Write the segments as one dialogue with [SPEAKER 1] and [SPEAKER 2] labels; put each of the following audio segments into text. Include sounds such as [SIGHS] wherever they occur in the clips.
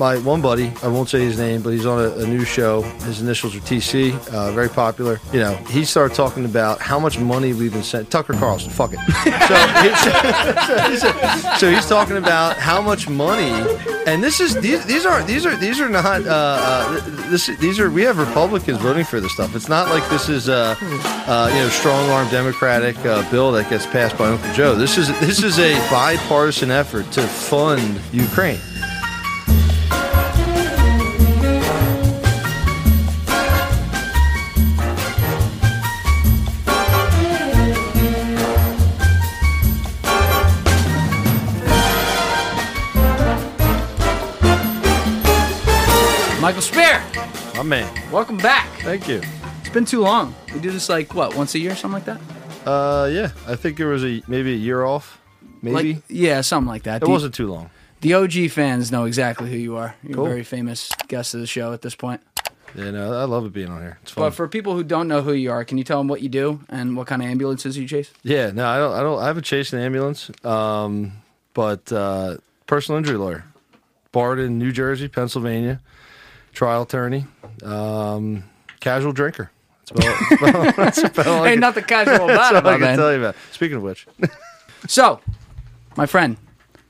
[SPEAKER 1] my one buddy, I won't say his name, but he's on a, a news show. His initials are TC, uh, very popular. You know, he started talking about how much money we've been sent. Tucker Carlson, fuck it. So, [LAUGHS] he's, so he's talking about how much money, and this is these, these are these are these are not uh, uh, this these are we have Republicans voting for this stuff. It's not like this is uh, you know strong arm Democratic uh, bill that gets passed by Uncle Joe. This is this is a bipartisan effort to fund Ukraine. My man.
[SPEAKER 2] welcome back.
[SPEAKER 1] Thank you.
[SPEAKER 2] It's been too long. We do this like what once a year, or something like that.
[SPEAKER 1] Uh, yeah, I think it was a maybe a year off. Maybe
[SPEAKER 2] Like yeah, something like that.
[SPEAKER 1] it
[SPEAKER 2] The-
[SPEAKER 1] wasn't too long.
[SPEAKER 2] The OG fans know exactly who you are. You're
[SPEAKER 1] Cool.
[SPEAKER 2] a very famous guest of the show at this point.
[SPEAKER 1] Yeah, no, I love it being on here. It's fun.
[SPEAKER 2] But for people who don't know who you are, can you tell them what you do and what kind of ambulances you chase?
[SPEAKER 1] yeah, no, I don't. I don't. I haven't chased an ambulance. Um, but uh, personal injury lawyer, barred in New Jersey, Pennsylvania, trial attorney, um, casual drinker. That's about, [LAUGHS] that's about all I
[SPEAKER 2] Hey,
[SPEAKER 1] can-
[SPEAKER 2] nothing casual
[SPEAKER 1] that's
[SPEAKER 2] about it,
[SPEAKER 1] I can
[SPEAKER 2] man.
[SPEAKER 1] tell you about. Speaking of which, [LAUGHS]
[SPEAKER 2] So, my friend,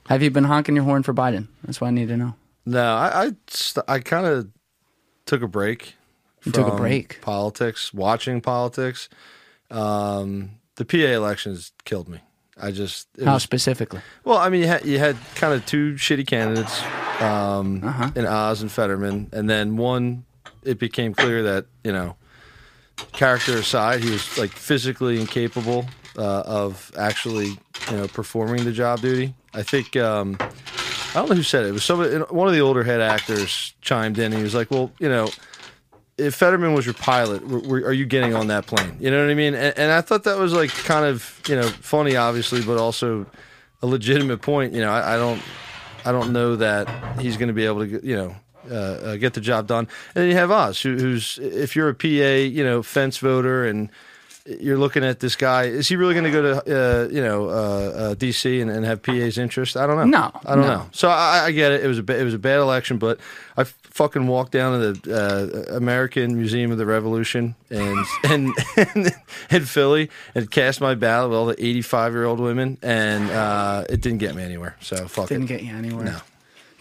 [SPEAKER 2] have you been honking your horn for Biden? That's what I need to know.
[SPEAKER 1] no, I I, st- I kind of took a break.
[SPEAKER 2] You took a
[SPEAKER 1] from
[SPEAKER 2] break.
[SPEAKER 1] Politics, watching politics. Um, the PA elections killed me. I just it
[SPEAKER 2] How
[SPEAKER 1] was-
[SPEAKER 2] specifically?
[SPEAKER 1] Well, I mean, you had, you had kind of two shitty candidates um,
[SPEAKER 2] Uh-huh.
[SPEAKER 1] in Oz and Fetterman, and then one. It became clear that you know, character aside, he was like physically incapable uh, of actually you know performing the job duty. I think um, I don't know who said it. It was somebody. One of the older head actors chimed in. And He was like, "Well, you know." If Fetterman was your pilot, were, were, are you getting on that plane? You know what I mean? And, and I thought that was like kind of you know funny, obviously, but also a legitimate point. You know, I, I don't, I don't know that he's going to be able to, you know, uh, uh, get the job done. And then you have Oz, who, who's if you're a PA, you know, fence voter, and you're looking at this guy, is he really going to go to, uh, you know, uh, uh, DC and, and have PA's interest? I don't know.
[SPEAKER 2] No,
[SPEAKER 1] I don't
[SPEAKER 2] no.
[SPEAKER 1] know. So I, I get it. It was a ba- it was a bad election, but I fucking walked down to the uh, American Museum of the Revolution and [LAUGHS] and, and in Philly and cast my ballot with all the 85 year old women, and uh, it didn't get me anywhere. So fuck
[SPEAKER 2] Didn't
[SPEAKER 1] it.
[SPEAKER 2] get you anywhere.
[SPEAKER 1] No.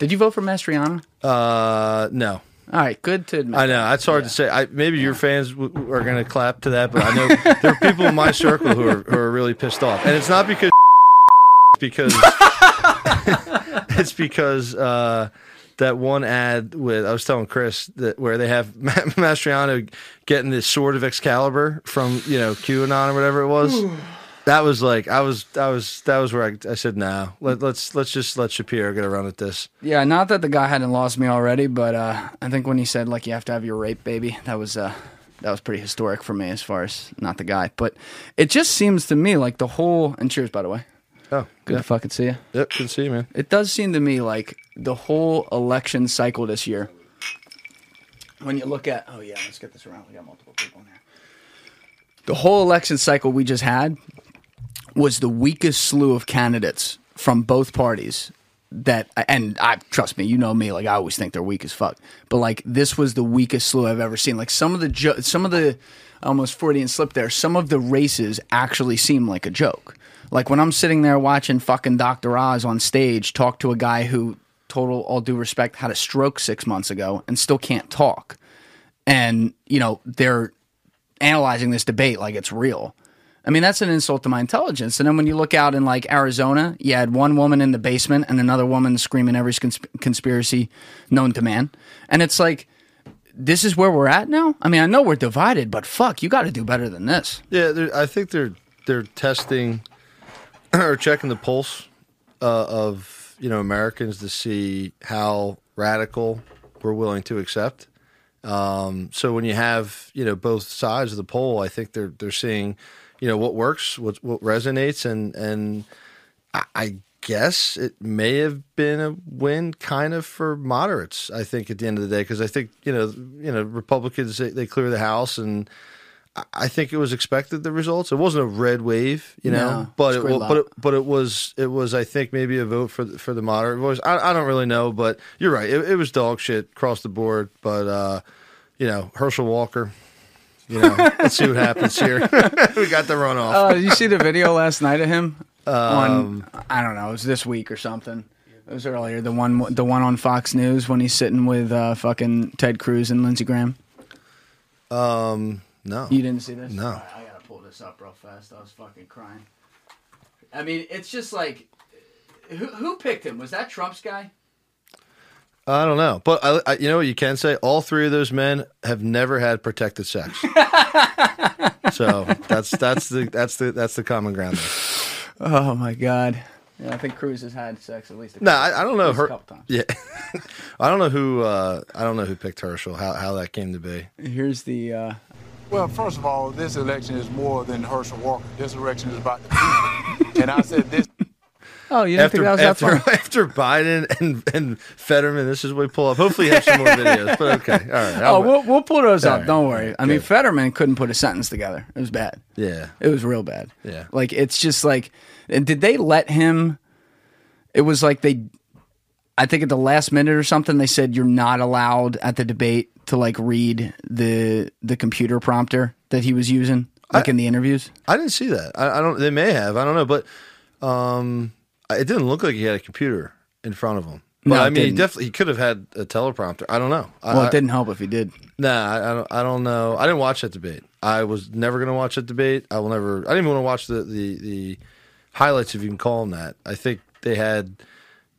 [SPEAKER 2] Did you vote for Mastriano?
[SPEAKER 1] Uh, no.
[SPEAKER 2] All right, good to admit.
[SPEAKER 1] I know that's hard to say. I, maybe your fans w- w- are going to clap to that, but I know [LAUGHS] there are people in my circle who are, who are really pissed off, and it's not because [LAUGHS] it's because [LAUGHS] it's because uh, that one ad with I was telling Chris that where they have Ma- Mastriano getting this sword of Excalibur from you know QAnon or whatever it was. That was like I was I was that was where I, I said no let, let's let's just let Shapiro get a run at this.
[SPEAKER 2] Yeah, not that the guy hadn't lost me already, but uh, I think when he said like you have to have your rape baby, that was uh, that was pretty historic for me as far as not the guy. But it just seems to me like the whole and cheers by the way.
[SPEAKER 1] Oh,
[SPEAKER 2] Good
[SPEAKER 1] yeah.
[SPEAKER 2] to fucking see you.
[SPEAKER 1] Yep, good to see you, man.
[SPEAKER 2] It does seem to me like the whole election cycle this year. When you look at oh yeah, let's get this around. We got multiple people in here. The whole election cycle we just had was the weakest slew of candidates from both parties that and I trust me, you know me, like I always think they're weak as fuck. But like this was the weakest slew I've ever seen. Like some of the jo- some of the almost Freudian slip there, some of the races actually seem like a joke. Like when I'm sitting there watching fucking Dr. Oz on stage talk to a guy who total all due respect had a stroke 6 months ago and still can't talk. And, you know, they're analyzing this debate like it's real. I mean, that's an insult to my intelligence. And then when you look out in like Arizona, you had one woman in the basement and another woman screaming every consp- conspiracy known to man. And it's like, this is where we're at now? I mean, I know we're divided, but fuck, you got to do better than this.
[SPEAKER 1] Yeah, I think they're they're testing [CLEARS THROAT] or checking the pulse uh, of you know Americans to see how radical we're willing to accept. Um, so when you have you know both sides of the poll, I think they're they're seeing you know what works, what what resonates, and and I, I guess it may have been a win kind of for moderates. I think at the end of the day, because I think you know you know Republicans they, they clear the house and. I- think it was expected the results. It wasn't a red wave, you know,
[SPEAKER 2] No,
[SPEAKER 1] but it, but it, but it was it was I think maybe a vote for the, for the moderate voice. I, I don't really know, but you're right. It, it was dog shit across the board. But uh, you know, Herschel Walker. You know, let's see what happens here. [LAUGHS] we got the runoff.
[SPEAKER 2] Uh, did you see the video last night of him
[SPEAKER 1] Um,
[SPEAKER 2] on? I don't know. It was this week or something. It was earlier. The one, the one on Fox News when he's sitting with uh, fucking Ted Cruz and Lindsey Graham.
[SPEAKER 1] Um, no,
[SPEAKER 2] You didn't see this?
[SPEAKER 1] No.
[SPEAKER 2] All right, I gotta pull this up real fast. I was fucking crying. I mean, it's just like, who, who picked him? Was that Trump's guy?
[SPEAKER 1] I don't know, but I, I, you know what you can say. All three of those men have never had protected sex. [LAUGHS] so that's that's the that's the that's the common ground. There.
[SPEAKER 2] Oh my god. Yeah, I think Cruz has had sex at least. A
[SPEAKER 1] No, I, I don't know
[SPEAKER 2] At a
[SPEAKER 1] her.
[SPEAKER 2] couple times.
[SPEAKER 1] Yeah, [LAUGHS] I don't know who. Uh, I don't know who picked Herschel. How how that came to be.
[SPEAKER 2] Here's the. Uh,
[SPEAKER 3] Well, first of all, this election is more than Herschel Walker. This election is about the people. and I said this
[SPEAKER 2] oh, you didn't
[SPEAKER 1] After
[SPEAKER 2] think that was
[SPEAKER 1] after
[SPEAKER 2] that far? [LAUGHS]
[SPEAKER 1] after Biden and and Fetterman, this is what we pull up. Hopefully, you have some more [LAUGHS] videos. But okay, all right.
[SPEAKER 2] Oh,
[SPEAKER 1] I'll-
[SPEAKER 2] we'll we'll pull those up.
[SPEAKER 1] right.
[SPEAKER 2] Don't worry. I mean, Fetterman couldn't put a sentence together. It was bad.
[SPEAKER 1] yeah.
[SPEAKER 2] It was real bad.
[SPEAKER 1] Yeah.
[SPEAKER 2] Like it's just like, and did they let him? It was like they, I think at the last minute or something, they said you're not allowed at the debate to like read the the computer prompter that he was using, like in the interviews.
[SPEAKER 1] I didn't see that. I, I don't. They may have. I don't know. But um, it didn't look like he had a computer in front of him. But
[SPEAKER 2] No,
[SPEAKER 1] I mean, he
[SPEAKER 2] didn't.
[SPEAKER 1] definitely he could have had a teleprompter. I don't know.
[SPEAKER 2] Well,
[SPEAKER 1] I-
[SPEAKER 2] it didn't help if he did.
[SPEAKER 1] Nah, I, I don't. I don't know. I didn't watch that debate. I was never going to watch that debate. I will never. I didn't even want to watch the, the the highlights, if you can call them that. I think they had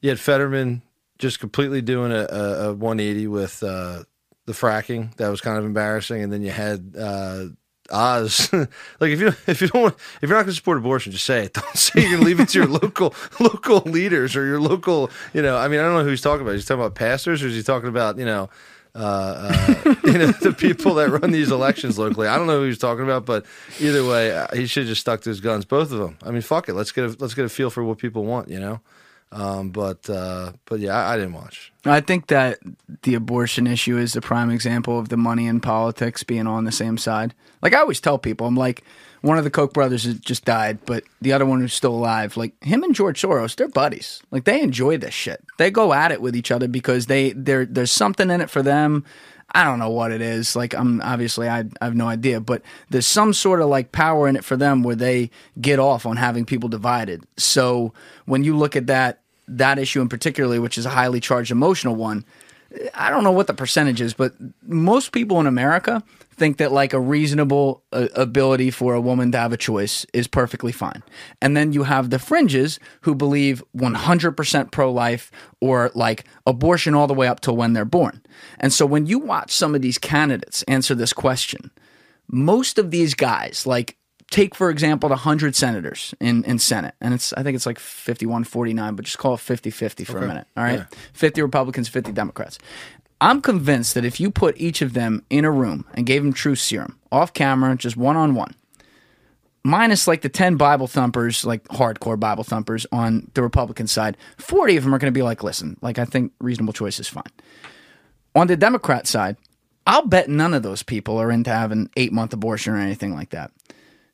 [SPEAKER 1] you had Fetterman just completely doing a, a, a 180 with uh, the fracking. That was kind of embarrassing. And then you had uh, Oz. [LAUGHS] like if you if you don't if you're not going to support abortion, just say it. [LAUGHS] Don't say you're going to leave it to your [LAUGHS] local local leaders or your local. You know, I mean, I don't know who he's talking about. He's talking about pastors, or is he talking about you know? uh, uh, you know, the people that run these elections locally. I don't know who he's talking about, but either way, uh, he should just stuck to his guns, both of them. I mean, fuck it, let's get a, let's get a feel for what people want, you know. Um, but uh, but yeah, I, I didn't watch.
[SPEAKER 2] I think that the abortion issue is the prime example of the money and politics being on the same side. Like I always tell people, I'm like, one of the Koch brothers has just died, but the other one who's still alive, like him and George Soros, they're buddies. Like they enjoy this shit. They go at it with each other because they there there's something in it for them. I don't know what it is. Like I'm obviously I, I have no idea, but there's some sort of like power in it for them where they get off on having people divided. So when you look at that that issue in particularly, which is a highly charged emotional one, I don't know what the percentage is, but most people in America think that like a reasonable uh, ability for a woman to have a choice is perfectly fine. And then you have the fringes who believe 100% pro life or like abortion all the way up till when they're born. And so when you watch some of these candidates answer this question, most of these guys, like take for example the 100 senators in, in senate and it's i think it's like 51-49 but just call it 50-50 for a minute all right? 50 republicans 50 democrats. I'm convinced that if you put each of them in a room and gave them truth serum off camera just one-on-one minus like the 10 bible thumpers like hardcore bible thumpers on the republican side 40 of them are going to be like listen like i think reasonable choice is fine. On the Democrat side, I'll bet none of those people are into having eight month abortion or anything like that.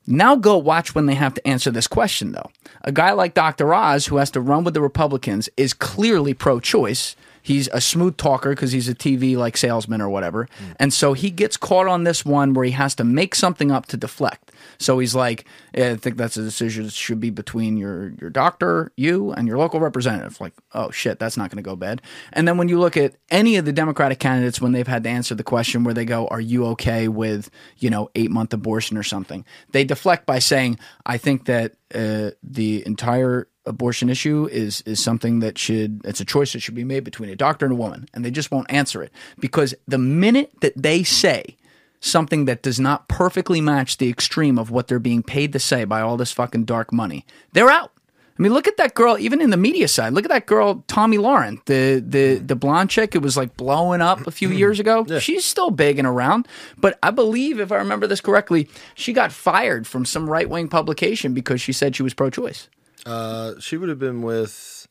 [SPEAKER 2] Now go watch when they have to answer this question, though. A guy like Dr. Oz, who has to run with the Republicans, is clearly pro choice. He's a smooth talker because he's a TV like salesman or whatever. And so he gets caught on this one where he has to make something up to deflect. So he's like, "Yeah, I think that's a decision that should be between your, your doctor, you, and your local representative. Like, oh shit, that's not going to go bad. And then when you look at any of the Democratic candidates when they've had to answer the question where they go, are you okay with, you know, eight month abortion or something? They deflect by saying, I think that uh, the entire abortion issue is is something that should it's a choice that should be made between a doctor and a woman and they just won't answer it because the minute that they say something that does not perfectly match the extreme of what they're being paid to say by all this fucking dark money they're out I mean, look at that girl. Even in the media side, look at that girl, Tomi Lahren, the the the blonde chick. It was like blowing up a few years ago. She's still big and around, but I believe, if I remember this correctly, she got fired from some right wing publication because she said she was pro choice.
[SPEAKER 1] Uh, she would have been with.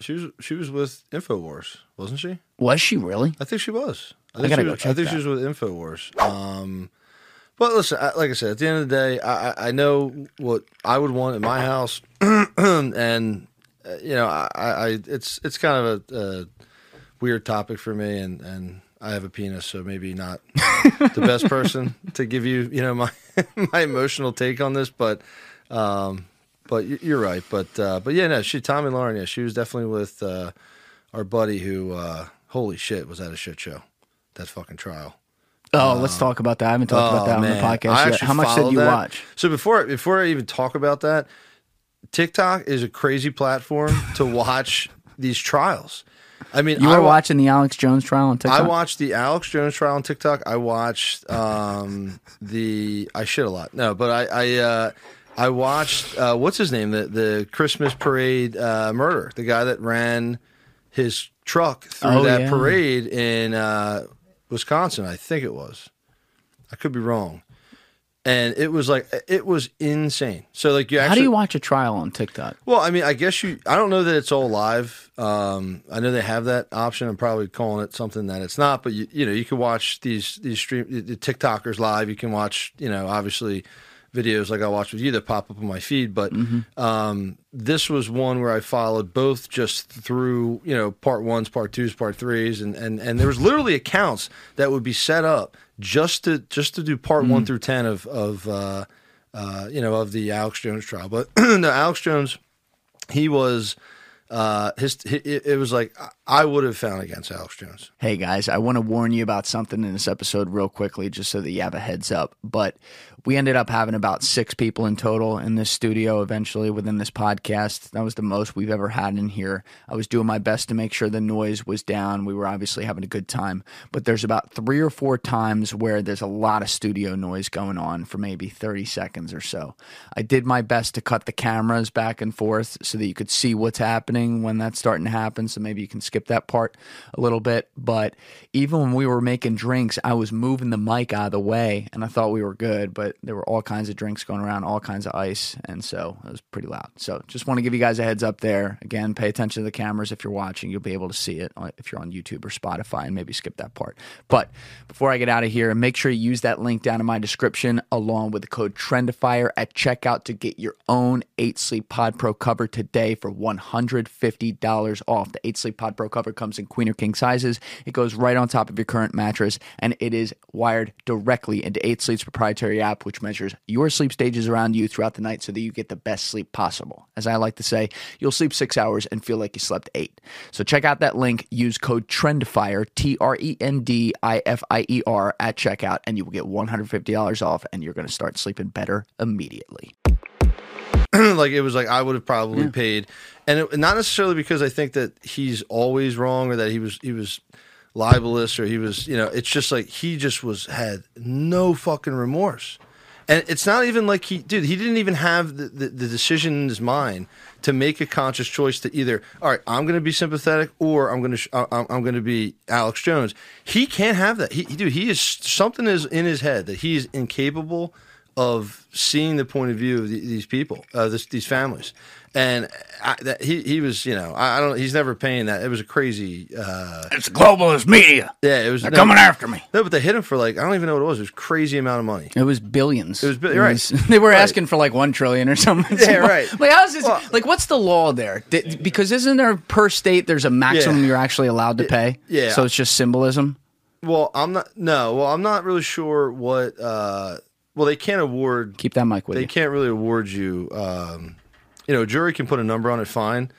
[SPEAKER 1] She was she was with Infowars, wasn't she?
[SPEAKER 2] Was she really?
[SPEAKER 1] I think she was. I
[SPEAKER 2] I
[SPEAKER 1] think
[SPEAKER 2] gotta
[SPEAKER 1] she
[SPEAKER 2] go
[SPEAKER 1] was,
[SPEAKER 2] check
[SPEAKER 1] I think
[SPEAKER 2] that.
[SPEAKER 1] she was with Infowars. Um, But listen, I, like I said, at the end of the day, I, I- I know what I would want in my house, [CLEARS THROAT] and uh, you know, I, I it's it's kind of a, a weird topic for me, and and I have a penis, so maybe not the [LAUGHS] best person to give you, you know, my [LAUGHS] my emotional take on this, but. um but you're right, but uh, but yeah, no, she Tomi Lahren, yeah, she was definitely with uh, our buddy who, uh, holy shit, was that a shit show? That fucking trial.
[SPEAKER 2] Oh, let's talk about that. I haven't talked about
[SPEAKER 1] Oh,
[SPEAKER 2] that on the podcast yet. How much did you
[SPEAKER 1] that.
[SPEAKER 2] watch?
[SPEAKER 1] So before before I even talk about that, TikTok is a crazy platform [LAUGHS] to watch these trials. I mean,
[SPEAKER 2] You were
[SPEAKER 1] wa-
[SPEAKER 2] watching the Alex Jones trial on TikTok.
[SPEAKER 1] I watched the Alex Jones trial on TikTok. I watched um, the I shit a lot. No, but I I, uh, I watched uh, what's his name the the Christmas parade uh, murder. The guy that ran his truck through
[SPEAKER 2] Oh,
[SPEAKER 1] that
[SPEAKER 2] yeah.
[SPEAKER 1] parade in uh, Wisconsin. I think it was. I could be wrong. And it was like it was insane. So like you actually
[SPEAKER 2] How do you watch a trial on TikTok?
[SPEAKER 1] well, I mean, I guess you. I don't know that it's all live. Um, I know they have that option. I'm probably calling it something that it's not. But you, you know, you can watch these these stream the TikTokers live. You can watch, you know, obviously videos like I watched with you that pop up on my feed. But um, this was one where I followed both just through, you know, part ones, part twos, part threes, and and and there was literally accounts that would be set up just to just to do part one through ten of of uh, uh, you know of the Alex Jones trial. But [CLEARS THROAT] no, Alex Jones he was uh his it, it was like I would have found against Alex Jones.
[SPEAKER 2] Hey guys, I want to warn you about something in this episode real quickly, just so that you have a heads up. But we ended up having about six people in total in this studio eventually within this podcast. That was the most we've ever had in here. I was doing my best to make sure the noise was down. We were obviously having a good time. But there's about three or four times where there's a lot of studio noise going on for maybe 30 seconds or so. I did my best to cut the cameras back and forth so that you could see what's happening when that's starting to happen. So maybe you can skip that part a little bit. But even when we were making drinks, I was moving the mic out of the way and I thought we were good, but there were all kinds of drinks going around, all kinds of ice. And so it was pretty loud. So just want to give you guys a heads up there. Again, pay attention to the cameras if you're watching. You'll be able to see it if you're on YouTube or Spotify and maybe skip that part. But before I get out of here, make sure you use that link down in my description along with the code Trendifier at checkout to get your own 8 Sleep Pod Pro cover today for $150 off. The 8 Sleep Pod Pro cover comes in queen or king sizes. It goes right on top of your current mattress and it is wired directly into 8 Sleep's proprietary app, which measures your sleep stages around you throughout the night so that you get the best sleep possible. As I like to say, you'll sleep six hours and feel like you slept eight. So check out that link. Use code TRENDIFIER, T R E N D I F I E R, at checkout, and you will get $150 off, and you're going to start sleeping better immediately. [CLEARS THROAT]
[SPEAKER 1] like it was like I would have probably paid, and it, not necessarily because I think that he's always wrong or that he was he was libelous or he was you know it's just like he just was had no fucking remorse, and it's not even like he dude he didn't even have the, the, the decision in his mind to make a conscious choice to either all right I'm going to be sympathetic or I'm going to sh- I- I'm, I'm going to be Alex Jones. He can't have that. He dude he is something is in his head that he is incapable of seeing the point of view of the, these people, uh, this, these families, and I, that he he was, you know, I, I don't. He's never paying that. It was a crazy. Uh,
[SPEAKER 2] It's globalist media.
[SPEAKER 1] yeah, it was
[SPEAKER 2] They're
[SPEAKER 1] no,
[SPEAKER 2] coming after me.
[SPEAKER 1] No, but they hit him for like I don't even know what it was. It was a crazy amount of money.
[SPEAKER 2] It was billions.
[SPEAKER 1] It was bi- right. [LAUGHS]
[SPEAKER 2] they were
[SPEAKER 1] Right.
[SPEAKER 2] asking for like one trillion or something.
[SPEAKER 1] Yeah, right.
[SPEAKER 2] Like how's this?
[SPEAKER 1] Well-
[SPEAKER 2] like what's the law there? Did- because isn't there per state there's a maximum
[SPEAKER 1] Yeah.
[SPEAKER 2] you're actually allowed to pay?
[SPEAKER 1] yeah.
[SPEAKER 2] So it's just symbolism.
[SPEAKER 1] Well, I'm not. No, well, I'm not really sure what. Uh, well, they can't award.
[SPEAKER 2] Keep that mic with
[SPEAKER 1] They
[SPEAKER 2] you.
[SPEAKER 1] can't really award you. Um, you know, a jury can put a number on it, fine,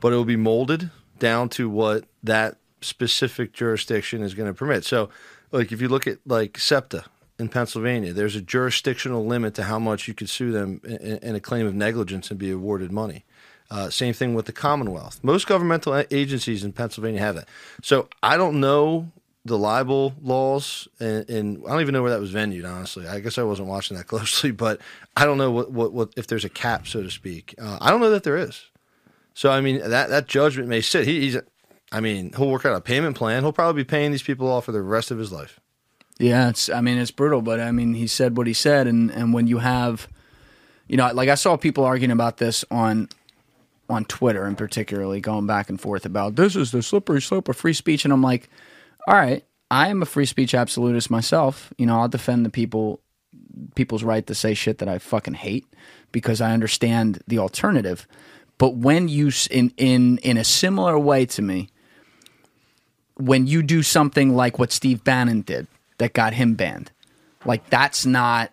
[SPEAKER 1] but it will be molded down to what that specific jurisdiction is going to permit. So, like if you look at like SEPTA in Pennsylvania, there's a jurisdictional limit to how much you could sue them in, in a claim of negligence and be awarded money. Uh, same thing with the Commonwealth. Most governmental agencies in Pennsylvania have that. So I don't know the libel laws, and, and I don't even know where that was venued. Honestly, I guess I wasn't watching that [LAUGHS] closely, but I don't know what what, what if there's a cap, so to speak. Uh, I don't know that there is. So I mean that that judgment may sit. He, he's, I mean, he'll work out a payment plan. He'll probably be paying these people off for the rest of his life.
[SPEAKER 2] Yeah, it's. I mean, it's brutal, but I mean, he said what he said, and and when you have, you know, like I saw people arguing about this on on Twitter, and particularly going back and forth about this is the slippery slope of free speech, and I'm like, all right, I am a free speech absolutist myself. You know, I'll defend the people people's right to say shit that I fucking hate because I understand the alternative. But when you in in in a similar way to me, when you do something like what Steve Bannon did that got him banned, like that's not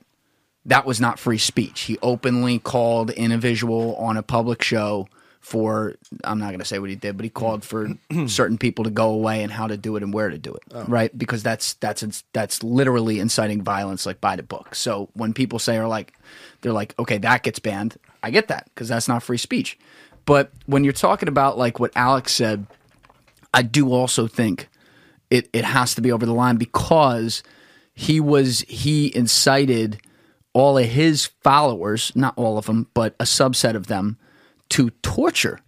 [SPEAKER 2] that was not free speech. He openly called in a visual on a public show for I'm not going to say what he did, but he called for [CLEARS THROAT] certain people to go away and how to do it and where to do it, oh. right? Because that's that's that's literally inciting violence, like by the book. So when people say are like, they're like, okay, that gets banned. I get that because that's not free speech. But when you're talking about like what Alex said, I do also think it, it has to be over the line because he was he incited all of his followers, not all of them, but a subset of them, to torture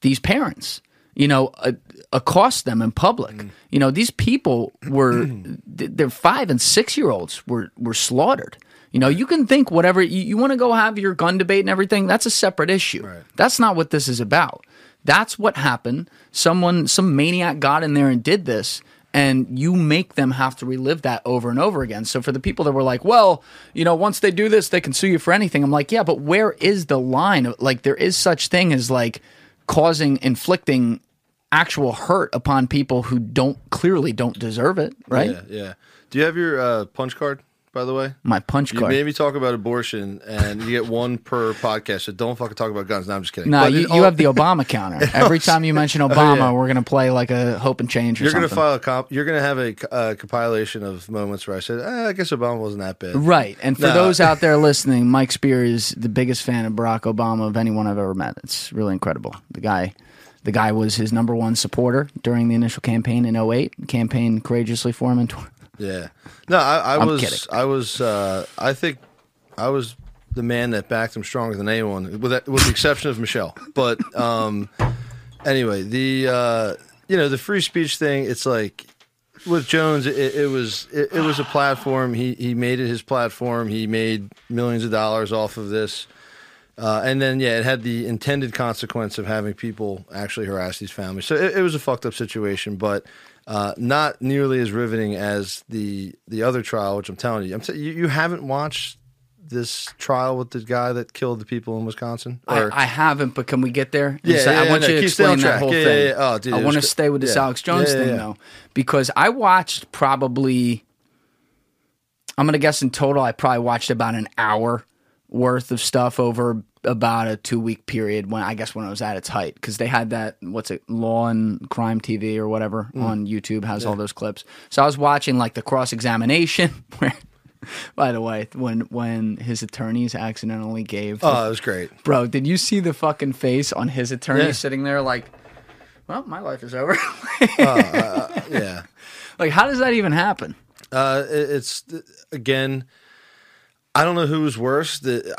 [SPEAKER 2] these parents. You know, uh, accost them in public. You know, these people were [CLEARS THROAT] their five and six year olds were were slaughtered. You know, you can think whatever you, you want to go have your gun debate and everything. That's a separate issue. That's not what this is about. That's what happened. Someone, some maniac got in there and did this, and you make them have to relive that over and over again. So for the people that were like, well, you know, once they do this, they can sue you for anything. I'm like, yeah, but where is the line? Like, there is such thing as like causing, inflicting actual hurt upon people who don't clearly don't deserve it, right?
[SPEAKER 1] Yeah, yeah. Do you have your uh, punch card, by the way?
[SPEAKER 2] My punch
[SPEAKER 1] You
[SPEAKER 2] card.
[SPEAKER 1] made me talk about abortion, and you get one per [LAUGHS] podcast. So don't fucking talk about guns. No, I'm just kidding.
[SPEAKER 2] no,
[SPEAKER 1] But
[SPEAKER 2] you, you
[SPEAKER 1] all-
[SPEAKER 2] have the Obama counter. [LAUGHS] Every time you mention Obama,
[SPEAKER 1] yeah.
[SPEAKER 2] we're gonna play like a hope and change or
[SPEAKER 1] You're
[SPEAKER 2] something.
[SPEAKER 1] gonna file a comp. You're gonna have a uh, compilation of moments where I said, eh, "I guess Obama wasn't that bad."
[SPEAKER 2] Right. And for
[SPEAKER 1] No.
[SPEAKER 2] those out there [LAUGHS] listening, Mike Spear is the biggest fan of Barack Obama of anyone I've ever met. It's really incredible. The guy the guy was his number one supporter during the initial campaign in 08, campaigned courageously for him in
[SPEAKER 1] Yeah. No, I, I was.
[SPEAKER 2] kidding.
[SPEAKER 1] I was. Uh, I think I was the man that backed him stronger than anyone, with that, with the exception of Michelle. But um, anyway, the uh, you know the free speech thing. It's like with Jones, it, it was it, it was a platform. He he made it his platform. He made millions of dollars off of this. Uh, and then, yeah, it had the intended consequence of having people actually harass these families. So it, it was a fucked up situation, but uh, not nearly as riveting as the the other trial, which I'm telling you, I'm t- you, you haven't watched this trial with the guy that killed the people in Wisconsin.
[SPEAKER 2] I,
[SPEAKER 1] Or-
[SPEAKER 2] I haven't, but can we get there?
[SPEAKER 1] Yeah, yeah,
[SPEAKER 2] I
[SPEAKER 1] yeah,
[SPEAKER 2] want
[SPEAKER 1] no,
[SPEAKER 2] you to explain that
[SPEAKER 1] track.
[SPEAKER 2] whole
[SPEAKER 1] Yeah,
[SPEAKER 2] thing.
[SPEAKER 1] yeah, yeah. Oh, dude,
[SPEAKER 2] I want to stay with this
[SPEAKER 1] yeah.
[SPEAKER 2] Alex Jones
[SPEAKER 1] Yeah, yeah,
[SPEAKER 2] thing
[SPEAKER 1] yeah.
[SPEAKER 2] though, because I watched probably. I'm gonna guess in total, I probably watched about an hour worth of stuff over about a two week period when I guess when it was at its height because they had that what's it Law and Crime TV or whatever
[SPEAKER 1] Mm.
[SPEAKER 2] on YouTube has all those clips. So I was watching like the cross examination [LAUGHS] where. By the way, when when his attorneys accidentally gave the
[SPEAKER 1] oh, it was great.
[SPEAKER 2] Bro, did you see the fucking face on his attorney
[SPEAKER 1] Yeah.
[SPEAKER 2] sitting there like, well, my life is over? [LAUGHS]
[SPEAKER 1] Yeah.
[SPEAKER 2] like, how does that even happen?
[SPEAKER 1] Uh, it- it's again. I don't know who was worse. The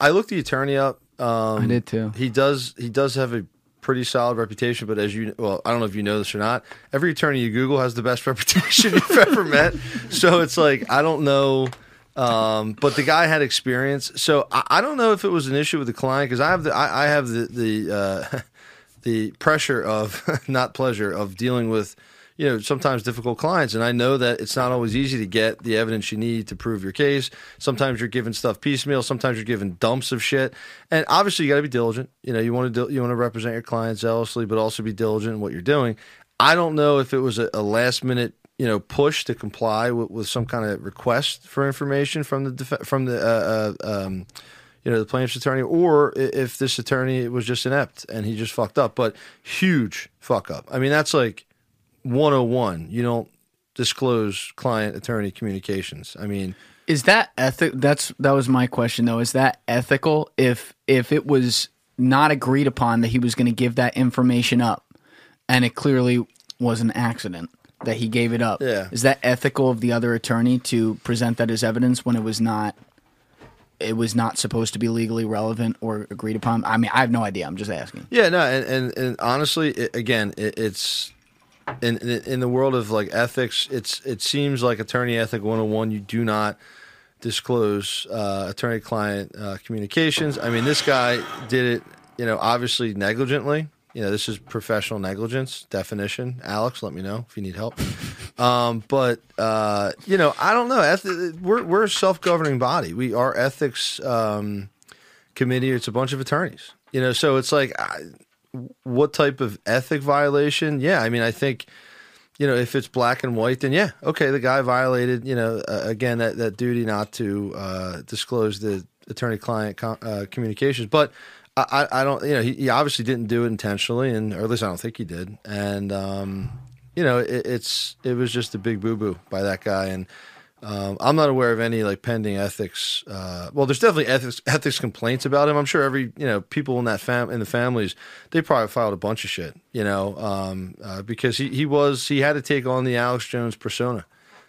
[SPEAKER 1] I looked the attorney up. Um,
[SPEAKER 2] I did too.
[SPEAKER 1] He does. He does have a pretty solid reputation. But as you, well, I don't know if you know this or not. Every attorney you Google has the best [LAUGHS] reputation you've ever met. So it's like I don't know. Um, but the guy had experience. So I, I don't know if it was an issue with the client because I have the I, I have the the uh, [LAUGHS] the pressure of [LAUGHS] not pleasure of dealing with you know sometimes difficult clients. And i know that it's not always easy to get the evidence you need to prove your case. Sometimes you're given stuff piecemeal. Sometimes you're given dumps of shit. And obviously you got to be diligent. You know you want to you want to represent your clients zealously but also be diligent in what you're doing. I don't know if it was a, a last minute you know push to comply with, with some kind of request for information from the def- from the uh, uh, um, you know, the plaintiff's attorney, or if this attorney was just inept and he just fucked up. But huge fuck up. I mean, that's like 101. You don't disclose client attorney communications. I mean,
[SPEAKER 2] Is that ethic? That's that was my question though. Is that ethical? If if it was not agreed upon that he was going to give that information up, and it clearly was an accident that he gave it up.
[SPEAKER 1] Yeah.
[SPEAKER 2] Is that ethical of the other attorney to present that as evidence when it was not? It was not supposed to be legally relevant or agreed upon. I mean, I have no idea. I'm just asking.
[SPEAKER 1] yeah, no, and and, and honestly, it, again, it, it's. In, in in the world of like ethics, it's it seems like attorney ethic 101. You do not disclose uh, attorney-client uh, communications. I mean, this guy did it, you know, obviously negligently, You know, this is professional negligence definition. Alex, let me know if you need help. Um, but uh, you know, I don't know. We're we're a self governing body. We our ethics um, committee. It's a bunch of attorneys. You know, so it's like, I, what type of ethic violation? Yeah, I mean, I think you know, if it's black and white, then yeah, okay, the guy violated, you know, uh, again that that duty not to uh, disclose the attorney-client com- uh, communications. But I, I don't, you know, he, he, obviously didn't do it intentionally, and or at least I don't think he did. And um, you know, it, it's it was just a big boo boo by that guy, and um, I'm not aware of any like pending ethics. Uh, well, there's definitely ethics ethics complaints about him. I'm sure every you know people in that fam in the families they probably filed a bunch of shit. You know, um, uh, because he he was he had to take on the Alex Jones persona.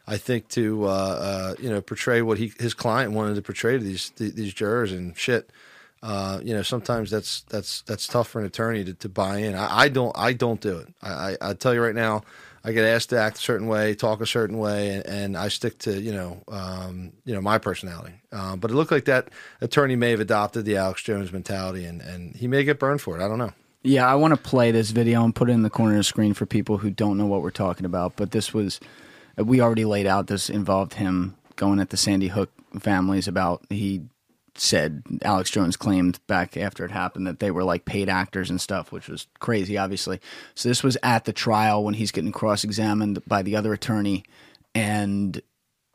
[SPEAKER 1] I think to uh, uh you know portray what he his client wanted to portray to these these jurors and shit. Uh, you know, sometimes that's that's that's tough for an attorney to, to buy in. I, I don't I don't do it. I, I I tell you right now. I get asked to act a certain way, talk a certain way, and, and I stick to you know um, you know my personality. Um, but it looked like that attorney may have adopted the Alex Jones mentality, and and he may get burned for it. I don't know.
[SPEAKER 2] Yeah, I want to play this video and put it in the corner of the screen for people who don't know what we're talking about. But this was we already laid out. This involved him going at the Sandy Hook families about he said Alex Jones claimed back after it happened that they were like paid actors and stuff, which was crazy, obviously. So this was at the trial when he's getting cross examined by the other attorney, and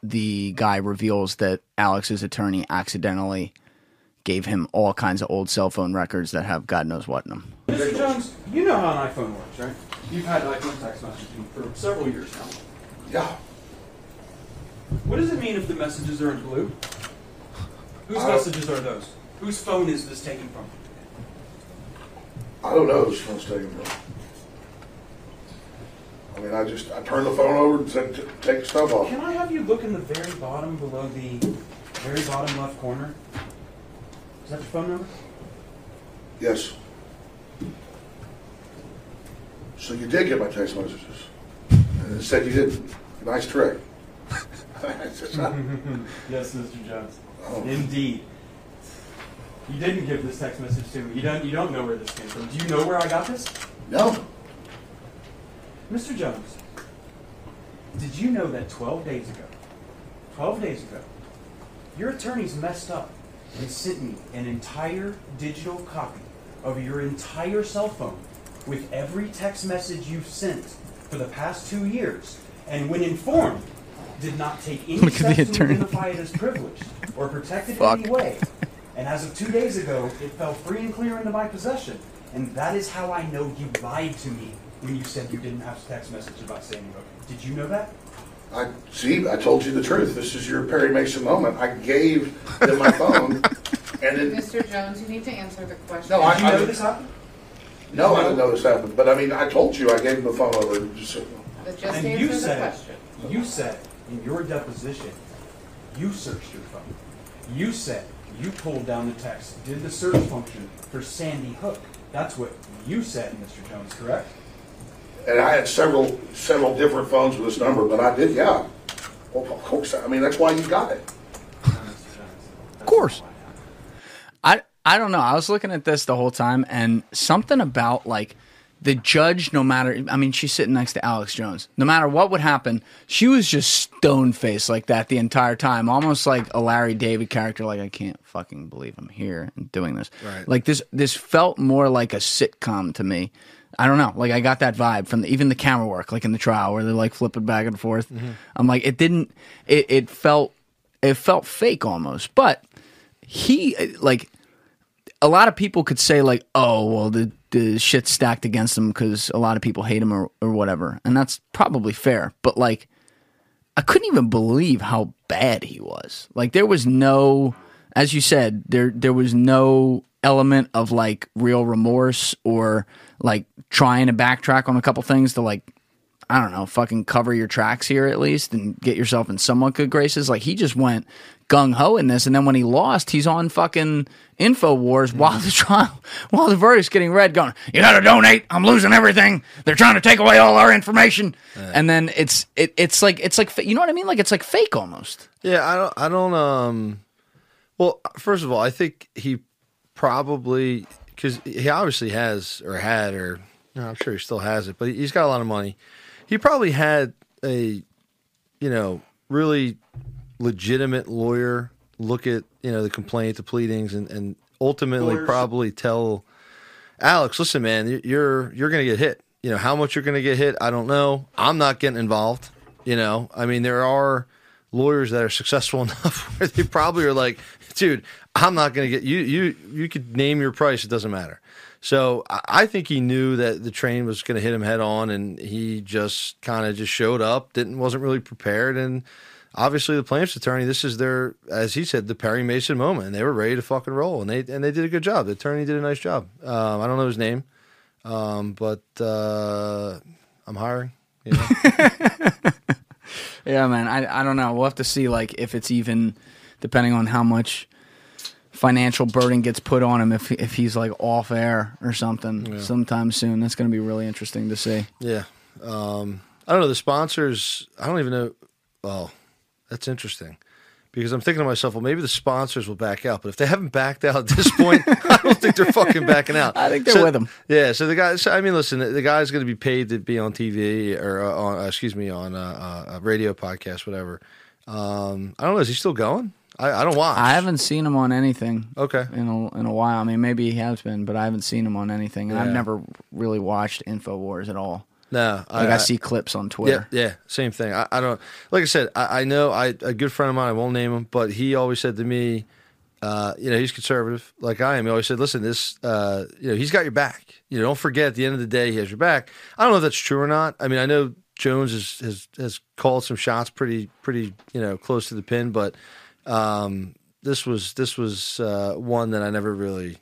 [SPEAKER 2] the guy reveals that Alex's attorney accidentally gave him all kinds of old cell phone records that have God knows what in them.
[SPEAKER 4] Mr. Jones, you know how an iPhone works, right? You've had iPhone text messaging for several years now.
[SPEAKER 5] Yeah.
[SPEAKER 4] What does it mean if the messages are in blue? Whose messages are those? Whose phone is this taken from?
[SPEAKER 5] I don't know whose phone's taken from. I mean, I just, I turned the phone over and said, "T- take the stuff off.
[SPEAKER 4] Can I have you look in the very bottom below the very bottom left corner? Is that your phone number?
[SPEAKER 5] Yes. So you did get my text messages. And it said you didn't. Nice trick. [LAUGHS] [LAUGHS]
[SPEAKER 4] Yes, Mr. Jones.
[SPEAKER 5] Oh.
[SPEAKER 4] Indeed. You didn't give this text message to me. You don't. You don't know where this came from. Do you know where I got this?
[SPEAKER 5] no.
[SPEAKER 4] Mr. Jones, did you know that 12 days ago, 12 days ago, your attorneys messed up and sent me an entire digital copy of your entire cell phone with every text message you've sent for the past two years, and when informed, did not take any
[SPEAKER 2] Look at the
[SPEAKER 4] steps to
[SPEAKER 2] attorney.
[SPEAKER 4] identify it as privileged or protected
[SPEAKER 2] Fuck.
[SPEAKER 4] in any way. And as of two days ago, it fell free and clear into my possession. And that is how I know you lied to me when you said you didn't have a text message about Sandy Hook. Did you know that?
[SPEAKER 5] I, see, I told you the truth. This is your Perry Mason moment. I gave them my phone [LAUGHS] and then,
[SPEAKER 6] Mr. Jones, you need to answer the question.
[SPEAKER 5] No, I-
[SPEAKER 4] Did you know this happened?
[SPEAKER 5] no, I didn't know this happened. But I mean, I told you I gave them the phone over. Just, so-
[SPEAKER 6] But just
[SPEAKER 4] And you
[SPEAKER 6] answer the
[SPEAKER 4] said,
[SPEAKER 6] question.
[SPEAKER 4] you said in your deposition, you searched your phone. You said you pulled down the text, did the search function for Sandy Hook. That's what you said, Mr. Jones, correct?
[SPEAKER 5] and I had several, several different phones with this number, but I did, yeah. Well, of course, I mean, that's why you got it.
[SPEAKER 2] Of course. I I don't know. I was looking at this the whole time, and something about like the judge. No matter, I mean, she's sitting next to Alex Jones. No matter what would happen, she was just stone faced like that the entire time, almost like a Larry David character. Like I can't fucking believe I'm here and doing this.
[SPEAKER 1] Right.
[SPEAKER 2] Like this. This felt more like a sitcom to me. I don't know. Like I got that vibe from the, even the camera work, like in the trial where they're like flipping back and forth. Mm-hmm. I'm like, it didn't. It it felt it felt fake almost, but he like a lot of people could say like, oh, well, the the shit's stacked against him because a lot of people hate him or or whatever, and that's probably fair. But like, I couldn't even believe how bad he was. Like, there was no, as you said, there there was no element of like real remorse or like trying to backtrack on a couple things to like I don't know, fucking cover your tracks here at least and get yourself in somewhat good graces. Like he just went gung ho in this, and then when he lost, he's on fucking Infowars while the trial, [LAUGHS] while the verdict's getting read, going, "You got to donate. I'm losing everything. They're trying to take away all our information." And then it's it, it's like it's like you know what I mean? Like it's like fake almost.
[SPEAKER 1] Yeah, I don't. I don't. Um. Well, first of all, I think he probably because he obviously has or had or know, I'm sure he still has it, but he's got a lot of money. He probably had a you know really legitimate lawyer look at you know the complaint, the pleadings, and, and ultimately
[SPEAKER 4] Lawyers-
[SPEAKER 1] probably tell Alex, listen, man, you- you're you're going to get hit. You know how much you're going to get hit. I don't know. I'm not getting involved. You know, I mean, there are lawyers that are successful [LAUGHS] enough where they probably are like, dude, I'm not going to get you. You you could name your price. It doesn't matter. So I I think he knew that the train was going to hit him head on, and he just kind of just showed up. Didn't wasn't really prepared, and obviously the plaintiff's attorney. This is their, as he said, the Perry Mason moment, and they were ready to fucking roll, and they and they did a good job. The attorney did a nice job. Um, I don't know his name, um, but uh, I'm hiring. You know? [LAUGHS]
[SPEAKER 2] Yeah, man. I I don't know. We'll have to see like if it's even depending on how much financial burden gets put on him if if he's like off air or something sometime soon. That's going to be really interesting to see.
[SPEAKER 1] Yeah. Um, I don't know. The sponsors, I don't even know. Oh, that's interesting. Because I'm thinking to myself, well, maybe the sponsors will back out. But if they haven't backed out at this point, [LAUGHS] I don't think they're fucking backing out. [LAUGHS]
[SPEAKER 2] I think they're
[SPEAKER 1] So-
[SPEAKER 2] with them.
[SPEAKER 1] Yeah. So the guy, so, I mean, listen, the, the guy's going to be paid to be on TV or uh, on, uh, excuse me, on uh, uh, a radio podcast, whatever. Um, I don't know. Is he still going? I, I don't watch.
[SPEAKER 2] I haven't seen him on anything.
[SPEAKER 1] Okay.
[SPEAKER 2] In a, in a while. I mean, maybe he has been, but I haven't seen him on anything. And I've never really watched Infowars at all.
[SPEAKER 1] No.
[SPEAKER 2] Like I, see clips on
[SPEAKER 1] Yeah,
[SPEAKER 2] Twitter.
[SPEAKER 1] yeah, same thing. I, I don't like I said. I, I know I a good friend of mine. I won't name him, but he always said to me, uh, you know, he's conservative like I am. He always said, listen, this, uh, you know, he's got your back. You know, don't forget at the end of the day, he has your back. I don't know if that's true or not. I mean, I know Jones has has, has called some shots pretty pretty you know close to the pin, but um, this was this was uh, one that I never really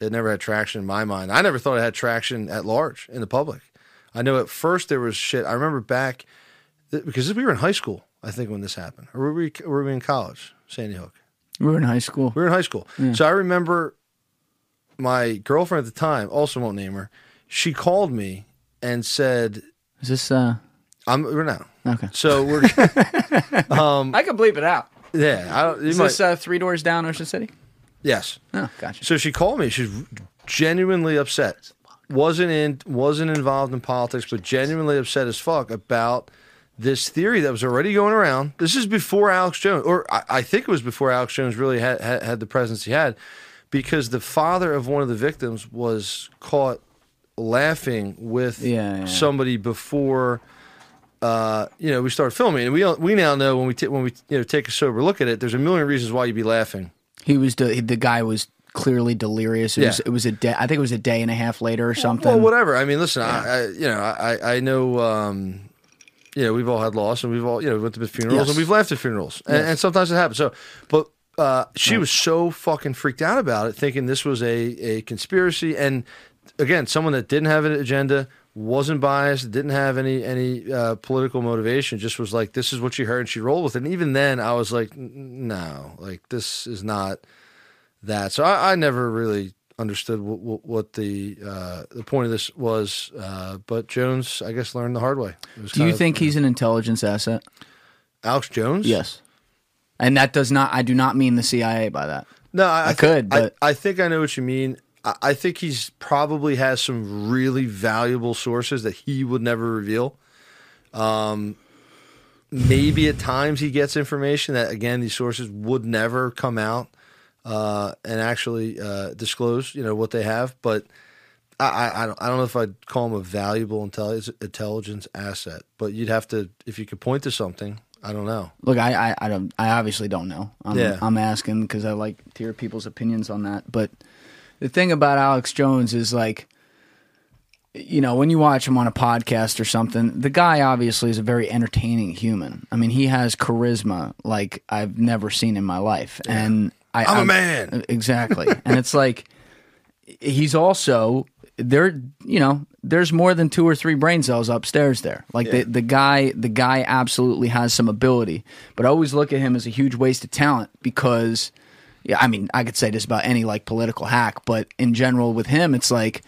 [SPEAKER 1] it never had traction in my mind. I never thought it had traction at large in the public. I know at first there was shit. I remember back because we were in high school, I think, when this happened. Or were we, were we in college, Sandy Hook?
[SPEAKER 2] We were in high school.
[SPEAKER 1] We were in high school. So I remember my girlfriend at the time, also won't name her, she called me and said,
[SPEAKER 2] Is this uh
[SPEAKER 1] I'm we're now.
[SPEAKER 2] okay?
[SPEAKER 1] So we're [LAUGHS] um,
[SPEAKER 2] I can bleep it out.
[SPEAKER 1] yeah, I don't you
[SPEAKER 2] Is
[SPEAKER 1] might-
[SPEAKER 2] this uh, three doors down, Ocean City?
[SPEAKER 1] yes.
[SPEAKER 2] Oh, gotcha.
[SPEAKER 1] So she called me. She's genuinely upset. Wasn't in wasn't involved in politics, but genuinely upset as fuck about this theory that was already going around. This is before Alex Jones, or I, I think it was before Alex Jones really had, had had the presence he had, because the father of one of the victims was caught laughing with
[SPEAKER 2] Yeah, yeah.
[SPEAKER 1] somebody before. Uh, you know, we started filming, and we we now know when we t- when we you know take a sober look at it. There's a million reasons why you'd be laughing.
[SPEAKER 2] He was de- the guy was clearly delirious. It was it was a day. I think it was a day and a half later or something.
[SPEAKER 1] Well, whatever. I mean, listen, I, I you know, I I know, um, you know, we've all had loss, and we've all you know went to funerals,
[SPEAKER 2] Yes.
[SPEAKER 1] and we've laughed at funerals, and, and sometimes it happens. So, but uh, she was so fucking freaked out about it, thinking this was a a conspiracy, and again, someone that didn't have an agenda. Wasn't biased, didn't have any any uh, political motivation. Just was like, this is what she heard, and she rolled with it. And even then, I was like, no, like this is not that. So I, I never really understood what, what, what the uh, the point of this was. Uh, but Jones, I guess, learned the hard way.
[SPEAKER 2] Do you
[SPEAKER 1] of-
[SPEAKER 2] think he's an intelligence asset?
[SPEAKER 1] Alex Jones?
[SPEAKER 2] Yes. And that does not. I do not mean the CIA by that.
[SPEAKER 1] No, I,
[SPEAKER 2] I
[SPEAKER 1] thi-
[SPEAKER 2] could,
[SPEAKER 1] I,
[SPEAKER 2] but-
[SPEAKER 1] I think I know what you mean. I, I think he's probably has some really valuable sources that he would never reveal. Um, maybe at times he gets information that again these sources would never come out uh, and actually uh, disclose. You know what they have, but. I, I, I don't, I don't know if I'd call him a valuable intelligence, intelligence asset, but you'd have to, if you could point to something, I don't know.
[SPEAKER 2] Look, I, I, I don't. I obviously don't know. I'm,
[SPEAKER 1] Yeah.
[SPEAKER 2] I'm asking because I like to hear people's opinions on that. But the thing about Alex Jones is like, you know, when you watch him on a podcast or something, the guy obviously is a very entertaining human. I mean, he has charisma like I've never seen in my life, and I,
[SPEAKER 1] I'm a
[SPEAKER 2] I'm-
[SPEAKER 1] man.
[SPEAKER 2] exactly. [LAUGHS] and it's like he's also there. You know, there's more than two or three brain cells upstairs there. Like the the guy, the guy absolutely has some ability, but I always look at him as a huge waste of talent because. Yeah, I mean, I could say this about any like political hack, but in general with him, it's like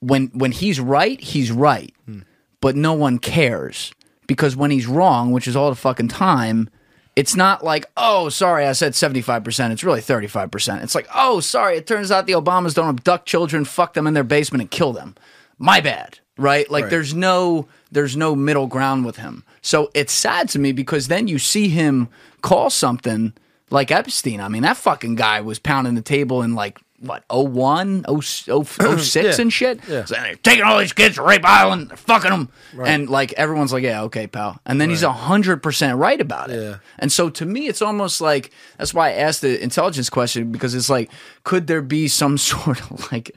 [SPEAKER 2] when when he's right, he's right, hmm. but no one cares because when he's wrong, which is all the fucking time, It's not like, oh, sorry, I said 75%. It's really 35%. It's like, oh, sorry, it turns out the Obamas don't abduct children, fuck them in their basement, and kill them. My bad. Right? Like
[SPEAKER 1] Right.
[SPEAKER 2] there's no there's no middle ground with him. So it's sad to me because then you see him call something like Epstein. I mean, that fucking guy was pounding the table in like what 01, 0, [CLEARS THROAT] 06
[SPEAKER 1] Yeah.
[SPEAKER 2] and shit.
[SPEAKER 1] Yeah.
[SPEAKER 2] Saying, they're taking all these kids to Rape Island, they're fucking them, and like everyone's like, yeah, okay, pal. And then he's a hundred percent right about it.
[SPEAKER 1] Yeah.
[SPEAKER 2] And so to me, it's almost like that's why I asked the intelligence question because it's like, could there be some [LAUGHS] sort of like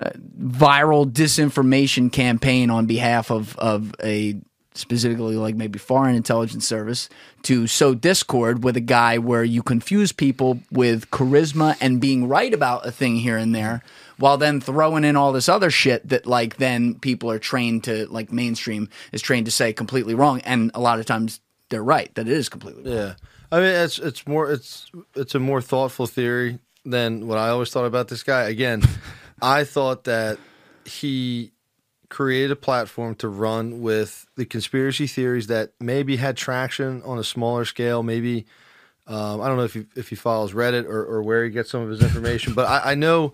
[SPEAKER 2] uh, viral disinformation campaign on behalf of of a specifically like maybe foreign intelligence service to sow discord with a guy where you confuse people with charisma and being right about a thing here and there while then throwing in all this other shit that like then people are trained to like mainstream is trained to say completely wrong and a lot of times they're right that it is completely wrong.
[SPEAKER 1] Yeah, I mean it's it's more it's it's a more thoughtful theory than what I always thought about this guy. Again, [LAUGHS] I thought that he created a platform to run with the conspiracy theories that maybe had traction on a smaller scale. Maybe um, I don't know if he if he follows Reddit or, or where he gets some of his information, but I, I know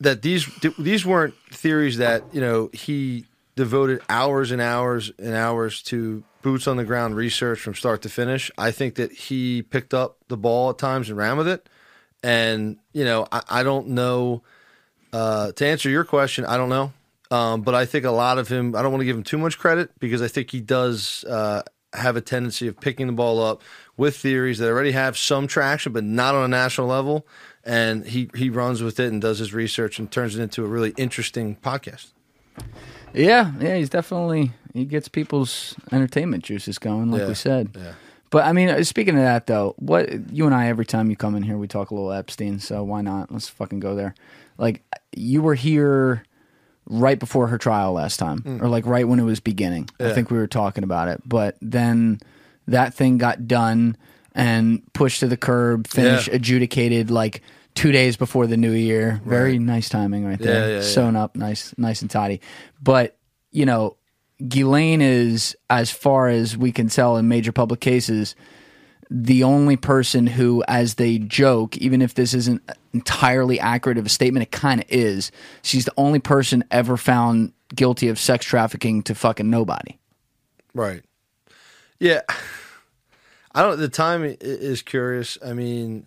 [SPEAKER 1] that these these weren't theories that you know he devoted hours and hours and hours to boots on the ground research from start to finish. I think that he picked up the ball at times and ran with it. And you know, I, I don't know. Uh, to answer your question, I don't know. Um, but I think a lot of him. I don't want to give him too much credit because I think he does uh, have a tendency of picking the ball up with theories that already have some traction, but not on a national level. And he he runs with it and does his research and turns it into a really interesting podcast.
[SPEAKER 2] Yeah, yeah, he's definitely he gets people's entertainment juices going, like
[SPEAKER 1] Yeah,
[SPEAKER 2] we said.
[SPEAKER 1] yeah.
[SPEAKER 2] But I mean, uh, speaking of that though, what you and I every time you come in here, we talk a little Epstein. So why not? Let's fucking go there. Like you were here right before her trial last time, or like right when it was beginning. I
[SPEAKER 1] Mm.
[SPEAKER 2] Think we were talking about it, but then that thing got done and pushed to the curb, finished,
[SPEAKER 1] Yeah.
[SPEAKER 2] adjudicated like two days before the new year. Very nice timing right there.
[SPEAKER 1] Yeah, yeah, yeah.
[SPEAKER 2] Sewn up, nice, nice and tidy. But you know, Ghislaine is, as far as we can tell in major public cases, the only person who, as they joke, even if this isn't entirely accurate of a statement, it kind of is. She's the only person ever found guilty of sex trafficking to fucking nobody.
[SPEAKER 1] Right. Yeah. I don't. The time is curious. I mean,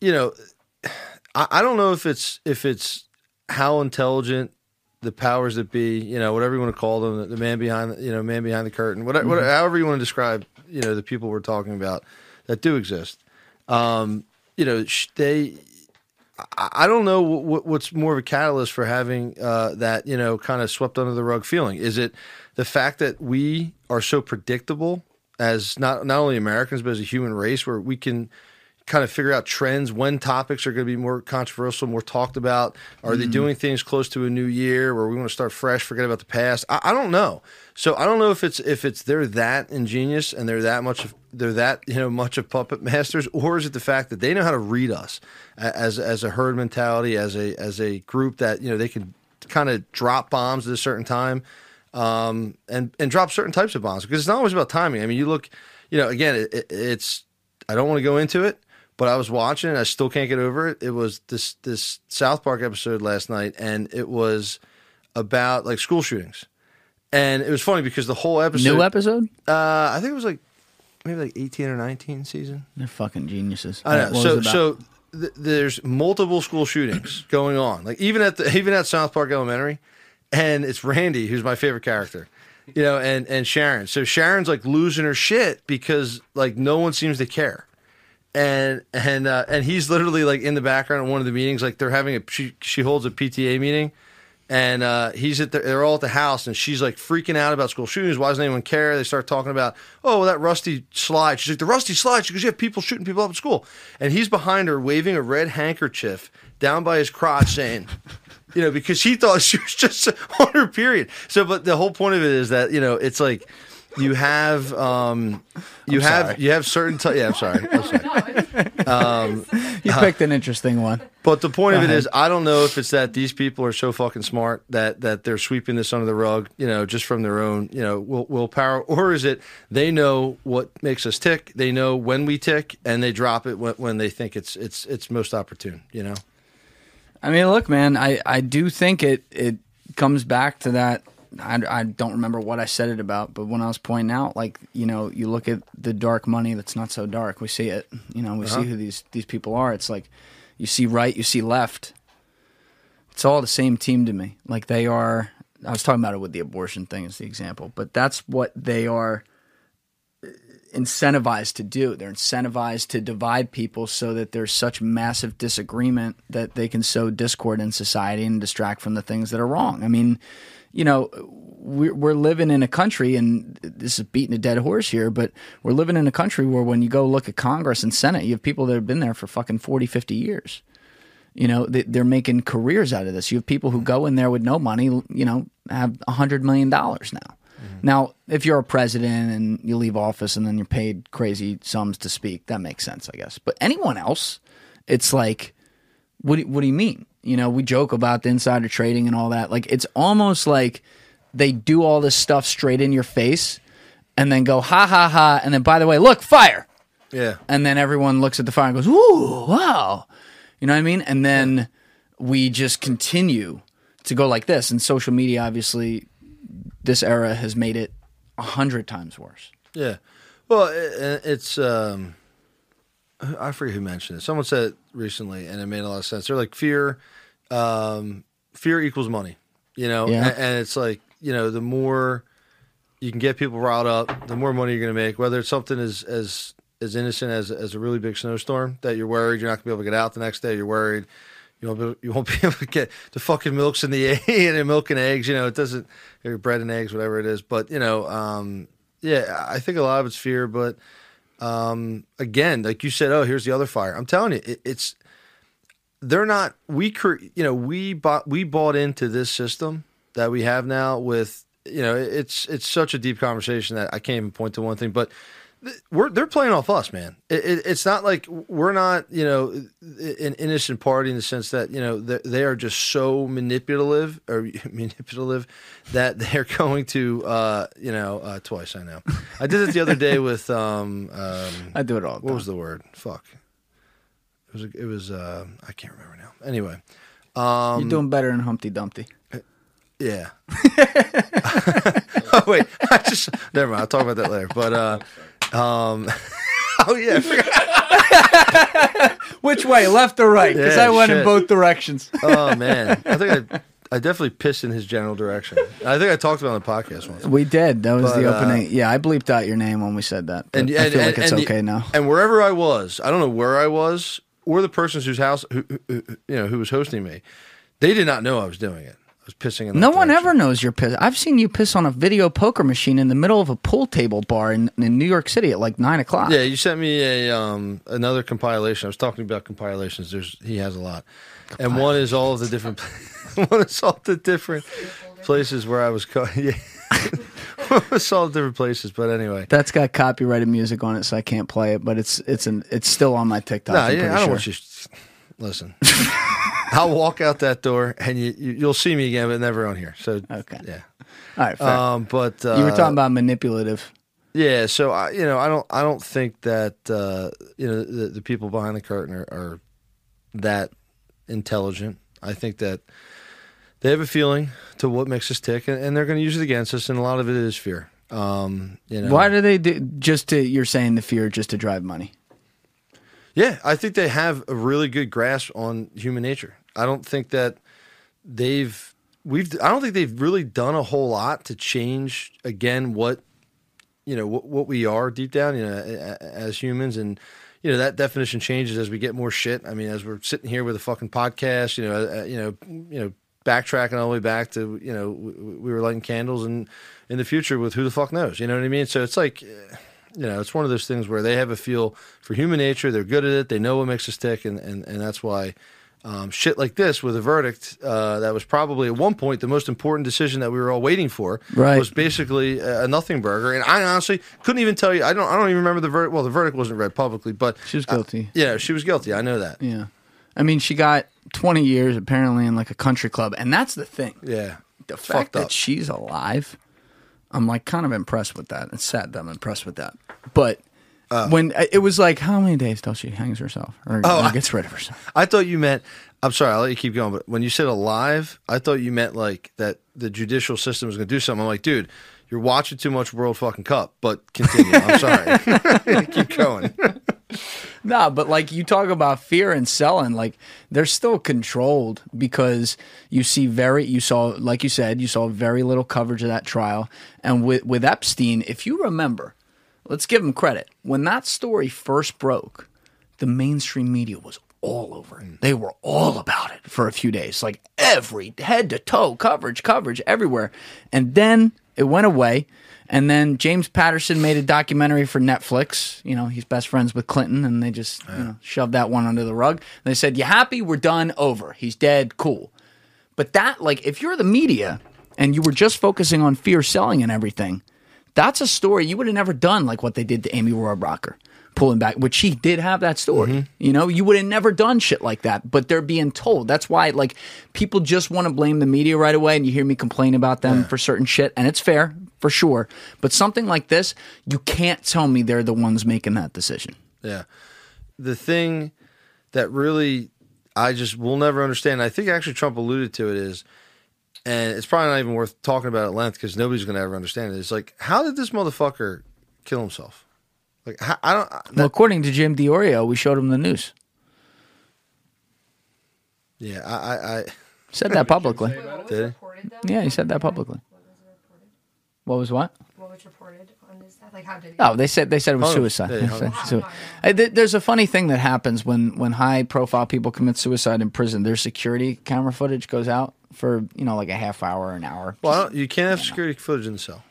[SPEAKER 1] you know, I, I don't know if it's if it's how intelligent the powers that be, you know, whatever you want to call them, the, the man behind, the, you know, man behind the curtain, whatever, whatever, mm-hmm. however you want to describe, you know, the people we're talking about that do exist. Um, you know, they. I don't know what's more of a catalyst for having uh, that, you know, kind of swept under the rug feeling. Is it the fact that we are so predictable as not not only Americans but as a human race, where we can kind of figure out trends when topics are going to be more controversial, more talked about? Are they doing things close to a new year where we want to start fresh, forget about the past? I, I don't know. So I don't know if it's if it's they're that ingenious and they're that much of they're that you know much of puppet masters, or is it the fact that they know how to read us as as a herd mentality, as a as a group that you know they can kind of drop bombs at a certain time um, and and drop certain types of bombs because it's not always about timing. I mean, you look, you know, again, it, it, it's I don't want to go into it, but I was watching, and I still can't get over it. It was this this South Park episode last night, and it was about like school shootings, and it was funny because the whole episode,
[SPEAKER 2] New episode?
[SPEAKER 1] uh, I think it was like maybe like eighteen or nineteen season.
[SPEAKER 2] They're fucking geniuses.
[SPEAKER 1] I know.
[SPEAKER 2] What
[SPEAKER 1] So so th- there's multiple school shootings [LAUGHS] going on. Like even at the even at South Park Elementary, and it's Randy who's my favorite character. You know, and and Sharon. So Sharon's like losing her shit because like no one seems to care. And and uh, and he's literally like in the background at one of the meetings. Like they're having a she she holds a PTA meeting, and uh, he's at the, they're all at the house, and she's like freaking out about school shootings. Why doesn't anyone care? They start talking about, oh, that rusty slide. She's like, the rusty slide because you have people shooting people up at school, and he's behind her waving a red handkerchief down by his crotch, saying. [LAUGHS] You know, because he thought she was just [LAUGHS] on her period. So, but the whole point of it is that you know, it's like you have um, you have
[SPEAKER 2] sorry.
[SPEAKER 1] you have certain ty- yeah I'm sorry I'm sorry [LAUGHS]
[SPEAKER 2] You picked an interesting one.
[SPEAKER 1] but the point of it
[SPEAKER 2] ahead.
[SPEAKER 1] is I don't know if it's that these people are so fucking smart that that they're sweeping this under the rug you know just from their own you know will willpower or is it they know what makes us tick they know when we tick and they drop it when, when they think it's it's it's most opportune you know
[SPEAKER 2] I mean, look, man, I, I do think it it comes back to that. I, I don't remember what I said it about, but when I was pointing out, like you know, you look at the dark money that's not so dark. We see it. You know, we see uh-huh. who these these people are. It's like you see right, you see left. It's all the same team to me. Like they are. I was talking about it with the abortion thing as the example, but that's what they are uh, incentivized to do. They're incentivized to divide people so that there's such massive disagreement that they can sow discord in society and distract from the things that are wrong. I mean, you know, we're, we're living in a country, and this is beating a dead horse here, but we're living in a country where when you go look at Congress and Senate, you have people that have been there for fucking 40, 50 years. You know, they, they're making careers out of this. You have people who go in there with no money, you know, have a hundred million dollars now. Mm-hmm. Now, if you're a president and you leave office and then you're paid crazy sums to speak, that makes sense, I guess. But anyone else, it's like, what do, what do you mean? You know, we joke about the insider trading and all that. Like, it's almost like they do all this stuff straight in your face and then go, ha ha ha. And then, by the way, look, fire
[SPEAKER 1] yeah
[SPEAKER 2] and then everyone looks at the fire and goes, "Ooh, wow," you know what I mean? And then we just continue to go like this. And social media, obviously, this era has made it a hundred times worse.
[SPEAKER 1] Yeah. Well, it's um, I forget who mentioned it. Someone said it recently, and it made a lot of sense. They're like fear, um, fear equals money. You know,
[SPEAKER 2] Yeah.
[SPEAKER 1] and, and it's like you know, the more you can get people riled up, the more money you're going to make. Whether it's something as as as innocent as as a really big snowstorm that you're worried you're not going to be able to get out the next day. You're worried. You won't, be, you won't [LAUGHS] be able to get the fucking milks and the [LAUGHS] A and the milk and eggs. You know, it doesn't or bread and eggs, whatever it is. But you know, um, yeah, I think a lot of it's fear. But um, again, like you said, oh, here's the other fire. I'm telling you, it, it's they're not. We cre- you know, we bought we bought into this system that we have now with you know, it's it's such a deep conversation that I can't even point to one thing, but we're they're playing off us, man. It, it, it's not like we're not, you know, an innocent party in the sense that you know they, they are just so manipulative or [LAUGHS] manipulative that they're going to, uh, you know, uh, twice. I know. I did it the other day with um, um
[SPEAKER 2] I do it all. The
[SPEAKER 1] what
[SPEAKER 2] time.
[SPEAKER 1] was the word? Fuck. It was it was uh, I can't remember now. Anyway, um,
[SPEAKER 2] You're doing better than Humpty Dumpty.
[SPEAKER 1] yeah. [LAUGHS] [LAUGHS] oh wait, I just never mind. I'll talk about that later. But uh, um, [LAUGHS] oh yeah, I forgot. [LAUGHS]
[SPEAKER 2] Which way, left or right? Because
[SPEAKER 1] Yeah,
[SPEAKER 2] I went in
[SPEAKER 1] shit.
[SPEAKER 2] both directions.
[SPEAKER 1] Oh man, I think I, I definitely pissed in his general direction. I think I talked about it on the podcast once.
[SPEAKER 2] we did. That was
[SPEAKER 1] But,
[SPEAKER 2] the
[SPEAKER 1] uh,
[SPEAKER 2] opening. yeah, I bleeped out your name when we said that. but
[SPEAKER 1] And,
[SPEAKER 2] I
[SPEAKER 1] and,
[SPEAKER 2] feel
[SPEAKER 1] and,
[SPEAKER 2] like it's
[SPEAKER 1] and the-
[SPEAKER 2] okay now.
[SPEAKER 1] And wherever I was, I don't know where I was, or the persons whose house, who, who, who- you know, who was hosting me, they did not know I was doing it. Was pissing in.
[SPEAKER 2] No one ever knows you're pissed. I've seen you piss on a video poker machine in the middle of a pool table bar in, in New York City at like nine o'clock.
[SPEAKER 1] Yeah, you sent me a um another compilation. I was talking about compilations. There's he has a lot, and one is all of the different. [LAUGHS] one is all the different places where I was. Co- [LAUGHS] yeah, is all the different places. But anyway,
[SPEAKER 2] That's got copyrighted music on it, so I can't play it. But it's it's an it's still on my TikTok.
[SPEAKER 1] no,
[SPEAKER 2] I'm
[SPEAKER 1] yeah, I don't
[SPEAKER 2] sure.
[SPEAKER 1] want you. Listen, [LAUGHS] I'll walk out that door, and you, you you'll see me again, but never on here. So
[SPEAKER 2] Okay.
[SPEAKER 1] yeah.
[SPEAKER 2] All right, fair.
[SPEAKER 1] Um, but uh,
[SPEAKER 2] you were talking about manipulative.
[SPEAKER 1] Yeah, so I, you know, I don't, I don't think that uh, you know the, the people behind the curtain are, are that intelligent. I think that they have a feeling to what makes us tick, and, and they're going to use it against us, and a lot of it is fear. Um, you know,
[SPEAKER 2] Why do they do just to? You're saying the fear just to drive money.
[SPEAKER 1] Yeah, I think they have a really good grasp on human nature. I don't think that they've we've I don't think they've really done a whole lot to change again what you know what, what we are deep down, you know, as humans and you know that definition changes as we get more shit. I mean, as we're sitting here with a fucking podcast, you know, uh, you know, you know, backtracking all the way back to you know we, we were lighting candles and in the future with who the fuck knows, you know what I mean? So it's like eh, you know, it's one of those things where they have a feel for human nature. They're good at it. They know what makes us tick, and and, and that's why um, shit like this with a verdict uh, that was probably at one point the most important decision that we were all waiting for
[SPEAKER 2] Right.
[SPEAKER 1] was basically a a nothing burger. And I honestly couldn't even tell you. I don't. I don't even remember the verdict. Well, the verdict wasn't read publicly, but
[SPEAKER 2] She was
[SPEAKER 1] uh,
[SPEAKER 2] guilty.
[SPEAKER 1] yeah, she was guilty. I know that.
[SPEAKER 2] Yeah. I mean, she got 20 years apparently in like a country club. And that's the thing.
[SPEAKER 1] Yeah,
[SPEAKER 2] The
[SPEAKER 1] It's
[SPEAKER 2] fact that she's alive, I'm like kind of impressed with that. It's sad that I'm impressed with that. But when it was like, how many days till she hangs herself or,
[SPEAKER 1] Uh. Oh, I-
[SPEAKER 2] gets rid of herself?
[SPEAKER 1] I thought you meant. I'm sorry. I'll let you keep going. But when you said alive, I thought you meant like that the judicial system was going to do something. I'm like, dude, you're watching too much World fucking Cup. But continue. I'm sorry. [LAUGHS] [LAUGHS] keep going.
[SPEAKER 2] No, but like you talk about fear and selling, like they're still controlled because you see very, you saw, like you said, you saw very little coverage of that trial. And with, with Epstein, if you remember, let's give him credit. When that story first broke, the mainstream media was all over it. Mm. They were all about it for a few days, like every head to toe coverage, coverage everywhere. And then it went away. And then James Patterson made a documentary for Netflix. You know, he's best friends with Clinton, and they just you know, shoved that one under the rug. they said, You happy? We're done. Over. He's dead. Cool. But that, like, if you're the media and you were just focusing on fear selling and everything, that's a story you would have never done like what they did to Amy Robach, pulling back, which she did have that story. Mm-hmm. You know, you would have never done shit like that, but they're being told. That's why, like, people just want to blame the media right away, and you hear me complain about them for certain shit, and it's fair for sure. But something like this, you can't tell me they're the ones making that decision.
[SPEAKER 1] Yeah. The thing that really I just will never understand, I think actually Trump alluded to it is, and it's probably not even worth talking about at length because nobody's going to ever understand it. It's like, how did this motherfucker kill himself? Like, how, I don't. That,
[SPEAKER 2] well, according to Jim Diorio, we showed him the news.
[SPEAKER 1] yeah, I, I, I
[SPEAKER 2] Said that publicly.
[SPEAKER 6] Wait, what was
[SPEAKER 1] Did he?
[SPEAKER 2] Yeah, he said that publicly.
[SPEAKER 6] What was?
[SPEAKER 2] What was what?
[SPEAKER 6] What was reported on his death? Like how did he?
[SPEAKER 2] Oh, they said they said it was
[SPEAKER 1] Oh,
[SPEAKER 2] suicide.
[SPEAKER 1] yeah, [LAUGHS]
[SPEAKER 2] They
[SPEAKER 1] yeah.
[SPEAKER 2] said ah,
[SPEAKER 6] Wow.
[SPEAKER 2] sui- th- There's a funny thing that happens when when high profile people commit suicide in prison. Their security camera footage goes out for you know like a half hour, or an hour,
[SPEAKER 1] well, I don't, you can't have security footage in the cell.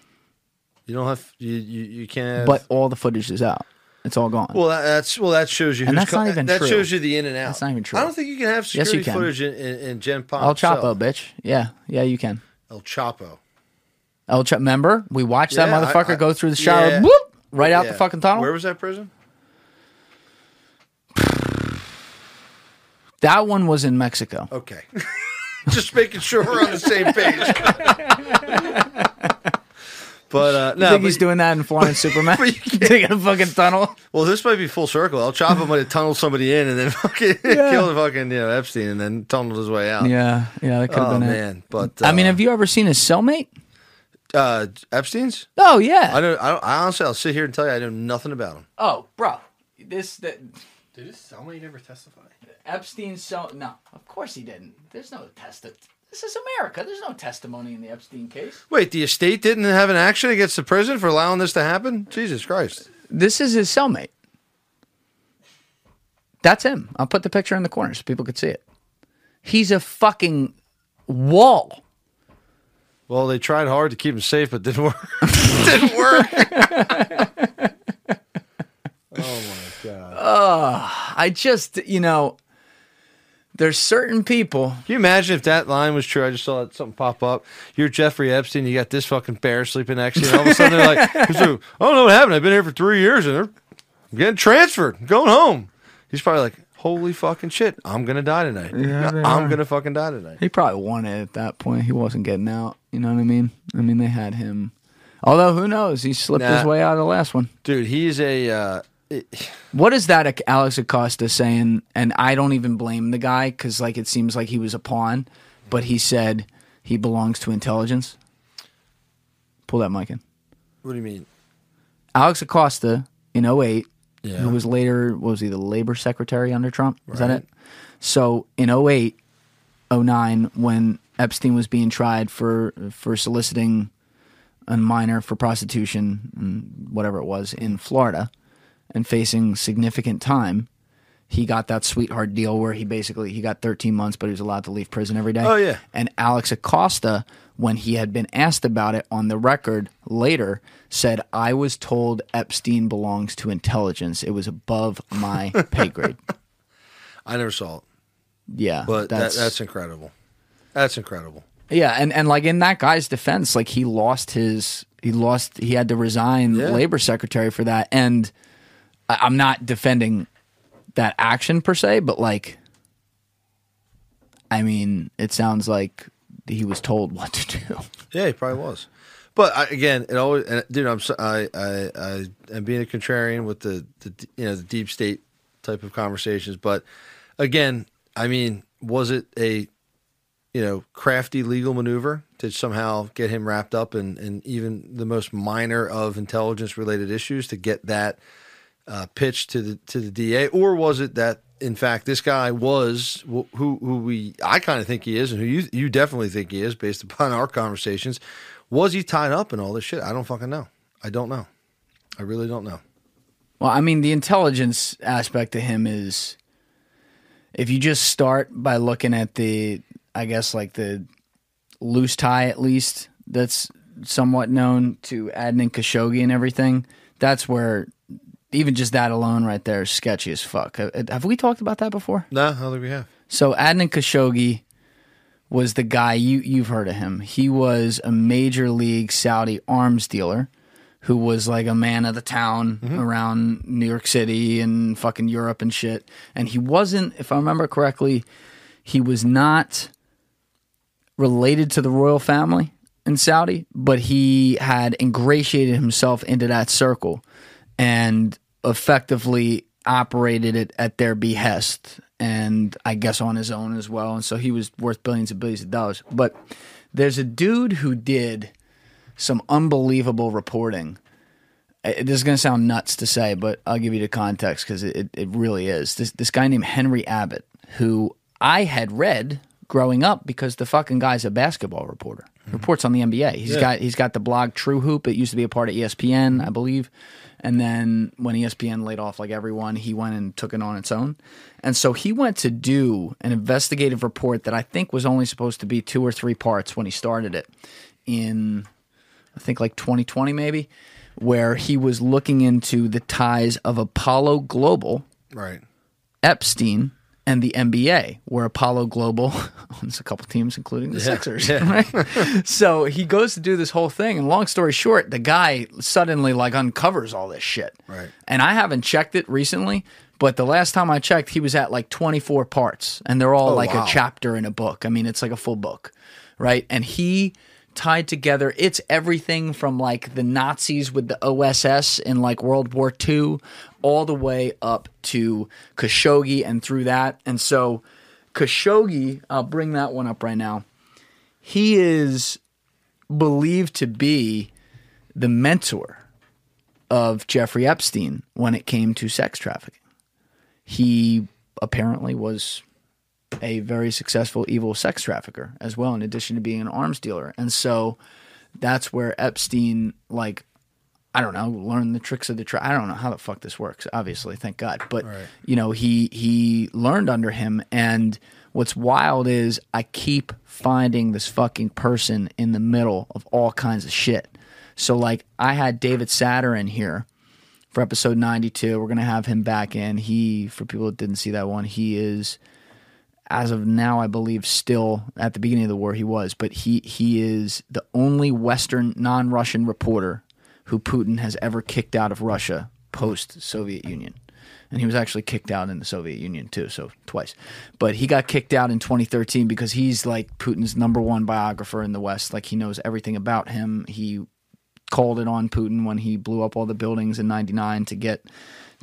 [SPEAKER 1] You don't have you you, you can't. Have,
[SPEAKER 2] but all the footage is out. It's all gone.
[SPEAKER 1] well, that, that's well that shows you.
[SPEAKER 2] And
[SPEAKER 1] who's
[SPEAKER 2] that's not even
[SPEAKER 1] that
[SPEAKER 2] true.
[SPEAKER 1] shows you the in and out.
[SPEAKER 2] That's not even true.
[SPEAKER 1] I don't think you can have
[SPEAKER 2] Yes, you
[SPEAKER 1] security
[SPEAKER 2] can.
[SPEAKER 1] footage in, in, in Gen Pop.
[SPEAKER 2] El Chapo,
[SPEAKER 1] cell.
[SPEAKER 2] bitch. Yeah, yeah, you can.
[SPEAKER 1] El Chapo.
[SPEAKER 2] El Chapo. Remember, we watched that
[SPEAKER 1] Yeah, I-
[SPEAKER 2] motherfucker
[SPEAKER 1] I-
[SPEAKER 2] go through the shower,
[SPEAKER 1] yeah.
[SPEAKER 2] whoop, right out
[SPEAKER 1] Yeah.
[SPEAKER 2] the fucking tunnel.
[SPEAKER 1] Where was that prison? [SIGHS]
[SPEAKER 2] that one was in Mexico.
[SPEAKER 1] Okay. [LAUGHS] [LAUGHS] Just making sure we're on the same page. [LAUGHS] but uh,
[SPEAKER 2] You
[SPEAKER 1] no,
[SPEAKER 2] think
[SPEAKER 1] but-
[SPEAKER 2] he's doing that in Flying Superman? [LAUGHS]
[SPEAKER 1] but you can't-
[SPEAKER 2] a fucking tunnel.
[SPEAKER 1] well, this might be full circle. El Chapo might have tunneled somebody in and then fucking killed fucking you know Epstein and then tunneled his way out.
[SPEAKER 2] Yeah, yeah, that could have
[SPEAKER 1] Oh
[SPEAKER 2] been it.
[SPEAKER 1] man, but uh,
[SPEAKER 2] I mean, have you ever seen his cellmate?
[SPEAKER 1] uh, Epstein's?
[SPEAKER 2] Oh yeah.
[SPEAKER 1] I don't. I, don't, I honestly, I'll sit here and tell you I know nothing about him.
[SPEAKER 2] Oh, bro, this that
[SPEAKER 7] Did his cellmate ever testify?
[SPEAKER 2] Epstein cell. No, of course he didn't. There's no test. This is America. There's no testimony in the Epstein case.
[SPEAKER 1] Wait, the estate didn't have an action against the prison for allowing this to happen? Jesus Christ!
[SPEAKER 2] This is his cellmate. That's him. I'll put the picture in the corner so people could see it. He's a fucking wall.
[SPEAKER 1] Well, they tried hard to keep him safe, but didn't work. [LAUGHS] didn't work. [LAUGHS] oh my god!
[SPEAKER 2] Oh, I just, you know, there's certain people.
[SPEAKER 1] Can you imagine if that line was true? I just saw something pop up. You're Jeffrey Epstein. You got this fucking bear sleeping next to you. And all of a sudden, they're like, [LAUGHS] "I don't know what happened. I've been here for three years, and I'm getting transferred. I'm going home." He's probably like, "Holy fucking shit! I'm gonna die tonight. I'm gonna fucking die tonight."
[SPEAKER 2] He probably won it at that point. He wasn't getting out. You know what I mean? I mean, they had him. Although, who knows? He slipped his way out of the last one.
[SPEAKER 1] Dude, he's a. Uh, it-
[SPEAKER 2] What is that Alex Acosta saying? And I don't even blame the guy because, like, it seems like he was a pawn, but he said he belongs to intelligence. Pull that mic in.
[SPEAKER 1] what do you mean?
[SPEAKER 2] Alex Acosta in 08,
[SPEAKER 1] Yeah.
[SPEAKER 2] who was later, what was he, the labor secretary under Trump? Is that it? So in 08, 09, when Epstein was being tried for for soliciting a minor for prostitution, and whatever it was, in Florida, and facing significant time, he got that sweetheart deal where he basically he got 13 months, but he was allowed to leave prison every day.
[SPEAKER 1] Oh, yeah.
[SPEAKER 2] And Alex Acosta, when he had been asked about it on the record later, said, "I was told Epstein belongs to intelligence. It was above my pay grade." [LAUGHS]
[SPEAKER 1] I never saw it.
[SPEAKER 2] yeah,
[SPEAKER 1] But that's, that, that's incredible. That's incredible.
[SPEAKER 2] Yeah, and and like in that guy's defense, like he lost his he lost he had to resign
[SPEAKER 1] Yeah.
[SPEAKER 2] labor secretary for that, and I, I'm not defending that action per se, but like, I mean, it sounds like he was told [LAUGHS] what to do.
[SPEAKER 1] Yeah, he probably was. But I, again, it always, and, dude. I'm so, I, I, I am being a contrarian with the, the, you know, the deep state type of conversations. But again, I mean, was it a, you know, crafty legal maneuver to somehow get him wrapped up in, in even the most minor of intelligence related issues to get that uh, pitch to the to the DA, or was it that in fact this guy was wh- who who we I kind of think he is, and who you you definitely think he is based upon our conversations? Was he tied up in all this shit? I don't fucking know. I don't know. I really don't know.
[SPEAKER 2] Well, I mean, the intelligence aspect to him is if you just start by looking at the, I guess, like the loose tie, at least, that's somewhat known to Adnan Khashoggi and everything, that's where even just that alone right there is sketchy as fuck. Have have we talked about that before?
[SPEAKER 1] No, I don't think we have.
[SPEAKER 2] So Adnan Khashoggi was the guy you you've heard of him. He was a major league Saudi arms dealer who was like a man of the town mm-hmm. around New York City and fucking Europe and shit. And he wasn't, if I remember correctly, he was not related to the royal family in Saudi, but he had ingratiated himself into that circle and effectively operated it at their behest and I guess on his own as well. And so he was worth billions and billions of dollars. But there's a dude who did some unbelievable reporting. This is going to sound nuts to say, but I'll give you the context because it, it really is. This this guy named Henry Abbott, who I had read growing up because the fucking guy's a basketball reporter. Mm-hmm. Reports on the NBA. He's got he's got the blog True Hoop. It used to be a part of ESPN, I believe. And then when ESPN laid off like everyone, he went and took it on its own. And so he went to do an investigative report that I think was only supposed to be two or three parts when he started it in I think like 2020 maybe, where he was looking into the ties of Apollo Global,
[SPEAKER 1] Right.
[SPEAKER 2] Epstein, and the NBA, where Apollo Global [LAUGHS] owns a couple teams, including the Sixers. Right? so he goes to do this whole thing, and long story short, the guy suddenly like uncovers all this shit.
[SPEAKER 1] Right.
[SPEAKER 2] And I haven't checked it recently, but the last time I checked, he was at like 24 parts, and they're all
[SPEAKER 1] Oh,
[SPEAKER 2] like
[SPEAKER 1] wow.
[SPEAKER 2] a chapter in a book. I mean, it's like a full book, right? And he tied together it's everything from like the Nazis with the OSS in like World War II all the way up to Khashoggi and through that. And so Khashoggi, I'll bring that one up right now. He is believed to be the mentor of Jeffrey Epstein when it came to sex trafficking. He apparently was a very successful evil sex trafficker as well, in addition to being an arms dealer. And so that's where Epstein, like, I don't know, learned the tricks of the trade. I don't know how the fuck this works. Obviously, thank God. But you know, he he learned under him. And what's wild is I keep finding this fucking person in the middle of all kinds of shit. So like, I had David Satter in here for episode 92. We're going to have him back in. He, for people that didn't see that one, he is, as of now, I believe, still at the beginning of the war, he was, but he, he is the only Western non Russian reporter who Putin has ever kicked out of Russia post Soviet Union. And he was actually kicked out in the Soviet Union too, so twice. But he got kicked out in 2013 because he's like Putin's number one biographer in the West. Like he knows everything about him. He called it on Putin when he blew up all the buildings in 99 to get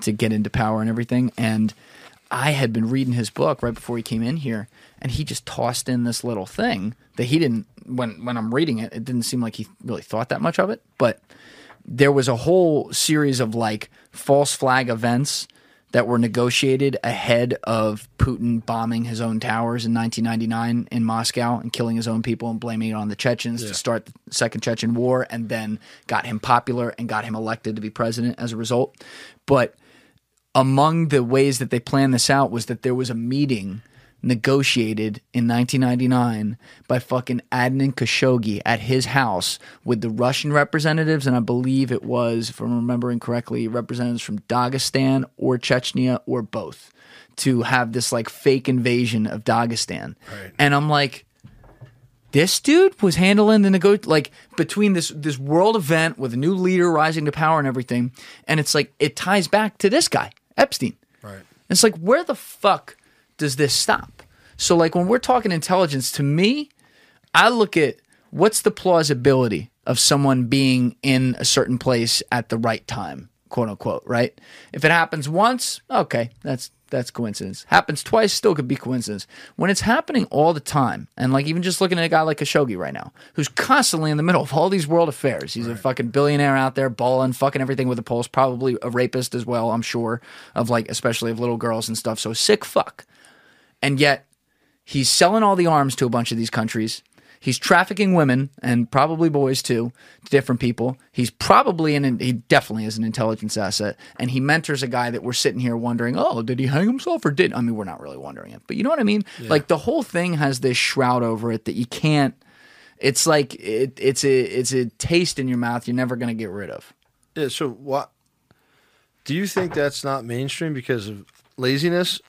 [SPEAKER 2] to get into power and everything and I had been reading his book right before he came in here and he just tossed in this little thing that he didn't when when I'm reading it it didn't seem like he really thought that much of it but there was a whole series of like false flag events that were negotiated ahead of Putin bombing his own towers in 1999 in Moscow and killing his own people and blaming it on the Chechens to start the Second Chechen War and then got him popular and got him elected to be president as a result. But among the ways that they planned this out was that there was a meeting negotiated in 1999 by fucking Adnan Khashoggi at his house with the Russian representatives, and I believe it was, if I'm remembering correctly, representatives from Dagestan or Chechnya or both, to have this like fake invasion of Dagestan. And I'm like, this dude was handling the nego like between this this world event with a new leader rising to power and everything, and it's like it ties back to this guy Epstein.
[SPEAKER 1] Right.
[SPEAKER 2] It's like where the fuck does this stop? So like when we're talking intelligence, to me, I look at what's the plausibility of someone being in a certain place at the right time, quote unquote, right? If it happens once, okay, that's that's coincidence. Happens twice, still could be coincidence. When it's happening all the time, and like even just looking at a guy like Khashoggi right now, who's constantly in the middle of all these world affairs. He's a fucking billionaire out there, balling, fucking everything with a pulse. Probably a rapist as well, I'm sure, of like especially of little girls and stuff. So sick fuck. And yet he's selling all the arms to a bunch of these countries. He's trafficking women and probably boys too to different people. He's probably an he definitely is an intelligence asset, and he mentors a guy that we're sitting here wondering, oh, did he hang himself or did? I mean, we're not really wondering it, but you know what I mean. Like the whole thing has this shroud over it that you can't. It's like it, it's a it's a taste in your mouth you're never gonna get rid of.
[SPEAKER 1] Yeah. So what? Do you think that's not mainstream because of laziness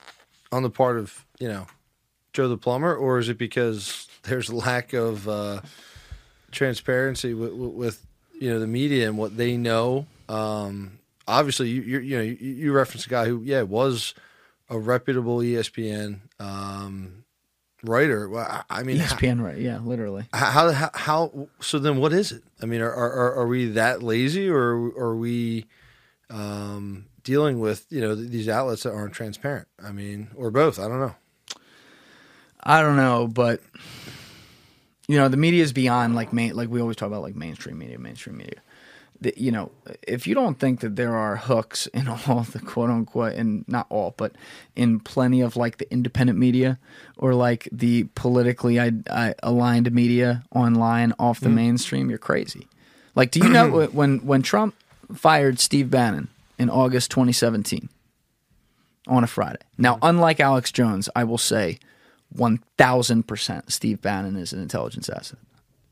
[SPEAKER 1] on the part of you know Joe the plumber, or is it because there's a lack of uh, transparency with, with, with you know the media and what they know? Um, obviously, you you you know you, you reference a guy who yeah was a reputable ESPN um, writer. Well, I, mean,
[SPEAKER 2] ESPN, right? Yeah, literally.
[SPEAKER 1] how, how how so then what is it i mean are are, are we that lazy or are we um dealing with you know these outlets that aren't transparent i mean or both i don't know
[SPEAKER 2] I don't know, but you know, the media is beyond like main. Like we always talk about, like mainstream media, mainstream media. The, you know, if you don't think that there are hooks in [LAUGHS] all the quote unquote, and not all, but in plenty of like the independent media or like the politically I, I, aligned media online off the mm. mainstream, you're crazy. Like, do you know [CLEARS THROAT] when when Trump fired Steve Bannon in August 2017 on a Friday? Now, unlike Alex Jones, I will say 1000% Steve Bannon is an intelligence asset.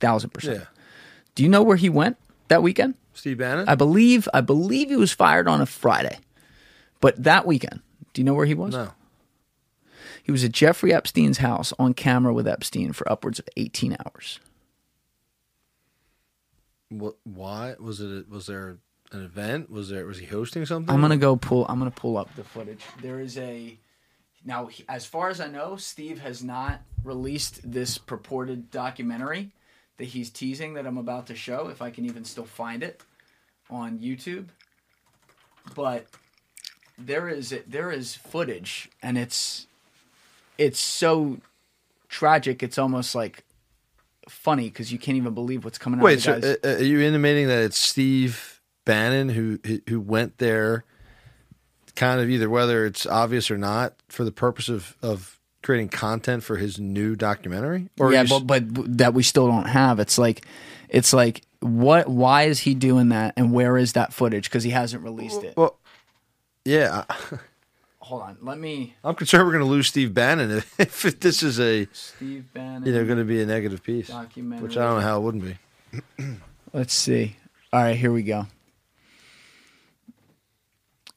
[SPEAKER 2] 1000%.
[SPEAKER 1] yeah
[SPEAKER 2] Do you know where he went that weekend?
[SPEAKER 1] steve bannon
[SPEAKER 2] I believe I believe he was fired on a Friday. But that weekend, do you know where he was?
[SPEAKER 1] no
[SPEAKER 2] He was at Jeffrey Epstein's house on camera with Epstein for upwards of 18 hours.
[SPEAKER 1] what why was it was there an event was there was he hosting something
[SPEAKER 2] I'm gonna go pull. I'm gonna pull up the footage. There is a now, as far as I know, Steve has not released this purported documentary that he's teasing that I'm about to show. If I can even still find it on YouTube, but there is there is footage, and it's it's so tragic. It's almost like funny because you can't even believe what's coming out.
[SPEAKER 1] wait
[SPEAKER 2] of
[SPEAKER 1] so
[SPEAKER 2] guy's-
[SPEAKER 1] uh, uh, are you intimating that it's steve bannon who who went there kind of either whether it's obvious or not for the purpose of of creating content for his new documentary or
[SPEAKER 2] yeah, but but that we still don't have. It's like, it's like, what? Why is he doing that? And where is that footage? Because he hasn't released it.
[SPEAKER 1] Well, yeah, [LAUGHS]
[SPEAKER 2] Hold on, let me.
[SPEAKER 1] I'm concerned we're going to lose Steve Bannon if, [LAUGHS] if this is a
[SPEAKER 2] Steve Bannon.
[SPEAKER 1] you know going to be a negative piece,
[SPEAKER 2] Documentary.
[SPEAKER 1] which I don't know how it wouldn't be.
[SPEAKER 2] Let's see. All right, here we go.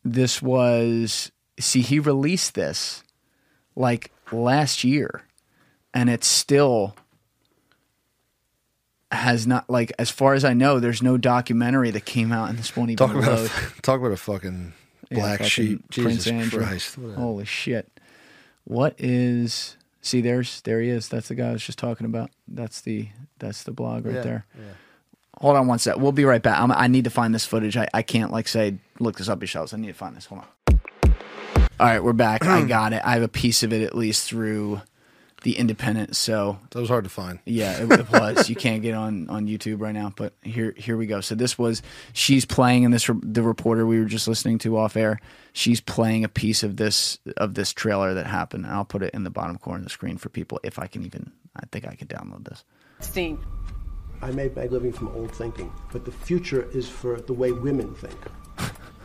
[SPEAKER 2] This was see he released this like last year and it's still has not like as far as I know there's no documentary that came out and this won't even
[SPEAKER 1] Talk about
[SPEAKER 2] load.
[SPEAKER 1] a, [LAUGHS] talk about a fucking
[SPEAKER 2] Yeah,
[SPEAKER 1] black
[SPEAKER 2] fucking
[SPEAKER 1] sheep.
[SPEAKER 2] Prince
[SPEAKER 1] Jesus
[SPEAKER 2] Andrew.
[SPEAKER 1] Christ!
[SPEAKER 2] Holy shit. What is see there's there he is. That's the guy I was just talking about. That's the that's the blog right
[SPEAKER 1] Yeah,
[SPEAKER 2] there. Hold on one sec. We'll be right back. I'm, I need to find this footage. I, I can't like say look this up yourselves. I need to find this. Hold on. All right, we're back. I [CLEARS THROAT] got it. I have a piece of it at least through the Independent. So
[SPEAKER 1] That was hard to find.
[SPEAKER 2] yeah, it, it was. You can't get on on YouTube right now, but here here we go. So this was she's playing in this re- the reporter we were just listening to off air. She's playing a piece of this of this trailer that happened. I'll put it in the bottom corner of the screen for people if I can even. I think I can download this.
[SPEAKER 8] Epstein.
[SPEAKER 9] I made my living from old thinking, but the future is for the way women think.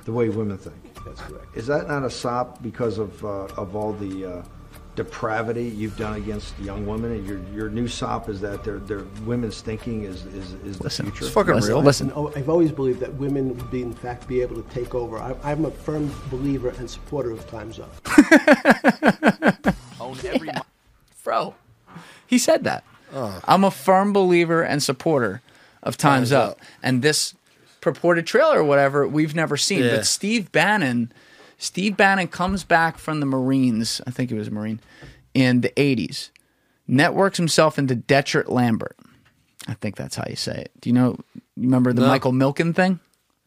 [SPEAKER 10] The way women think.
[SPEAKER 9] That's correct.
[SPEAKER 10] Is that not a sop because of uh, of all the uh,
[SPEAKER 8] depravity you've done against young women, and your your new sop is that their their women's thinking is is, is the future.
[SPEAKER 1] It's fucking
[SPEAKER 2] Listen,
[SPEAKER 1] real.
[SPEAKER 2] listen.
[SPEAKER 9] Oh, I've always believed that women would be, in fact, be able to take over. I, I'm a firm believer and supporter of Time's Up. [LAUGHS] Owned every.
[SPEAKER 2] Bro, he said that. I'm a firm believer and supporter of Time's,
[SPEAKER 1] Time's
[SPEAKER 2] Up.
[SPEAKER 1] Up.
[SPEAKER 2] And this purported trailer or whatever, we've never seen.
[SPEAKER 1] Yeah.
[SPEAKER 2] But Steve Bannon, Steve Bannon comes back from the Marines, I think he was a Marine, in the 80s, networks himself into Drexel Lambert. I think that's how you say it. Do you know, you remember the
[SPEAKER 1] No.
[SPEAKER 2] Michael Milken thing?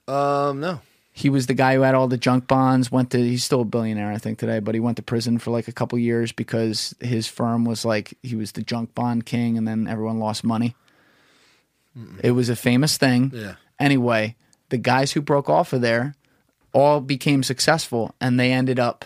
[SPEAKER 1] Um, no.
[SPEAKER 2] He was the guy who had all the junk bonds. Went to he's still a billionaire, I think today, but he went to prison for like a couple years because his firm was like he was the junk bond king, and then everyone lost money. It was a famous thing.
[SPEAKER 1] Yeah.
[SPEAKER 2] Anyway, the guys who broke off of there all became successful, and they ended up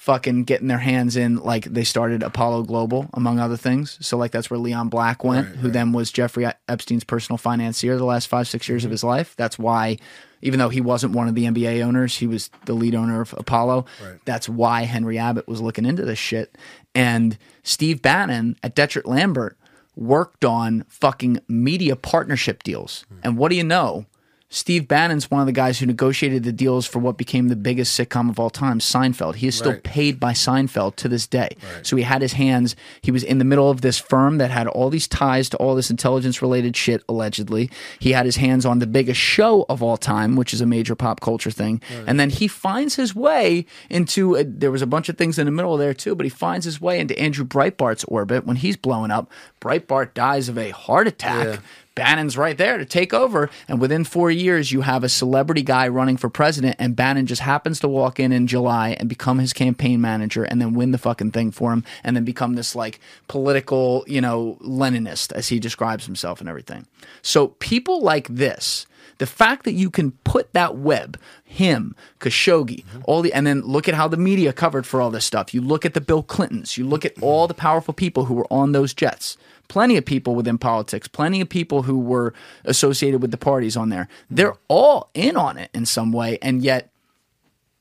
[SPEAKER 2] fucking getting their hands in like they started Apollo Global among other things. So like that's where Leon Black went,
[SPEAKER 1] Right,
[SPEAKER 2] who
[SPEAKER 1] right.
[SPEAKER 2] then was Jeffrey Epstein's personal financier the last 5 6 years of mm-hmm. his life. That's why even though he wasn't one of the NBA owners, he was the lead owner of Apollo.
[SPEAKER 1] Right.
[SPEAKER 2] That's why Henry Abbott was looking into this shit. And Steve Bannon at Drexel Lambert worked on fucking media partnership deals.
[SPEAKER 1] Hmm.
[SPEAKER 2] And what do you know? Steve Bannon's one of the guys who negotiated the deals for what became the biggest sitcom of all time, Seinfeld. He is still
[SPEAKER 1] Right.
[SPEAKER 2] paid by Seinfeld to this day. So he had his hands, he was in the middle of this firm that had all these ties to all this intelligence related shit, allegedly. He had his hands on the biggest show of all time, which is a major pop culture thing. And then he finds his way into, a, there was a bunch of things in the middle there too, but he finds his way into Andrew Breitbart's orbit when he's blowing up. Breitbart dies of a heart attack.
[SPEAKER 1] Yeah.
[SPEAKER 2] Bannon's right there to take over. And within four years, you have a celebrity guy running for president, and Bannon just happens to walk in in July and become his campaign manager and then win the fucking thing for him and then become this like political, you know, Leninist as he describes himself and everything. So people like this. The fact that you can put that web, him, Khashoggi, all the, and then look at how the media covered for all this stuff. You look at the Bill Clintons. You look at all the powerful people who were on those jets plenty of people within politics, plenty of people who were associated with the parties on there. They're all in on it in some way, and yet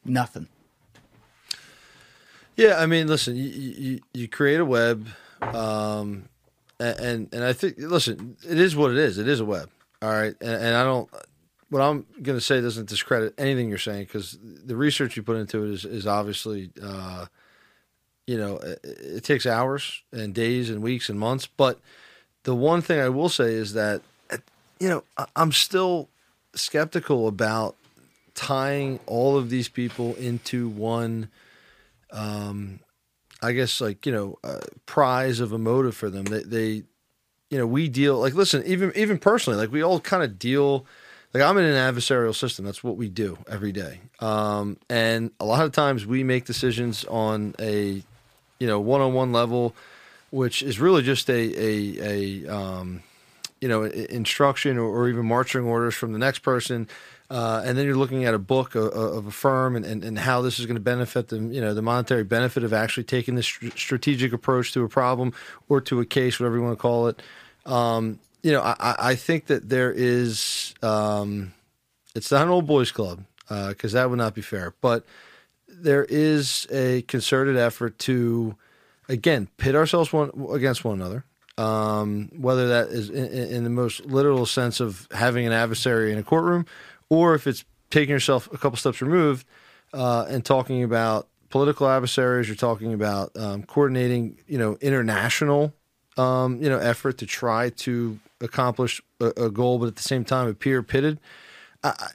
[SPEAKER 2] nothing.
[SPEAKER 1] Yeah, I mean, listen, you you, you create a web, um, and and I think listen, it is what it is. It is a web, all right. And, and I don't. What I'm going to say doesn't discredit anything you're saying because the research you put into it is is obviously, uh, you know, it, it takes hours and days and weeks and months. But the one thing I will say is that, you know, I'm still skeptical about tying all of these people into one. um I guess like you know, uh, prize of a motive for them. They, they, you know, we deal like listen, even even personally, like we all kind of deal. Like I'm in an adversarial system. That's what we do every day. Um, and a lot of times we make decisions on a, you know, one-on-one level, which is really just a a, a um, you know, instruction or, or even marching orders from the next person. Uh, and then you're looking at a book of, of a firm and, and, and how this is going to benefit them, you know, the monetary benefit of actually taking this str- strategic approach to a problem or to a case, whatever you want to call it. Um, you know, I, I- think that there is, um, it's not an old boys club because that would not be fair, but there is a concerted effort to, again, pit ourselves one against one another. Um, whether that is in in the most literal sense of having an adversary in a courtroom, or if it's taking yourself a couple steps removed uh, and talking about political adversaries, you're talking about um, coordinating, you know, international, um, you know, effort to try to accomplish a, a goal, but at the same time appear pitted. I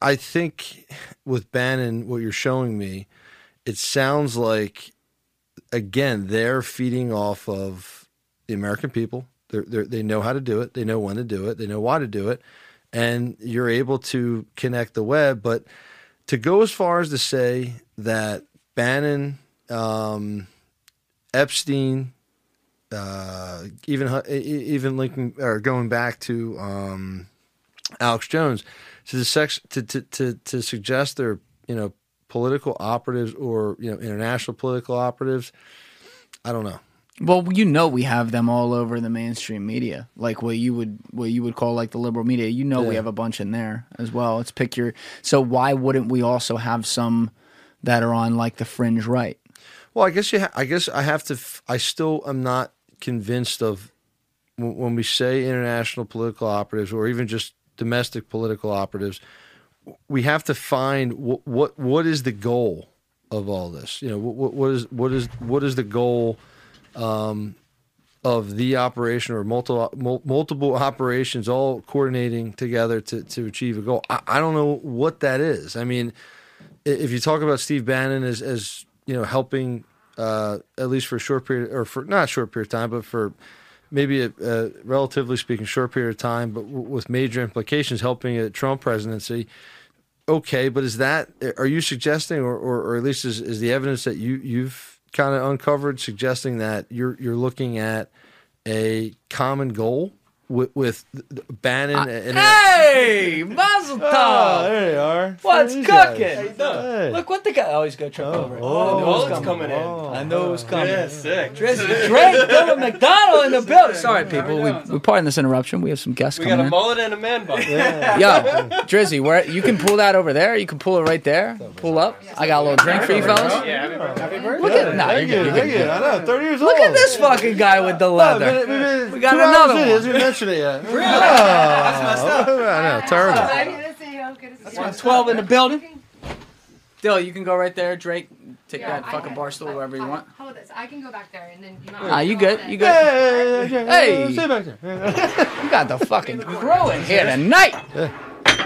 [SPEAKER 1] I think with Bannon, what you're showing me, it sounds like again they're feeding off of the American people. They're, they're, they know how to do it. They know when to do it. They know why to do it, and you're able to connect the web. But to go as far as to say that Bannon, um, Epstein, uh, even even linking or going back to um, Alex Jones to the sex to, to to to suggest they're you know political operatives or you know international political operatives. I don't know.
[SPEAKER 2] Well, you know we have them all over the mainstream media, like what you would what you would call like the liberal media. You know we have a bunch in there as well. Let's pick your. So why wouldn't we also have some that are on like the fringe right?
[SPEAKER 1] Well, I guess you. Ha- I guess I have to. F- I still am not convinced of when we say international political operatives, or even just domestic political operatives. We have to find what what what is the goal of all this. You know, what, what is what is what is the goal um, of the operation or multiple multiple operations all coordinating together to to achieve a goal. I, I don't know what that is. I mean, if you talk about Steve Bannon as as you know helping uh, at least for a short period or for not a short period of time, but for maybe a, a relatively speaking short period of time, but w- with major implications, helping a Trump presidency. Okay, but is that are you suggesting, or, or, or at least is, is the evidence that you you've kind of uncovered suggesting that you're you're looking at a common goal with, with Bannon ah, and
[SPEAKER 2] Hey, [LAUGHS] Mazel oh, Tov!
[SPEAKER 1] Oh, there you are.
[SPEAKER 2] What's
[SPEAKER 1] These
[SPEAKER 2] cooking?
[SPEAKER 1] guys. Hey.
[SPEAKER 2] Look what the guy. Oh, he's gonna trip oh, over. it.
[SPEAKER 1] oh,
[SPEAKER 2] I know
[SPEAKER 7] it's
[SPEAKER 2] it's coming.
[SPEAKER 7] coming in.
[SPEAKER 2] I know it was coming.
[SPEAKER 7] Yeah, sick.
[SPEAKER 2] Drizzy, Drake, Dylan McDonald in the building. Sorry, people. We, we pardon this interruption. We have some guests
[SPEAKER 7] We
[SPEAKER 2] coming in.
[SPEAKER 7] We got a
[SPEAKER 2] in.
[SPEAKER 7] mullet and a man bun. [LAUGHS]
[SPEAKER 2] Yo, Drizzy, where you can pull that over there. You can pull it right there. Pull up. I got a little drink for you fellas. Yeah, happy birthday. Oh, Look at nah, you're good. You're
[SPEAKER 1] Thank you. I know. Thirty years
[SPEAKER 2] Look
[SPEAKER 1] old.
[SPEAKER 2] at this fucking guy with the leather.
[SPEAKER 1] We
[SPEAKER 2] got another one.
[SPEAKER 1] Hasn't mentioned it yet. Really? That's messed up. I know. Terrible.
[SPEAKER 6] Good to see you. Good to see you.
[SPEAKER 2] 12 in the building. Dill, you can go right there. Drake, take
[SPEAKER 6] Yeah,
[SPEAKER 2] that
[SPEAKER 6] I
[SPEAKER 2] fucking
[SPEAKER 6] can-
[SPEAKER 2] bar stool
[SPEAKER 6] I-
[SPEAKER 2] wherever you
[SPEAKER 6] I-
[SPEAKER 2] want.
[SPEAKER 6] How about this? I can go back there and then you.
[SPEAKER 2] Ah, you good? You good?
[SPEAKER 1] Hey,
[SPEAKER 2] Hey.
[SPEAKER 1] Stay back there.
[SPEAKER 2] You got the fucking crew in here tonight.
[SPEAKER 6] No,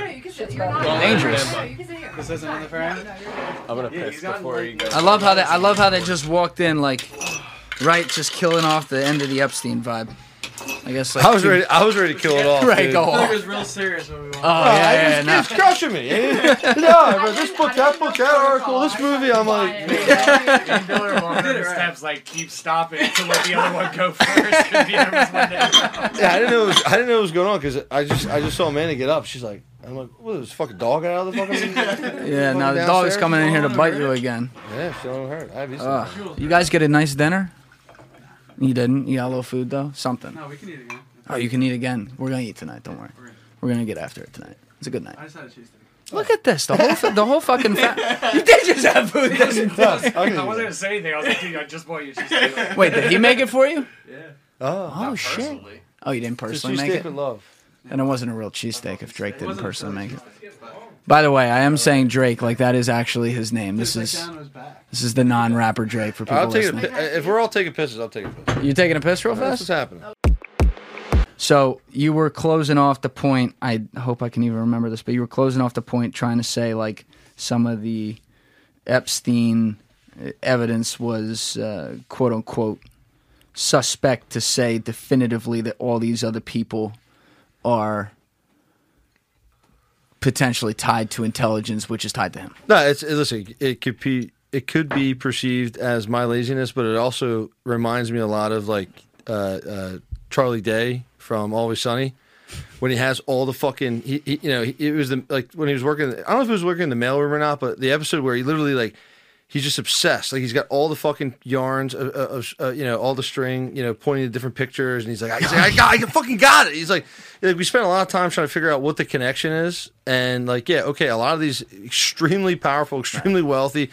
[SPEAKER 6] you can sit. You're not.
[SPEAKER 2] Dangerous.
[SPEAKER 6] No, you can sit here.
[SPEAKER 7] This isn't in the frame?
[SPEAKER 6] No, you're.
[SPEAKER 7] I'm gonna piss before you go.
[SPEAKER 2] I love how they. I love how they just walked in like, right, just killing off the end of the Epstein vibe. I guess. Like
[SPEAKER 1] I was
[SPEAKER 2] two-
[SPEAKER 1] ready. I was ready to kill it off.
[SPEAKER 2] Right,
[SPEAKER 1] dude.
[SPEAKER 2] go
[SPEAKER 7] I thought
[SPEAKER 2] off.
[SPEAKER 7] it was real serious when we went.
[SPEAKER 2] Oh [LAUGHS] yeah, yeah, no.
[SPEAKER 1] It's crushing me. no, but this book, that book, that article, this movie, I'm like,
[SPEAKER 10] And Miller [LAUGHS] walking up the steps like keep stopping to let the other one go [LAUGHS] first. 'cause the other one's one down.
[SPEAKER 1] yeah, I didn't know. It was, I didn't know what was going on because I just, I just saw Amanda get up. She's like, I'm like, what is this fucking dog out of the fucking?
[SPEAKER 2] Yeah, now the dog is coming in here to bite you again.
[SPEAKER 1] Yeah, she don't hurt. I have you
[SPEAKER 2] Ugh. You guys get a nice dinner? You didn't. You got a little food though. Something.
[SPEAKER 7] No, we can eat again.
[SPEAKER 2] Oh, you can eat again. We're gonna eat tonight. Don't worry. We're gonna get after it tonight. It's a good night.
[SPEAKER 7] I just had a cheese cheesesteak.
[SPEAKER 2] Look at this. The whole fu- the whole fucking. Fa- [LAUGHS] you did just have food. didn't you?
[SPEAKER 10] I wasn't gonna say anything. I was like, dude, I just bought you a cheesesteak. [LAUGHS]
[SPEAKER 2] Wait, did he make it for you?
[SPEAKER 7] Yeah.
[SPEAKER 1] Oh,
[SPEAKER 2] Oh shit. Oh, you didn't personally make
[SPEAKER 1] cheesesteak
[SPEAKER 2] it.
[SPEAKER 1] with love.
[SPEAKER 2] And it wasn't a real cheesesteak if Drake didn't personally make it. By the way, I am saying Drake like that is actually his name. This is
[SPEAKER 7] Down his back.
[SPEAKER 2] this is the non-rapper Drake for people
[SPEAKER 1] I'll take
[SPEAKER 2] listening.
[SPEAKER 1] pi- if we're all taking pisses, I'll take a piss.
[SPEAKER 2] You taking a piss real
[SPEAKER 1] That's what's
[SPEAKER 2] fast?
[SPEAKER 1] happening.
[SPEAKER 2] So you were closing off the point. I hope I can even remember this, but you were closing off the point, trying to say like some of the Epstein evidence was uh, quote unquote suspect to say definitively that all these other people are potentially tied to intelligence, which is tied to him.
[SPEAKER 1] No, it's it- listen. It could be it could be perceived as my laziness, but it also reminds me a lot of like uh, uh, Charlie Day from Always Sunny when he has all the fucking he, he you know he, it was the like when he was working. I don't know if he was working in the mailroom or not, but the episode where he literally like. He's just obsessed. Like he's got all the fucking yarns of, of uh, you know, all the string, you know, pointing to different pictures, and he's like, he's like I got, I fucking got it. He's like, like, we spent a lot of time trying to figure out what the connection is, and like, yeah, okay, a lot of these extremely powerful, extremely wealthy,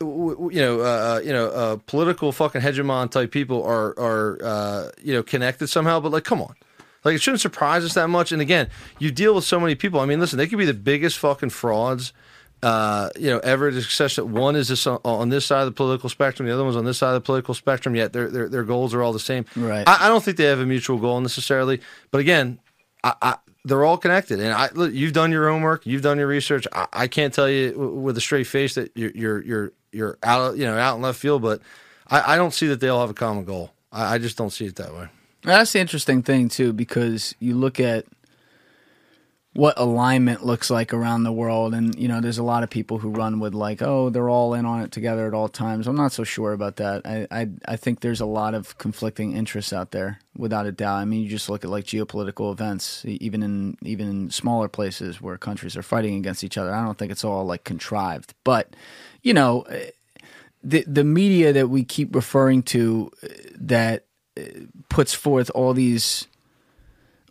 [SPEAKER 1] you know, uh, uh, you know, uh, political fucking hegemon type people are are uh, you know connected somehow. But like, come on, like it shouldn't surprise us that much. And again, you deal with so many people. I mean, listen, they could be the biggest fucking frauds. Uh, you know, ever to success that one is this on, on this side of the political spectrum, the other one's on this side of the political spectrum. Yet their their, their goals are all the same.
[SPEAKER 2] Right.
[SPEAKER 1] I, I don't think they have a mutual goal necessarily. But again, I, I, they're all connected. And I, look, you've done your homework, you've done your research. I, I can't tell you w- with a straight face that you're you're you're, you're out, you know, out in left field. But I, I don't see that they all have a common goal. I, I just don't see it that way.
[SPEAKER 2] That's the interesting thing too, because you look at what alignment looks like around the world, and you know, there's a lot of people who run with like, oh, they're all in on it together at all times. I'm not so sure about that. I I, I think there's a lot of conflicting interests out there, without a doubt. I mean, you just look at like geopolitical events, even in even in smaller places where countries are fighting against each other. I don't think it's all like contrived, but you know. eh, The, the media that we keep referring to eh, that puts forth all these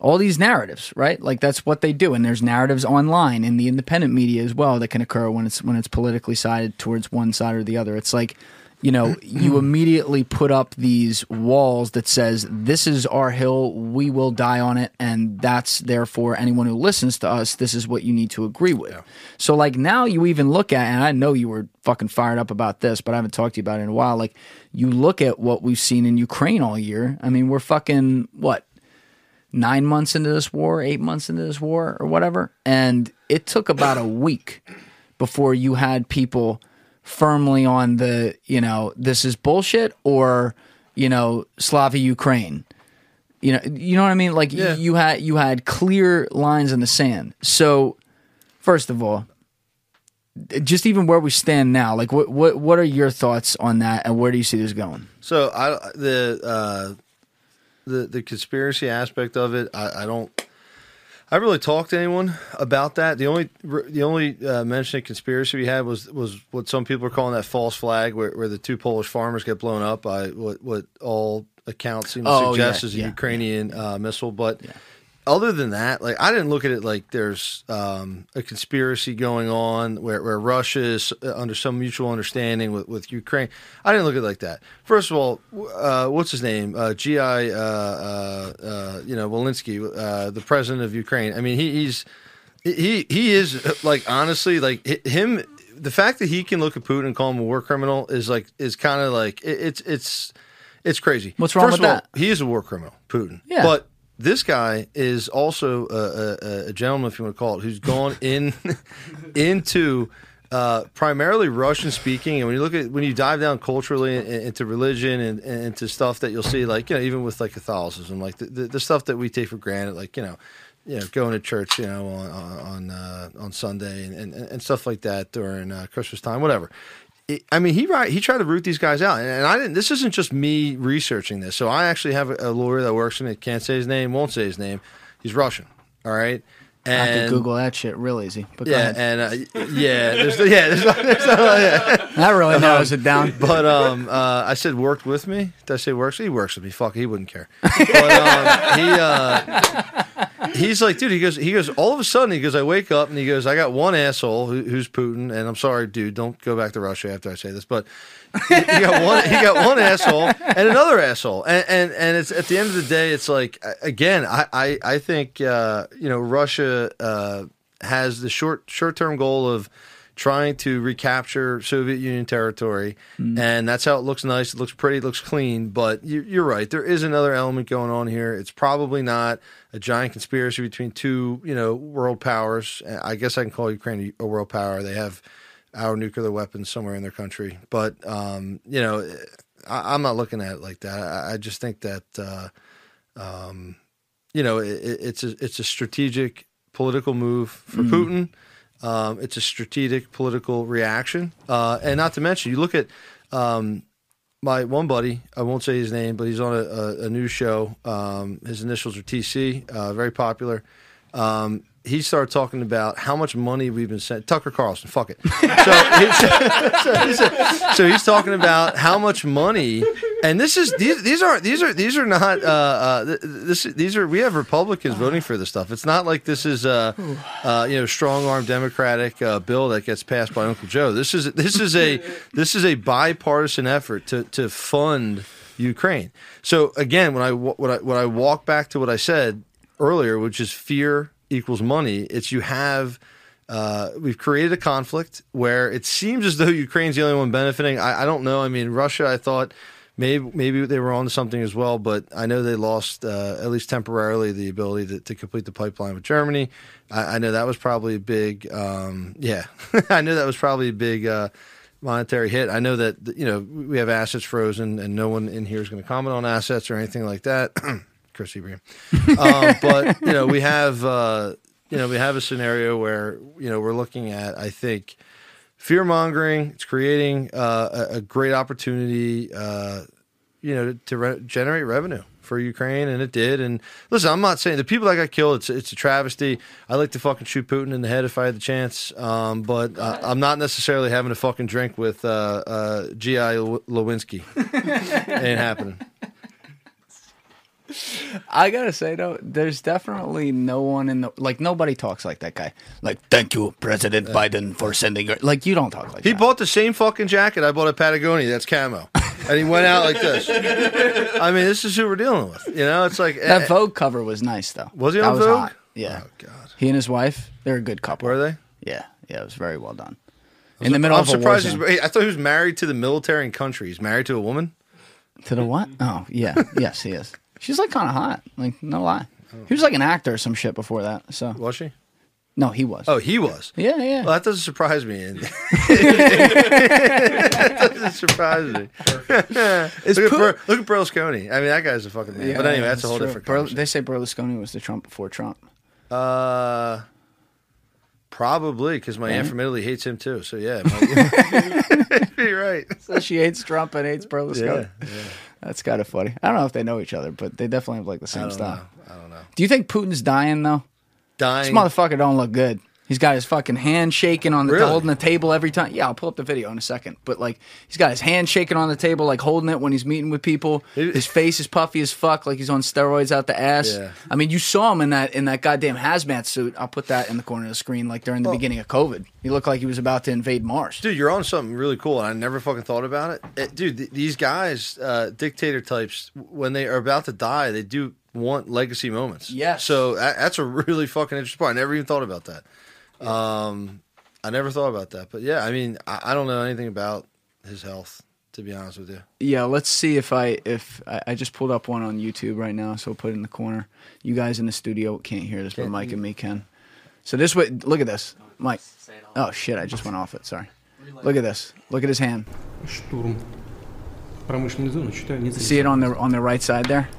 [SPEAKER 2] all these narratives, right? Like that's what they do, and there's narratives online in the independent media as well that can occur when it's when it's politically sided towards one side or the other. It's like you know, you [CLEARS THROAT] immediately put up these walls that says this is our hill, we will die on it, and that's therefore anyone who listens to us, this is what you need to agree with. So like now you even look at, and I know you were fucking fired up about this, but I haven't talked to you about it in a while. Like you look at what we've seen in Ukraine all year. I mean, we're fucking what nine months into this war, eight months into this war, or whatever. And it took about a week before you had people firmly on the, you know, this is bullshit or, you know, Slava Ukraine. You know, you know what I mean? Like
[SPEAKER 1] Yeah.
[SPEAKER 2] you had you had clear lines in the sand. So, first of all, just even where we stand now, like what what what are your thoughts on that, and where do you see this going?
[SPEAKER 1] So I the uh, the the conspiracy aspect of it, I, I don't. I really talked to anyone about that. The only the only uh, mention of conspiracy we had was was what some people are calling that false flag, where, where the two Polish farmers get blown up by what what all accounts seem to
[SPEAKER 2] Oh,
[SPEAKER 1] suggest
[SPEAKER 2] yeah,
[SPEAKER 1] is a
[SPEAKER 2] yeah,
[SPEAKER 1] Ukrainian Uh, missile. But other than that, like I didn't look at it like there's um, a conspiracy going on where, where Russia is uh, under some mutual understanding with, with Ukraine. I didn't look at it like that. First of all, uh, what's his name? Uh, Gi, uh, uh, uh, you know, Walensky, uh, the president of Ukraine. I mean, he, he's he he is like honestly like him. The fact that he can look at Putin and call him a war criminal is like is kind of like it, it's it's it's crazy.
[SPEAKER 2] What's wrong
[SPEAKER 1] First
[SPEAKER 2] with
[SPEAKER 1] of all,
[SPEAKER 2] that?
[SPEAKER 1] he is a war criminal, Putin.
[SPEAKER 2] Yeah.
[SPEAKER 1] but this guy is also a, a, a gentleman, if you want to call it, who's gone [LAUGHS] in into uh, primarily Russian speaking. And when you look at when you dive down culturally in- into religion and, and into stuff that you'll see, like you know, even with like Catholicism, like the, the, the stuff that we take for granted, like you know. You know, going to church, you know, on on uh, on Sunday and, and, and stuff like that during uh, Christmas time, whatever. It- I mean, he he tried to root these guys out, and, and I didn't. This isn't just me researching this. So I actually have a, a lawyer that works for it. Can't say his name, won't say his name. He's Russian. All right,
[SPEAKER 2] I
[SPEAKER 1] and
[SPEAKER 2] could Google that shit real easy. But
[SPEAKER 1] yeah, and uh, yeah, there's yeah, there's not, there's not yeah.
[SPEAKER 2] that really narrows it down.
[SPEAKER 1] But um, uh, I said worked with me. Did I say works? He works with me. Fuck, he wouldn't care. [LAUGHS] But um, he uh, he's like, dude. He goes, he goes. All of a sudden, he goes. I wake up and he goes, I got one asshole who, who's Putin, and I'm sorry, dude. Don't go back to Russia after I say this, but. he he got one. He got one asshole and another asshole, and and and it's at the end of the day, it's like again, I I, I think uh, you know Russia uh, has the short short term goal of trying to recapture Soviet Union territory, and that's how it looks nice. It looks pretty. It looks clean. But you, you're right. There is another element going on here. It's probably not a giant conspiracy between two you know world powers. I guess I can call Ukraine a world power. They have our nuclear weapons somewhere in their country. But um, you know, I, I'm not looking at it like that. I, I just think that uh, um, you know it, it's a it's a strategic political move for
[SPEAKER 2] Mm.
[SPEAKER 1] Putin. Um, it's a strategic political reaction, uh, and not to mention, you look at um, my one buddy. I won't say his name, but he's on a, a, a show. Um, his initials are TC. Uh, very popular. He started talking about how much money we've been sent. Tucker Carlson, fuck it. So, he's, [LAUGHS] so, so he's talking about how much money, and this is these these are these are these are not uh, uh, this these are we have Republicans voting for this stuff. It's not like this is a uh, you know strong arm Democratic uh, bill that gets passed by Uncle Joe. This is this is a this is a bipartisan effort to to fund Ukraine. So again, when I when I when I walk back to what I said earlier, which is fear equals money, it's you have uh, we've created a conflict where it seems as though Ukraine's the only one benefiting. I, I don't know. I mean, Russia, I thought maybe maybe they were on something as well, but I know they lost uh, at least temporarily the ability to, to complete the pipeline with Germany. I, I know that was probably a big, um, yeah, [LAUGHS] I know that was probably a big. Uh, monetary hit. I know that you know we have assets frozen, and no one in here is going to comment on assets or anything like that. [CLEARS THROAT] Chris Ibrahim, um, [LAUGHS] but you know we have uh, you know we have a scenario where you know we're looking at I think fear mongering. It's creating uh, a, a great opportunity, uh, you know, to re- generate revenue for Ukraine, and it did. And listen, I'm not saying the people that got killed. It's it's a travesty. I'd like to fucking shoot Putin in the head if I had the chance, um, but uh, I'm not necessarily having a fucking drink with uh, uh, Gi Lewinsky. [LAUGHS] Ain't happening.
[SPEAKER 2] I gotta say though, there's definitely no one in the like nobody talks like that guy. Like, thank you, President Biden, for sending. Her. Like, you don't talk like that.
[SPEAKER 1] He
[SPEAKER 2] that.
[SPEAKER 1] bought the same fucking jacket I bought at Patagonia. That's camo, and he went out like this. I mean, this is who we're dealing with. You know, it's like
[SPEAKER 2] that
[SPEAKER 1] eh,
[SPEAKER 2] Vogue cover was nice though.
[SPEAKER 1] Was he
[SPEAKER 2] that
[SPEAKER 1] on
[SPEAKER 2] was
[SPEAKER 1] Vogue?
[SPEAKER 2] Hot. Yeah.
[SPEAKER 1] Oh God,
[SPEAKER 2] He and his wife, they're a good couple.
[SPEAKER 1] were they?
[SPEAKER 2] Yeah, yeah, it was very well done. In the middle
[SPEAKER 1] I'm
[SPEAKER 2] of a war
[SPEAKER 1] surprised. He's, I thought he was married to the military and country. He's married to a woman.
[SPEAKER 2] To the what? Oh, yeah. yes, he is. She's like kind of hot. Like, no lie. He was like an actor or some shit before that. So
[SPEAKER 1] Was she?
[SPEAKER 2] no, he was.
[SPEAKER 1] Oh, he was.
[SPEAKER 2] yeah, yeah.
[SPEAKER 1] Well, that doesn't surprise me. [LAUGHS] that doesn't surprise me. Look, at Ber- look at Berlusconi. I mean, that guy's a fucking man.
[SPEAKER 2] Yeah,
[SPEAKER 1] but anyway, that's a whole
[SPEAKER 2] true.
[SPEAKER 1] different
[SPEAKER 2] Berl-
[SPEAKER 1] conversation.
[SPEAKER 2] They say Berlusconi was the Trump before Trump.
[SPEAKER 1] Uh, probably because my aunt from Italy hates him too. So yeah, it might be [LAUGHS] right.
[SPEAKER 2] So she hates Trump and hates Berlusconi.
[SPEAKER 1] Yeah,
[SPEAKER 2] That's kind of funny. I don't know if they know each other, but they definitely have like the same
[SPEAKER 1] don't
[SPEAKER 2] style.
[SPEAKER 1] know. I don't know.
[SPEAKER 2] Do you think Putin's dying though?
[SPEAKER 1] Dying.
[SPEAKER 2] This motherfucker don't look good. He's got his fucking hand shaking on the
[SPEAKER 1] Really?
[SPEAKER 2] holding the table every time. Yeah, I'll pull up the video in a second. But like he's got his hand shaking on the table, like holding it when he's meeting with people. His face is puffy as fuck, like he's on steroids out the ass.
[SPEAKER 1] Yeah.
[SPEAKER 2] I mean, you saw him in that in that goddamn hazmat suit. I'll put that in the corner of the screen, like during the beginning of COVID. He looked like he was about to invade Mars.
[SPEAKER 1] Dude, you're on something really cool, and I never fucking thought about it. It- dude, th- these guys, uh, dictator types, when they are about to die, they do want legacy moments.
[SPEAKER 2] Yeah.
[SPEAKER 1] So that's a really fucking interesting part. I never even thought about that. Yeah. Um, I never thought about that. But yeah, I mean, I, I, don't know anything about his health to be honest with you.
[SPEAKER 2] Yeah, let's see if I if I, I, just pulled up one on YouTube right now, so I'll put it in the corner. You guys in the studio can't hear this,
[SPEAKER 1] can't, but
[SPEAKER 2] Mike and me can. So this way, look at this, Mike. Oh shit, I just went off it. Sorry. Look at this. Look at his hand. See it on the on the right side there.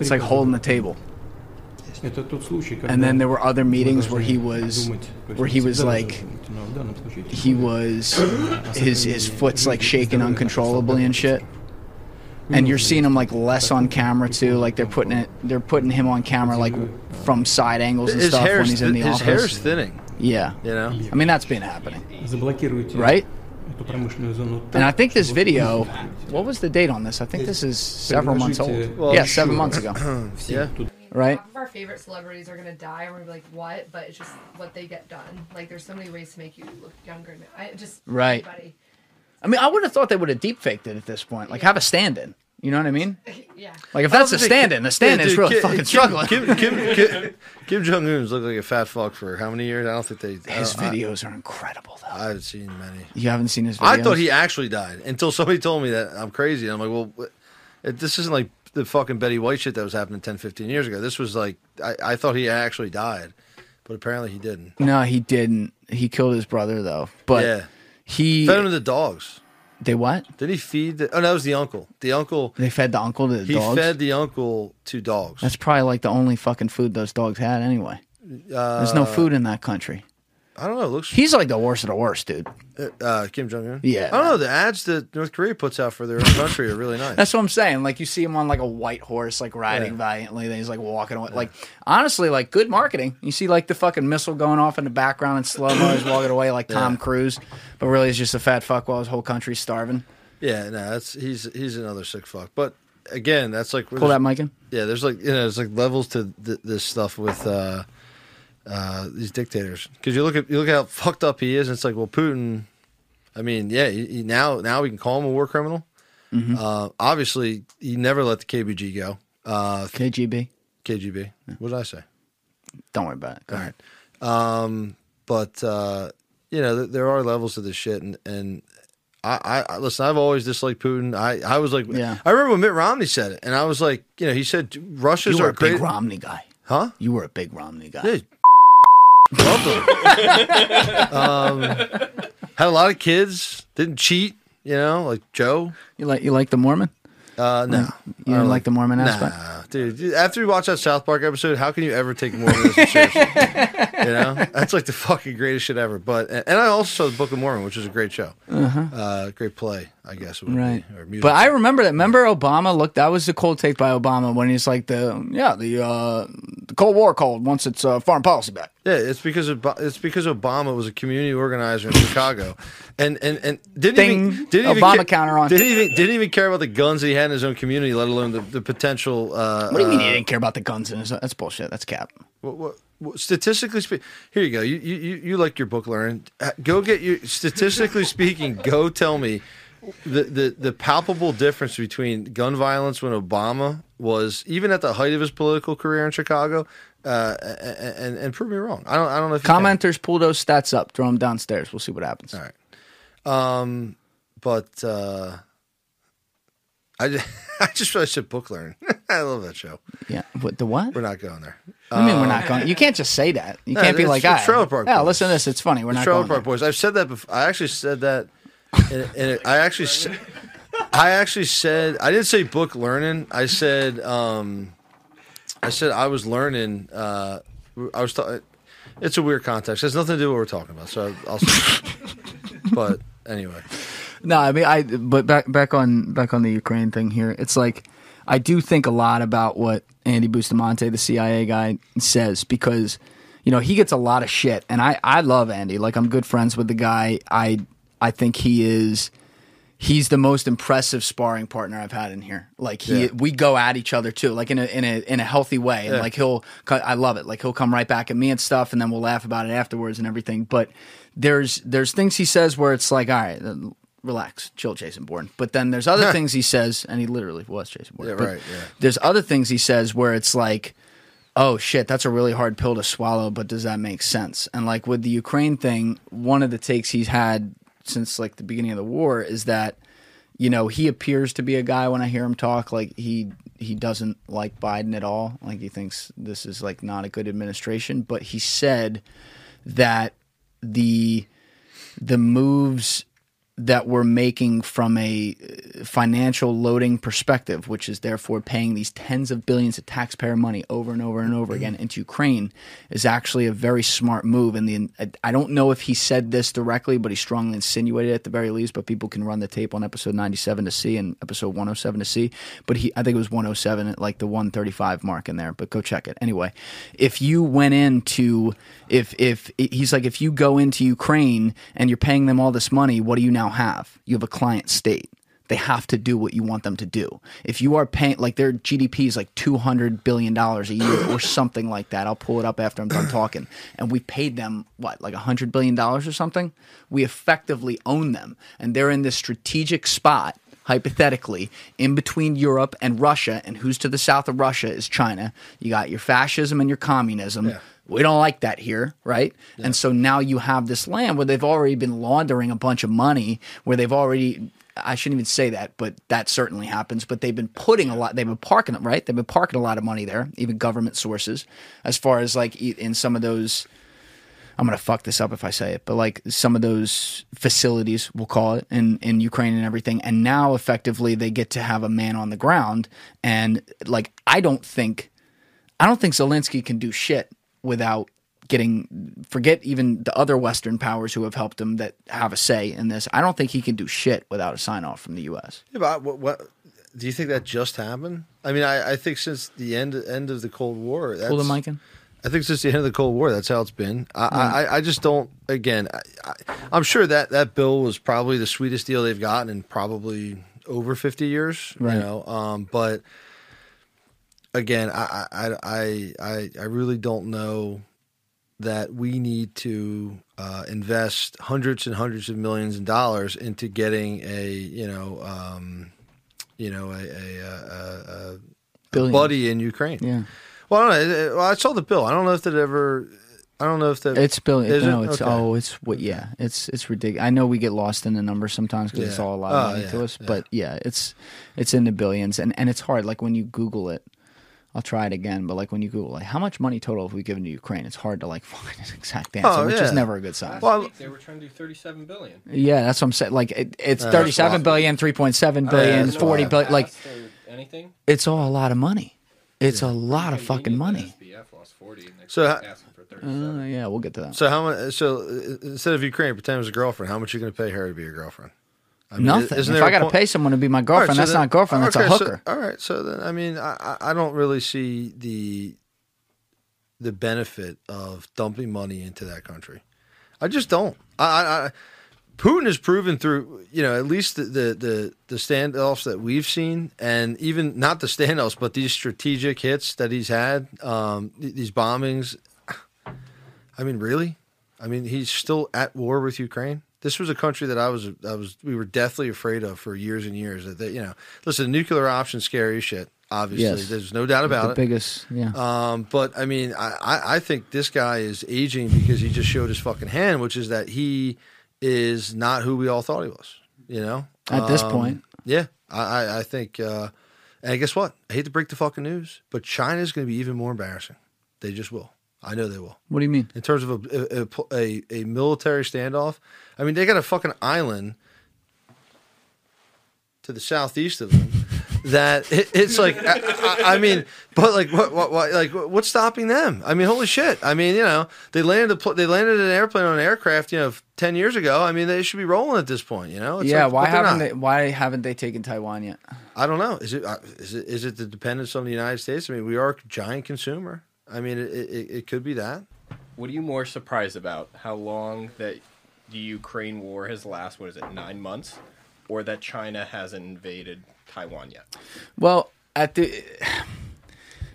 [SPEAKER 2] It's like holding the table. And then there were other meetings where he was, where he was like, he was, his his foot's like shaking uncontrollably and shit. And you're seeing him like less on camera too, like they're putting it, they're putting him on camera like from side angles and stuff when he's in the
[SPEAKER 1] his
[SPEAKER 2] office.
[SPEAKER 1] hair's thinning.
[SPEAKER 2] yeah,
[SPEAKER 1] You know.
[SPEAKER 2] I mean that's been happening, right? And I think this video, what was the date on this? I think this is several months old.
[SPEAKER 1] Well,
[SPEAKER 2] yeah, seven sure. months ago. [CLEARS THROAT]
[SPEAKER 1] yeah.
[SPEAKER 2] Right?
[SPEAKER 6] Half of our favorite celebrities are going to die, and we're like, what? But it's just what they get done. Like, there's so many ways to make you look younger. I just.
[SPEAKER 2] Right.
[SPEAKER 6] Everybody.
[SPEAKER 2] I mean, I would have thought they would have deepfaked it at this point. Like, have a stand in. You know what I mean? [LAUGHS]
[SPEAKER 6] Yeah.
[SPEAKER 2] Like if that's
[SPEAKER 1] don't
[SPEAKER 2] a stand in, the stand in
[SPEAKER 1] Yeah,
[SPEAKER 2] is really
[SPEAKER 1] Kim-
[SPEAKER 2] fucking struggling.
[SPEAKER 1] Kim, Kim, [LAUGHS] Kim, Kim Jong Un's looked like a fat fuck for how many years? I don't think they.
[SPEAKER 2] Uh, his
[SPEAKER 1] I,
[SPEAKER 2] videos are incredible though.
[SPEAKER 1] I, I haven't seen many.
[SPEAKER 2] You haven't seen his videos?
[SPEAKER 1] I thought he actually died until somebody told me that I'm crazy. I'm like, well, what- it, this isn't like the fucking Betty White shit that was happening 10, 15 years ago. This was like, I, I thought he actually died, but apparently he didn't.
[SPEAKER 2] No, he didn't. He killed his brother though. But
[SPEAKER 1] yeah.
[SPEAKER 2] he
[SPEAKER 1] Fed him to the dogs.
[SPEAKER 2] They what?
[SPEAKER 1] Did he feed the, oh, that was the uncle. The uncle,
[SPEAKER 2] They fed the uncle to the
[SPEAKER 1] he
[SPEAKER 2] dogs.
[SPEAKER 1] fed the uncle to dogs.
[SPEAKER 2] That's probably like the only fucking food those dogs had anyway.
[SPEAKER 1] uh,
[SPEAKER 2] There's no food in that country.
[SPEAKER 1] I don't know. It looks
[SPEAKER 2] He's like the worst of the worst, dude.
[SPEAKER 1] uh, Kim Jong Un.
[SPEAKER 2] Yeah.
[SPEAKER 1] I don't know. The ads that North Korea puts out for their own country are really nice.
[SPEAKER 2] That's what I'm saying. Like you see him on like a white horse, like riding
[SPEAKER 1] Yeah.
[SPEAKER 2] valiantly. Then he's like walking away. Like honestly, like good marketing. You see like the fucking missile going off in the background in slow mo. He's walking away like Tom. Cruise, but really he's just a fat fuck while his whole country's starving.
[SPEAKER 1] Yeah, no, that's he's he's another sick fuck. But again, that's like
[SPEAKER 2] Pull that mic in.
[SPEAKER 1] Yeah, there's like you know, there's like levels to th- this stuff with uh, uh, these dictators. Because you look at you look at how fucked up he is. And it's like, well, Putin. I mean, yeah, he, he- now now we can call him a war criminal.
[SPEAKER 2] Mm-hmm.
[SPEAKER 1] Uh, obviously, he never let the KBG go. Uh,
[SPEAKER 2] KGB.
[SPEAKER 1] KGB. What did I say?
[SPEAKER 2] Don't worry about it. Go ahead.
[SPEAKER 1] Um, but uh, you know, th- there are levels to this shit, and and I, I, listen. I've always disliked Putin. I, I was like,
[SPEAKER 2] Yeah.
[SPEAKER 1] I remember when Mitt Romney said it, and I was like, you know, he said Russia's
[SPEAKER 2] You were a big Romney guy.
[SPEAKER 1] huh?
[SPEAKER 2] You were a big Romney guy.
[SPEAKER 1] Yeah, loved him. [LAUGHS] um, had a lot of kids. Didn't cheat. You know, like Joe.
[SPEAKER 2] You like you like the Mormon?
[SPEAKER 1] Uh, no,
[SPEAKER 2] You
[SPEAKER 1] I
[SPEAKER 2] didn't
[SPEAKER 1] don't
[SPEAKER 2] like the Mormon aspect?
[SPEAKER 1] Nah, dude. After you watch that South Park episode, how can you ever take more Mormonism seriously? [LAUGHS] you know, that's like the fucking greatest shit ever. But and I also saw the Book of Mormon, which is a great show, uh great play, I guess. It would
[SPEAKER 2] Uh-huh. Right.
[SPEAKER 1] Be, or music.
[SPEAKER 2] But I remember that. Remember Obama? Look, that was the cold take by Obama when he's like the yeah the uh, the Cold War cold once it's uh, foreign policy back.
[SPEAKER 1] Yeah, it's because of, it's because Obama was a community organizer in Chicago, and and and didn't
[SPEAKER 2] Ding.
[SPEAKER 1] even didn't
[SPEAKER 2] Obama
[SPEAKER 1] even
[SPEAKER 2] counter on.
[SPEAKER 1] Didn't even didn't even care about the guns that he had in his own community, let alone the, the potential. Uh,
[SPEAKER 2] What do you mean
[SPEAKER 1] uh,
[SPEAKER 2] he didn't care about the guns And? That's bullshit. That's cap.
[SPEAKER 1] What, what, what, statistically speaking, here you go. You, you you you like your book learning. Uh, Go get your statistically [LAUGHS] speaking. Go tell me the, the the palpable difference between gun violence when Obama was even at the height of his political career in Chicago, uh, and, and and prove me wrong. I don't I don't know if.
[SPEAKER 2] Commenters pull those stats up, throw them downstairs. We'll see what happens.
[SPEAKER 1] All right. Um, but uh, I just, [LAUGHS] I just really said book learn. [LAUGHS] I love that show.
[SPEAKER 2] Yeah. What the what?
[SPEAKER 1] We're not going there.
[SPEAKER 2] I mean, we're not
[SPEAKER 1] Um,
[SPEAKER 2] going. You can't just say that. You [LAUGHS]
[SPEAKER 1] No,
[SPEAKER 2] can't be
[SPEAKER 1] it's
[SPEAKER 2] like,
[SPEAKER 1] the
[SPEAKER 2] ah,
[SPEAKER 1] Trailer Park
[SPEAKER 2] yeah.
[SPEAKER 1] Boys.
[SPEAKER 2] Listen to this. It's funny. We're not
[SPEAKER 1] Trailer
[SPEAKER 2] going.
[SPEAKER 1] Park
[SPEAKER 2] there.
[SPEAKER 1] Boys. I've said that before. I actually said that. In, in, I actually, said, I actually said I didn't say book learning. I said, um, I said I was learning. Uh, I was. Ta- it's a weird context. It has nothing to do with what we're talking about. So I'll. but anyway,
[SPEAKER 2] No, I mean, I. But back back on back on the Ukraine thing here. It's like I do think a lot about what Andy Bustamante, the CIA guy, says because you know he gets a lot of shit, and I I love Andy. Like I'm good friends with the guy. I I think he is. He's the most impressive sparring partner I've had in here. Like he,
[SPEAKER 1] Yeah.
[SPEAKER 2] we go at each other too, like in a in a in a healthy way. And
[SPEAKER 1] Yeah.
[SPEAKER 2] like he'll, I love it. Like he'll come right back at me and stuff, and then we'll laugh about it afterwards and everything. But there's there's things he says where it's like, all right, relax, chill, Jason Bourne. But then there's other [LAUGHS] things he says, and he literally was Jason Bourne.
[SPEAKER 1] Yeah,
[SPEAKER 2] But
[SPEAKER 1] right, yeah.
[SPEAKER 2] There's other things he says where it's like, oh shit, that's a really hard pill to swallow, but does that make sense? And like with the Ukraine thing, one of the takes he's had since like the beginning of the war is that you know he appears to be a guy when I hear him talk like he he doesn't like Biden at all like he thinks this is like not a good administration but he said that the the moves that we're making from a uh, financial loading perspective, which is therefore paying these tens of billions of taxpayer money over and over and over again into Ukraine, is actually a very smart move. And the I don't know if he said this directly, but he strongly insinuated it at the very least. But people can run the tape on episode ninety seven to see and episode one hundred seven to see. But he, I think it was one hundred seven at like the one thirty five mark in there. But go check it anyway. If you went into if if he's like if you go into Ukraine and you're paying them all this money, what do you now have? You have a client state. They have to do what you want them to do. If you are paying like their GDP is like two hundred billion dollars a year or something like that. I'll pull it up after I'm done talking. And we paid them what like hundred billion dollars or something. We effectively own them, and they're in this strategic spot hypothetically, in between Europe and Russia, and who's to the south of Russia is China. You got your fascism and your communism. We don't like that here, right? And so now you have this land where they've already been laundering a bunch of money, where they've already. I shouldn't even say that, but that certainly happens. But they've been putting a lot. They've been parking it right. They've been parking a lot of money there, even government sources, as far as like in some of those I'm gonna fuck this up if I say it, but like some of those facilities, we'll call it, in in Ukraine and everything, and now effectively they get to have a man on the ground, and like I don't think, I don't think Zelensky can do shit without getting forget even the other Western powers who have helped him that have a say in this. I don't think he can do shit without a sign off from the U.S.
[SPEAKER 1] Yeah, but what, what do you think that just happened? I mean, I, I think since the end end of the Cold War, that's,
[SPEAKER 2] Pull the mic in.
[SPEAKER 1] I think since the end of the Cold War, that's how it's been. I, I, I just don't. Again, I, I, I'm sure that that bill was probably the sweetest deal they've gotten in probably over 50 years.
[SPEAKER 2] Right.
[SPEAKER 1] You know, um, but again, I, I, I, I, really don't know that we need to uh, invest hundreds and hundreds of millions of dollars into getting a you know um, you know a, a, a, a, buddy in Ukraine.
[SPEAKER 2] Yeah.
[SPEAKER 1] Well, I don't know. Well, I saw the bill. I don't know if that ever. I don't know if that
[SPEAKER 2] It's billion.
[SPEAKER 1] It?
[SPEAKER 2] No, it's
[SPEAKER 1] Okay.
[SPEAKER 2] oh, it's what? Yeah, it's it's ridiculous. I know we get lost in the numbers sometimes because it's all a lot of
[SPEAKER 1] Oh,
[SPEAKER 2] money
[SPEAKER 1] yeah,
[SPEAKER 2] to us.
[SPEAKER 1] yeah.
[SPEAKER 2] But yeah, it's it's in the billions, and and it's hard. Like when you Google it, I'll try it again. But like when you Google, like how much money total have we given to Ukraine? It's hard to like [LAUGHS] find an exact answer,
[SPEAKER 1] Oh,
[SPEAKER 2] which is never a good sign.
[SPEAKER 1] Well,
[SPEAKER 11] They were trying to do 37 billion.
[SPEAKER 2] yeah, that's what I'm saying. Like it, it's
[SPEAKER 1] Uh,
[SPEAKER 2] thirty-seven billion, three point seven billion,
[SPEAKER 1] that's
[SPEAKER 2] forty
[SPEAKER 1] wild.
[SPEAKER 2] billion. Like
[SPEAKER 11] anything?
[SPEAKER 2] it's all a lot of money. It's a lot of fucking money.
[SPEAKER 11] SBF lost 40 and they're
[SPEAKER 1] So
[SPEAKER 11] asking for 37.
[SPEAKER 2] Uh, yeah, we'll get to that.
[SPEAKER 1] So how much? So uh, instead of Ukraine, pretend it was a girlfriend. How much are you going to pay her to be your girlfriend? I mean,
[SPEAKER 2] Nothing. If I got to pay someone to be my
[SPEAKER 1] All right,
[SPEAKER 2] girlfriend,
[SPEAKER 1] so
[SPEAKER 2] that's
[SPEAKER 1] then-
[SPEAKER 2] not girlfriend. That's
[SPEAKER 1] okay,
[SPEAKER 2] a
[SPEAKER 1] so-
[SPEAKER 2] hooker.
[SPEAKER 1] all right. So then, I mean, I, I don't really see the the benefit of dumping money into that country. I just don't. I, I, I Putin has proven through, you know, at least the, the the the standoffs that we've seen, and even not the standoffs, but these strategic hits that he's had, um, these bombings. I mean, really? I mean, he's still at war with Ukraine. This was a country that I was, I was, we were deathly afraid of for years and years. That they, you know, listen, nuclear option scary shit. Obviously,
[SPEAKER 2] Yes.
[SPEAKER 1] there's no doubt about
[SPEAKER 2] the
[SPEAKER 1] it.
[SPEAKER 2] biggest, yeah.
[SPEAKER 1] Um, but I mean, I, I, I think this guy is aging because he just showed his fucking hand, which is that he is not who we all thought he was. You know,
[SPEAKER 2] At this
[SPEAKER 1] Um,
[SPEAKER 2] point.
[SPEAKER 1] yeah. I, I, I think. Uh, and guess what? I hate to break the fucking news, but China is going to be even more embarrassing. They just will. I know they will.
[SPEAKER 2] What do you mean?
[SPEAKER 1] In terms of a a, a, a military standoff, I mean, they got a fucking island to the southeast of them that [LAUGHS] it, it's like I, I, I mean but like what, what what like what's stopping them i mean holy shit i mean you know they landed a pl- they landed an airplane on an aircraft you know 10 years ago i mean they should be rolling at this point you know It's
[SPEAKER 2] yeah,
[SPEAKER 1] like,
[SPEAKER 2] why haven't they? Why haven't they taken Taiwan yet?
[SPEAKER 1] i don't know is it uh, is it is it the dependence on the united states i mean we are a giant consumer i mean it, it, it could be that
[SPEAKER 11] What are you more surprised about? How long that the Ukraine war has lasted? What is it, nine months? Or that China hasn't invaded Taiwan yet?
[SPEAKER 2] Well, at the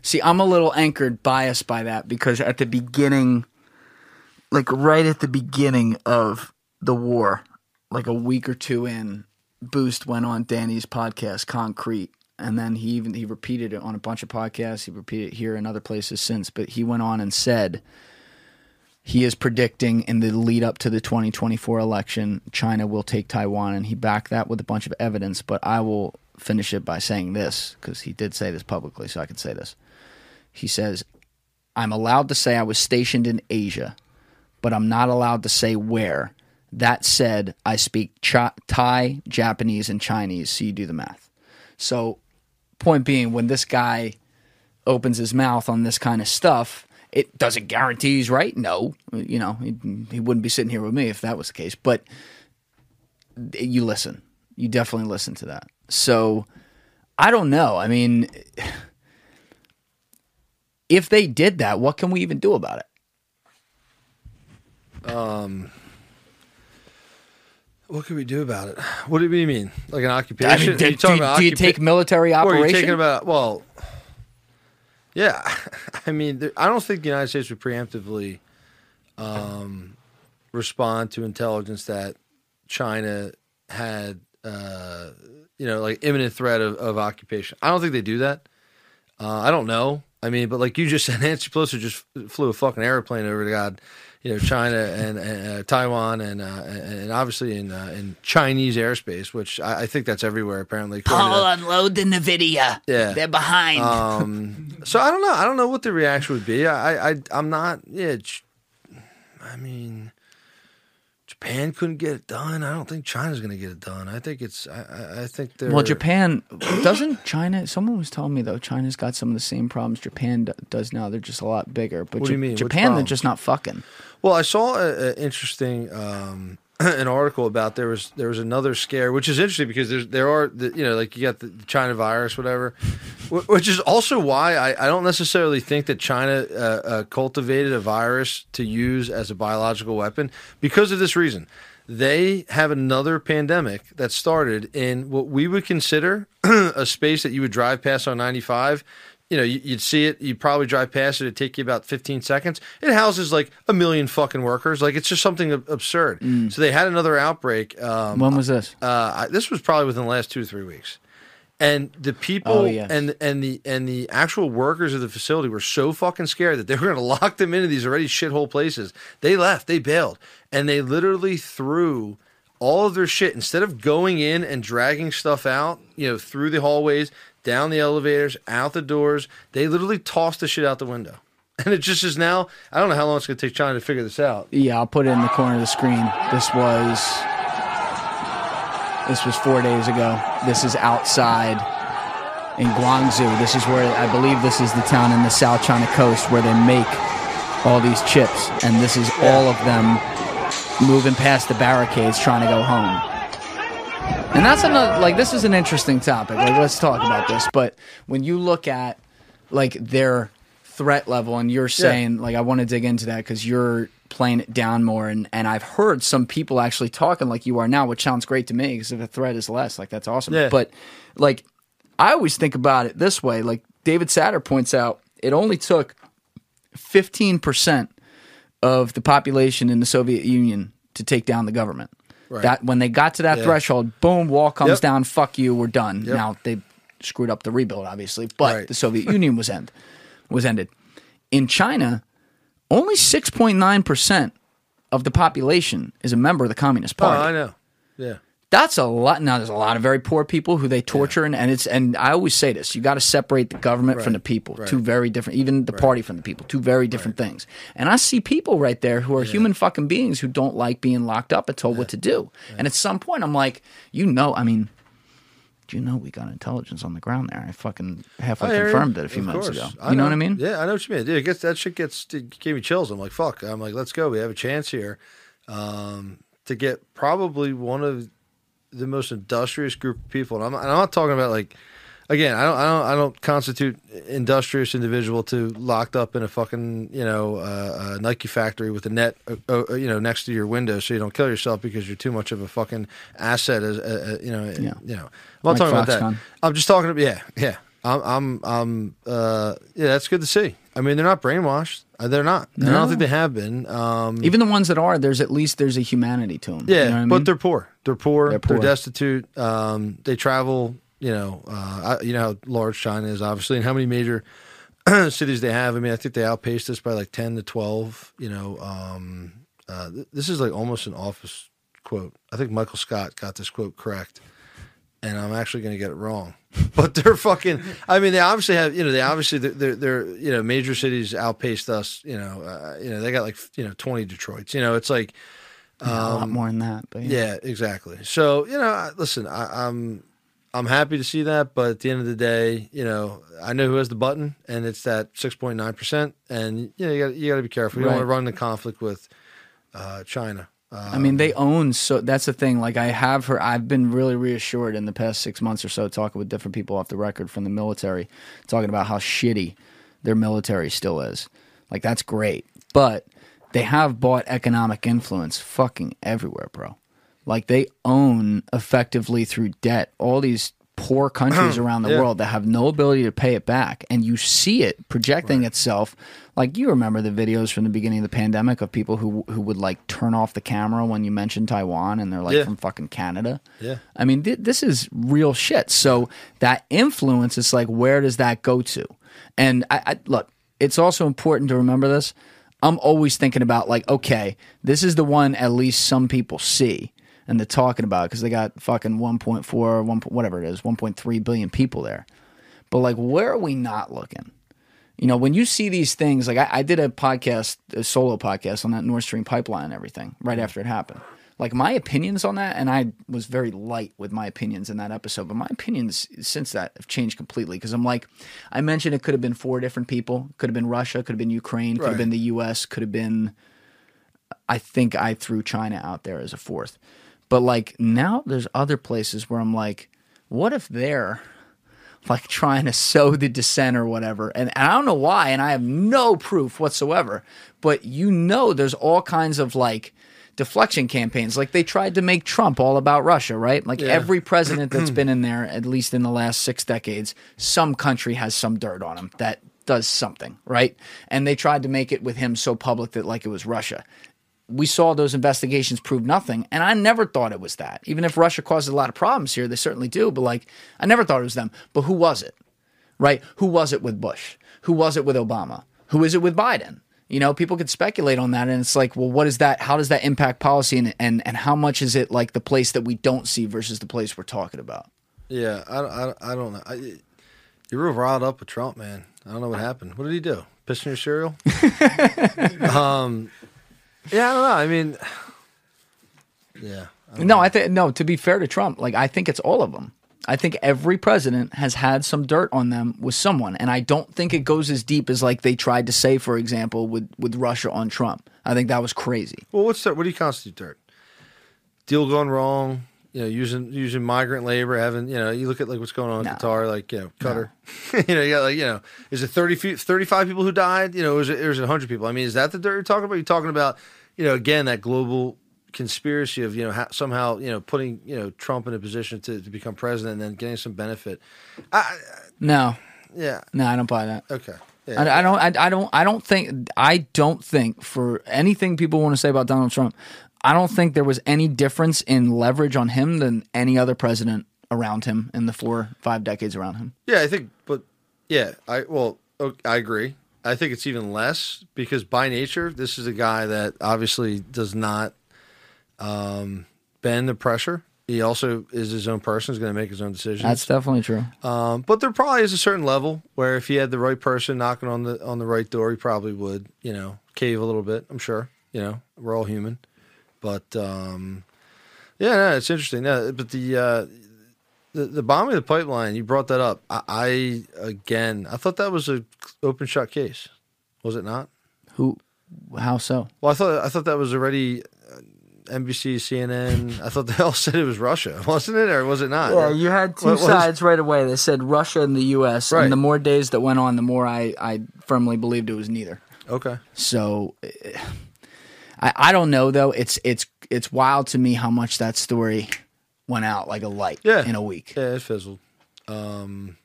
[SPEAKER 2] see, I'm a little anchored, biased by that because at the beginning, like right at the beginning of the war, like a week or two in, Boost went on Danny's podcast, Concrete, and then he even he repeated it on a bunch of podcasts. He repeated it here and other places since, but he went on and said he is predicting in the lead up to the 2024 election, China will take Taiwan, and he backed that with a bunch of evidence. But I will finish it by saying this because he did say this publicly, so I can say this. He says, I'm allowed to say I was stationed in Asia, but I'm not allowed to say where. That said, I speak Thai, Japanese, and Chinese, so you do the math. So, point being, when this guy opens his mouth on this kind of stuff, it doesn't guarantee he's right. No, you know, he, he wouldn't be sitting here with me if that was the case. But you listen, you definitely listen to that. So I don't know. I mean, [SIGHS] if they did that, what can we even do about it?
[SPEAKER 1] Um, what could we do about it? What do you mean? Like an occupation?
[SPEAKER 2] I mean, do,
[SPEAKER 1] you talking
[SPEAKER 2] do-
[SPEAKER 1] about
[SPEAKER 2] do you
[SPEAKER 1] occupa-
[SPEAKER 2] take military
[SPEAKER 1] Or are you taking about well? Yeah, [LAUGHS] I mean, there, I don't think the United States would preemptively um, respond to intelligence that China had, uh, you know, like imminent threat of, of occupation. I don't think they do that. Uh, I don't know. I mean, but like you just [LAUGHS] said, Nancy Pelosi just flew a fucking airplane over to God, you know, China and, and uh, Taiwan and uh, and obviously in uh, in Chinese airspace, which I, I think that's everywhere apparently.
[SPEAKER 2] Paul, unload the Nvidia.
[SPEAKER 1] yeah,
[SPEAKER 2] they're behind.
[SPEAKER 1] Um, so I don't know. I don't know what the reaction would be. I, I, I'm not. Yeah, I mean, Japan couldn't get it done. I don't think China's going to get it done. I think it's. I, I- think they're.
[SPEAKER 2] Well, Japan doesn't China. Someone was telling me though, China's got some of the same problems Japan d- does now. They're just a lot bigger. But
[SPEAKER 1] What do you mean? Which
[SPEAKER 2] Japan, they're just not fucking.
[SPEAKER 1] Well, I saw an interesting um, [CLEARS THROAT] an article about there was there was another scare, which is interesting because there's there are the, you know like you got the China virus, whatever, [LAUGHS] which is also why I, I don't necessarily think that China uh, uh, cultivated a virus to use as a biological weapon because of this reason. They have another pandemic that started in what we would consider [CLEARS THROAT] a space that you would drive past on 95 you know, you- you'd see it, you'd probably drive past it, it'd take you about 15 seconds. It houses like a million fucking workers. Like, it's just something ab- absurd. So they had another outbreak. Um,
[SPEAKER 2] When was this?
[SPEAKER 1] Uh, I- this was probably within the last two or three weeks. And the people
[SPEAKER 2] Oh, yes.
[SPEAKER 1] and and the and the actual workers of the facility were so fucking scared that they were going [LAUGHS] to lock them into these already shithole places. They left, they bailed, and they literally threw all of their shit instead of going in and dragging stuff out, you know, through the hallways, down the elevators, out the doors. They literally tossed the shit out the window, [LAUGHS] and it just is now. I don't know how long it's going to take China to figure this out.
[SPEAKER 2] Yeah, I'll put it in the corner of the screen. This was this was four days ago. This is outside in Guangzhou. This is where I believe this is the town in the South China coast where they make all these chips, and this is all of them moving past the barricades trying to go home. And that's another like this is an interesting topic. Like let's talk about this. But when you look at like their threat level, and you're saying like I want to dig into that because you're playing it down more, and and I've heard some people actually talking like you are now, which sounds great to me because if the threat is less, like that's awesome.
[SPEAKER 1] Yeah.
[SPEAKER 2] But like I always think about it this way. Like David Satter points out, it only took fifteen percent of the population in the Soviet Union to take down the government.
[SPEAKER 1] Right.
[SPEAKER 2] That when they got to that
[SPEAKER 1] Yeah.
[SPEAKER 2] threshold, boom, wall comes
[SPEAKER 1] Yep.
[SPEAKER 2] down. Fuck you, we're done.
[SPEAKER 1] Yep.
[SPEAKER 2] Now they screwed up the rebuild, obviously, but
[SPEAKER 1] Right.
[SPEAKER 2] the Soviet Union was end was ended. In China, only six point nine percent of the population is a member of the Communist
[SPEAKER 1] oh,
[SPEAKER 2] Party.
[SPEAKER 1] Oh, I know. Yeah.
[SPEAKER 2] That's a lot. Now, there's a lot of very poor people who they torture, and, and it's and I always say this: you got to separate the government from the people.
[SPEAKER 1] right.
[SPEAKER 2] Two very different. Even the party from the people. Two very different things. And I see people right there who are human fucking beings who don't like being locked up and told what to do. And at some point, I'm like, you know, I mean. Do you know we got intelligence on the ground there? I fucking halfway
[SPEAKER 1] I hear you.
[SPEAKER 2] confirmed it a few
[SPEAKER 1] course.
[SPEAKER 2] ago. You know. what I mean?
[SPEAKER 1] Yeah, I know what you mean. Dude, it gets that shit gets gave me chills. I'm like, fuck. I'm like, let's go. We have a chance here um, to get probably one of the most industrious group of people. And I'm, and I'm not talking about like, again, I don't, I don't, I don't constitute industrious individual to locked up in a fucking, you know, uh, uh, Nike factory with a net, uh, uh, you know, next to your window so you don't kill yourself because you're too much of a fucking asset as, uh, uh, you know,
[SPEAKER 2] Yeah.
[SPEAKER 1] you know. I'm not
[SPEAKER 2] Like
[SPEAKER 1] talking about that. I'm just talking about, yeah, yeah. I'm, I'm, I'm, uh, yeah, that's good to see. I mean, they're not brainwashed. Uh, They're not. And I don't think they have been. Um,
[SPEAKER 2] Even the ones that are, there's at least there's a humanity to them.
[SPEAKER 1] yeah,
[SPEAKER 2] you know what I
[SPEAKER 1] but
[SPEAKER 2] mean?
[SPEAKER 1] they're poor. They're poor.
[SPEAKER 2] They're
[SPEAKER 1] They're, destitute. Um, they travel. You know, uh, I, you know how large China is, obviously, and how many major [CLEARS THROAT] cities they have. I mean, I think they outpaced us by like ten to twelve. You know, um, uh, th- this is like almost an office quote. I think Michael Scott got this quote correct, and I'm actually going to get it wrong. [LAUGHS] But they're fucking. I mean, they obviously have. You know, they obviously they're, they're, they're you know major cities outpaced us. You know, uh, you know they got like you know twenty Detroits. You know, it's like.
[SPEAKER 2] Yeah, a lot
[SPEAKER 1] um,
[SPEAKER 2] more than that. But
[SPEAKER 1] yeah, exactly. So you know, listen, I, I'm I'm happy to see that, but at the end of the day, you know, I know who has the button, and it's that six point nine percent, and you know, you got you got to be careful. You don't want to run the conflict with uh, China. Uh,
[SPEAKER 2] I mean, they own so that's the thing. Like I have her, I've been really reassured in the past six months or so, talking with different people off the record from the military, talking about how shitty their military still is. Like that's great, but they have bought economic influence fucking everywhere, bro. Like they own effectively through debt all these poor countries [CLEARS THROAT] around the
[SPEAKER 1] Yeah.
[SPEAKER 2] world that have no ability to pay it back, and you see it projecting itself. Like you remember the videos from the beginning of the pandemic of people who who would like turn off the camera when you mentioned Taiwan, and they're like
[SPEAKER 1] Yeah.
[SPEAKER 2] from fucking Canada.
[SPEAKER 1] Yeah.
[SPEAKER 2] I mean, th- this is real shit. So that influence is like, where does that go to? And I, I look, it's also important to remember this. I'm always thinking about like, okay, this is the one at least some people see and they're talking about because they got fucking 1.4, 1, whatever it is, 1.3 billion people there. But like, where are we not looking? You know, when you see these things, like I, I did a podcast, a solo podcast on that Nord Stream pipeline and everything right mm-hmm. after it happened. Like my opinions on that, and I was very light with my opinions in that episode, but my opinions since that have changed completely because I'm like, I mentioned it could have been four different people. Could have been Russia, could have been Ukraine, could have
[SPEAKER 1] Right.
[SPEAKER 2] been the US, could have been, I think I threw China out there as a fourth. But like now there's other places where I'm like, what if they're like trying to sow the dissent or whatever. And, and I don't know why, and I have no proof whatsoever. But you know, there's all kinds of like deflection campaigns. Like they tried to make Trump all about Russia, right? Like
[SPEAKER 1] Yeah.
[SPEAKER 2] every president that's [CLEARS THROAT] been in there, at least in the last six decades, some country has some dirt on him that does something, right? And they tried to make it with him so public that like it was Russia we saw those investigations prove nothing. And I never thought it was that. Even if Russia causes a lot of problems here, they certainly do. But like, I never thought it was them. But who was it? Right? Who was it with Bush? Who was it with Obama? Who is it with Biden? You know, people could speculate on that, and it's like, well, what is that? How does that impact policy, and and and how much is it like the place that we don't see versus the place we're talking about?
[SPEAKER 1] Yeah, I, I, I don't know. I, you're real riled up with Trump, man. I don't know what happened. What did he do? Piss in your cereal? [LAUGHS] um, yeah, I don't know. I mean, yeah.
[SPEAKER 2] No, I think no. To be fair to Trump, like I think it's all of them. I think every president has had some dirt on them with someone, and I don't think it goes as deep as like they tried to say, for example, with with Russia on Trump. I think that was crazy.
[SPEAKER 1] Well, what's that? What do you constitute dirt? Deal gone wrong. You know, using using migrant labor, having you know, you look at like what's going on in Qatar, like you know, Qatar. [LAUGHS] you know, you got like you know, is it 30, 35 people who died? You know, is it, is it hundred people? I mean, is that the dirt you're talking about? You're talking about, you know, again that global conspiracy of you know ha- somehow you know putting you know Trump in a position to, to become president and then getting some benefit. I,
[SPEAKER 2] No,
[SPEAKER 1] yeah,
[SPEAKER 2] no, I don't buy that.
[SPEAKER 1] okay. Yeah.
[SPEAKER 2] I, I don't. I, I don't. I don't think. I don't think for anything people want to say about Donald Trump. I don't think there was any difference in leverage on him than any other president around him in the four five decades around him.
[SPEAKER 1] Yeah, I think, but yeah, I well, I agree. I think it's even less because by nature, this is a guy that obviously does not um, bend the pressure. He also is his own person. Is going to make his own decisions.
[SPEAKER 2] That's definitely true.
[SPEAKER 1] Um, but there probably is a certain level where if he had the right person knocking on the on the right door, he probably would, you know, cave a little bit. I'm sure. You know, we're all human. But um, yeah, no, it's interesting. No, but the uh, the the bombing of the pipeline, you brought that up. I, I again, I thought that was a open shot case. Was it not?
[SPEAKER 2] Who? How so?
[SPEAKER 1] Well, I thought I thought that was already. uh, NBC, CNN. I thought they all [LAUGHS] said it was Russia, [LAUGHS] wasn't it, or was it not?
[SPEAKER 2] Yeah, you had two
[SPEAKER 1] What was-
[SPEAKER 2] sides right away. They said Russia and the U.S.
[SPEAKER 1] Right.
[SPEAKER 2] And the more days that went on, the more I, I firmly believed it was neither.
[SPEAKER 1] Okay.
[SPEAKER 2] So, eh, I I don't know though. It's it's it's wild to me how much that story went out like a light
[SPEAKER 1] Yeah.
[SPEAKER 2] in a week.
[SPEAKER 1] Yeah, it fizzled. Um,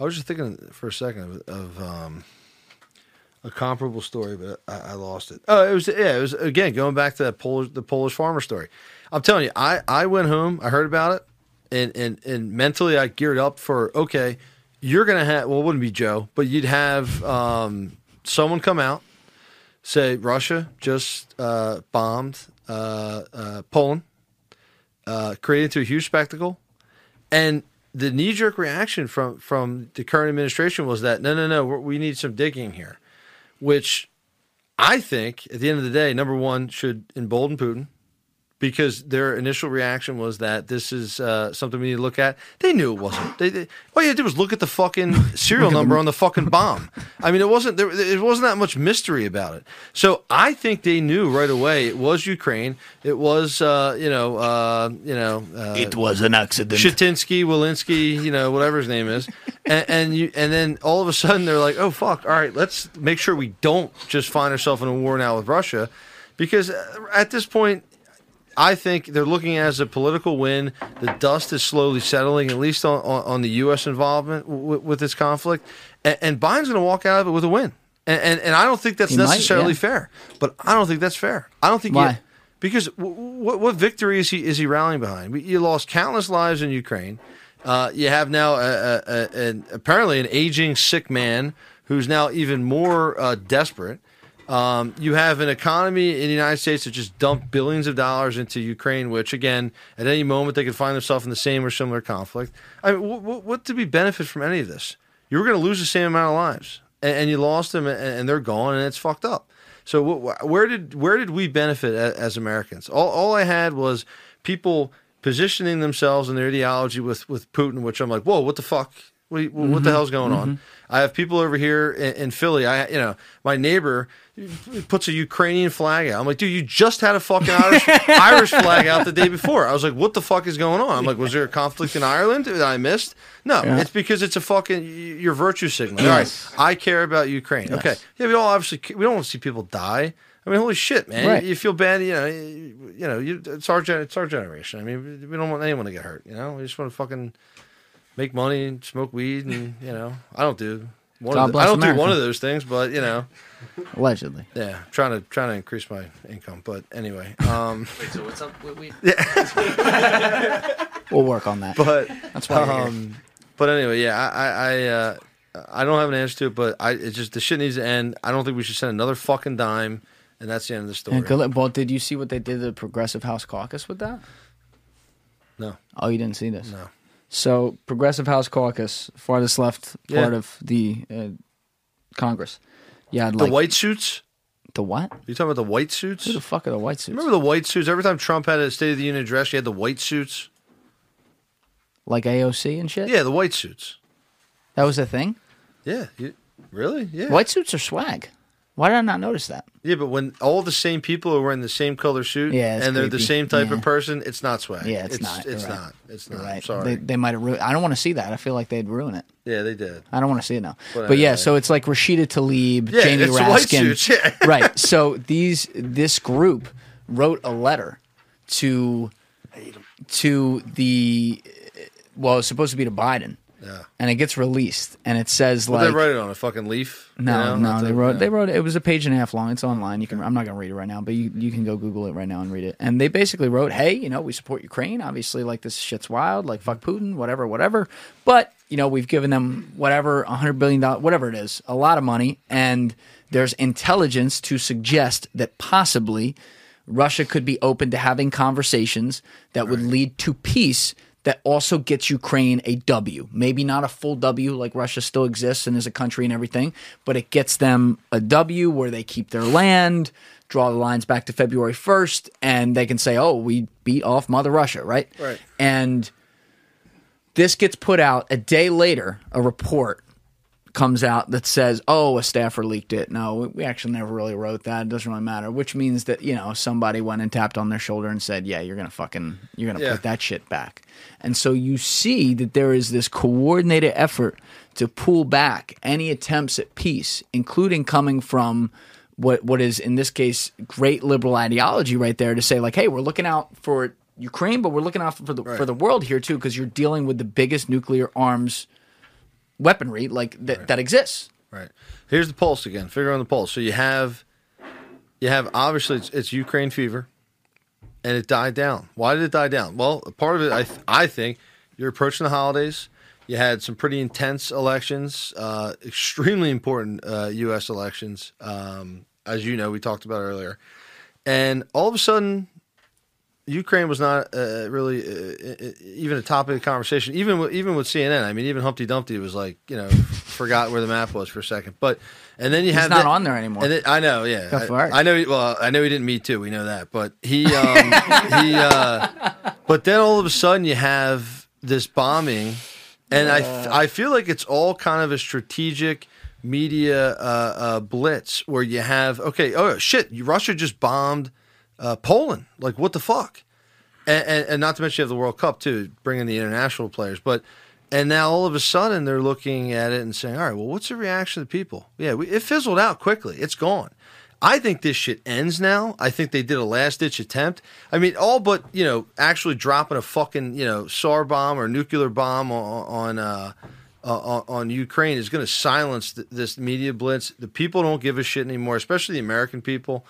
[SPEAKER 1] I was just thinking for a second of, of um, a comparable story, but I, I lost it. Oh, it was yeah, it was again going back to that Polish the Polish farmer story. I'm telling you, I I went home, I heard about it, and and and mentally I geared up for okay, you're gonna have well, it wouldn't be Joe, but you'd have um, someone come out say Russia just uh, bombed uh, uh, Poland, uh, created a huge spectacle, and the knee jerk reaction from from the current administration was that no, no, no, we need some digging here, which I think at the end of the day, number one should embolden Putin. Because their initial reaction was that this is uh, something we need to look at. They knew it wasn't. They, they, all you had to do was look at the fucking [LAUGHS] serial number on the fucking bomb. I mean, it wasn't there. It wasn't that much mystery about it. So I think they knew right away it was Ukraine. It was, uh, you know, uh, you know, uh,
[SPEAKER 2] It was an accident.
[SPEAKER 1] Shatinsky, Walensky, you know, whatever his name is, and, and you, and then all of a sudden they're like, oh fuck, all right, let's make sure we don't just find ourselves in a war now with Russia, because uh, at this point, I think they're looking at it as a political win. The dust is slowly settling, at least on, on, on the U.S. involvement w- with this conflict, and, and Biden's going to walk out of it with a win. And, and, and I don't think that's
[SPEAKER 2] He might,
[SPEAKER 1] necessarily
[SPEAKER 2] yeah.
[SPEAKER 1] fair, but I don't think that's fair. I don't think
[SPEAKER 2] Why?
[SPEAKER 1] Because w- what what victory is he is he rallying behind? You lost countless lives in Ukraine. Uh, you have now a, a, a, an, apparently an aging sick man who's now even more uh, desperate. Um, you have an economy in the United States that just dumped billions of dollars into Ukraine, which again, at any moment they could find themselves in the same or similar conflict. I mean, what, did we benefit from any of this? You were going to lose the same amount of lives, and, and you lost them, and, and they're gone, and it's fucked up. So wh- wh- where did where did we benefit as, as Americans? All, all I had was people positioning themselves and their ideology with with Putin, which I'm like, whoa, what the fuck? What, what
[SPEAKER 2] Mm-hmm.
[SPEAKER 1] the hell's going on? I have people over here in, in Philly. I, you know, my neighbor puts a Ukrainian flag out. I'm like, dude, you just had a fucking Irish, [LAUGHS] Irish flag out the day before. I was like, what the fuck is going on? I'm like, was there a conflict in Ireland that I missed? No,
[SPEAKER 2] Yeah.
[SPEAKER 1] it's because it's a fucking your virtue signal. All right, I care about Ukraine.
[SPEAKER 2] Yes.
[SPEAKER 1] Okay, yeah, we all obviously we don't want to see people die. I mean, holy shit, man!
[SPEAKER 2] Right.
[SPEAKER 1] You, you feel bad, you know. You, you know, you, it's our it's our generation. I mean, we don't want anyone to get hurt. You know, we just want to fucking make money and smoke weed, and you know, I don't do one.
[SPEAKER 2] God
[SPEAKER 1] Of the,
[SPEAKER 2] bless
[SPEAKER 1] I don't
[SPEAKER 2] America.
[SPEAKER 1] do one of those things, but you know,
[SPEAKER 2] Allegedly.
[SPEAKER 1] yeah, trying to trying to increase my income. But anyway, um, [LAUGHS]
[SPEAKER 7] Wait, so what's up with we? [LAUGHS]
[SPEAKER 2] We'll work on that.
[SPEAKER 1] but
[SPEAKER 2] That's why we're here.
[SPEAKER 1] um, but anyway, yeah, I I I, uh, I don't have an answer to it, but I it's just the shit needs to end. I don't think we should send another fucking dime, and that's the end of the story.
[SPEAKER 2] And good- well, did you see what they did to the Progressive House Caucus with that?
[SPEAKER 1] No.
[SPEAKER 2] Oh, you didn't see this?
[SPEAKER 1] No.
[SPEAKER 2] So, Progressive House Caucus, farthest left part
[SPEAKER 1] Yeah.
[SPEAKER 2] of the uh, Congress. Yeah,
[SPEAKER 1] the
[SPEAKER 2] like
[SPEAKER 1] white suits.
[SPEAKER 2] the what?
[SPEAKER 1] You talking about the white suits?
[SPEAKER 2] Who the fuck are the white suits?
[SPEAKER 1] Remember the white suits? Every time Trump had a State of the Union address, you had the white suits.
[SPEAKER 2] Like AOC and shit.
[SPEAKER 1] Yeah, the white suits.
[SPEAKER 2] that was a thing.
[SPEAKER 1] Yeah, you, really? Yeah.
[SPEAKER 2] White suits are swag. Why did I not notice that?
[SPEAKER 1] Yeah, but when all the same people are wearing the same color suit
[SPEAKER 2] Yeah,
[SPEAKER 1] and they're the same type
[SPEAKER 2] Yeah.
[SPEAKER 1] of person, it's not swag.
[SPEAKER 2] Yeah, it's,
[SPEAKER 1] it's
[SPEAKER 2] not.
[SPEAKER 1] It's
[SPEAKER 2] right.
[SPEAKER 1] not. It's
[SPEAKER 2] You're
[SPEAKER 1] not.
[SPEAKER 2] right.
[SPEAKER 1] I'm sorry.
[SPEAKER 2] They, they might have ruined. I don't want to see that. I feel like they'd ruin it.
[SPEAKER 1] yeah, they did.
[SPEAKER 2] I don't want to see it now.
[SPEAKER 1] But
[SPEAKER 2] But, yeah, so it's like Rashida Tlaib,
[SPEAKER 1] Yeah,
[SPEAKER 2] Jamie Raskin.
[SPEAKER 1] yeah. [LAUGHS]
[SPEAKER 2] right. So these this group wrote a letter to to the well, it's supposed to be to Biden.
[SPEAKER 1] Yeah.
[SPEAKER 2] And it gets released and it says like
[SPEAKER 1] they write it on a fucking leaf. you
[SPEAKER 2] no,
[SPEAKER 1] know,
[SPEAKER 2] no, they
[SPEAKER 1] to-
[SPEAKER 2] wrote
[SPEAKER 1] yeah.
[SPEAKER 2] they wrote it was a page and a half long. It's online. You can I'm not gonna read it right now, but you, you can go Google it right now and read it. And they basically wrote, Hey, you know, we support Ukraine. Obviously, like this shit's wild, like fuck Putin, whatever, whatever. But, you know, we've given them whatever, a hundred billion dollars whatever it is, a lot of money, and there's intelligence to suggest that possibly Russia could be open to having conversations that would lead to peace that also gets Ukraine a W. Maybe not a full W like Russia still exists and is a country and everything, but it gets them a W where they keep their land, draw the lines back to February 1st, and they can say, oh, we beat off Mother Russia, right?
[SPEAKER 1] Right.
[SPEAKER 2] And this gets put out a day later, a report comes out that says, "Oh, a staffer leaked it." No, we- we actually never really wrote that. It doesn't really matter. Which means that you know somebody went and tapped on their shoulder and said, "Yeah, you're gonna fucking you're gonna
[SPEAKER 1] Yeah.
[SPEAKER 2] put that shit back." And so you see that there is this coordinated effort to pull back any attempts at peace, including coming from what what is in this case great liberal ideology right there to say like, "Hey, we're looking out for." Ukraine, but we're looking out for the for the world here too, because you're dealing with the biggest nuclear arms weaponry like that that exists.
[SPEAKER 1] Right. Here's the pulse again. Figure on the pulse. So you have, you have obviously it's, it's Ukraine fever, and it died down. Why did it die down? Well, part of it, I th- I think, you're approaching the holidays. You had some pretty intense elections, uh, extremely important uh, U.S. elections, um, as you know we talked about earlier, and all of a sudden, Ukraine was not uh, really uh, even a topic of conversation. Even with, even with CNN, I mean, even Humpty Dumpty was like, you know, [LAUGHS] forgot where the map was for a second. But and then you
[SPEAKER 2] He's
[SPEAKER 1] have
[SPEAKER 2] not
[SPEAKER 1] that-
[SPEAKER 2] on there anymore.
[SPEAKER 1] Then, I know, yeah, I. I know. Well, I know he didn't meet too. We know that, but he um, he. [LAUGHS] Uh, but then all of a sudden, you have this bombing, and I I feel like it's all kind of a strategic media uh, uh, blitz where you have okay, oh shit, Russia just bombed uh, Poland. Like what the fuck? And, and, and not to mention you have the World Cup too, bringing the international players. But and now all of a sudden they're looking at it and saying, all right, well, what's the reaction of the people? Yeah, we, it fizzled out quickly. It's gone. I think this shit ends now. I think they did a last ditch attempt. I mean, all but you know actually dropping a fucking you know Tsar bomb or nuclear bomb on on uh, on, on Ukraine is going to silence th- this media blitz. The people don't give a shit anymore, especially the American people.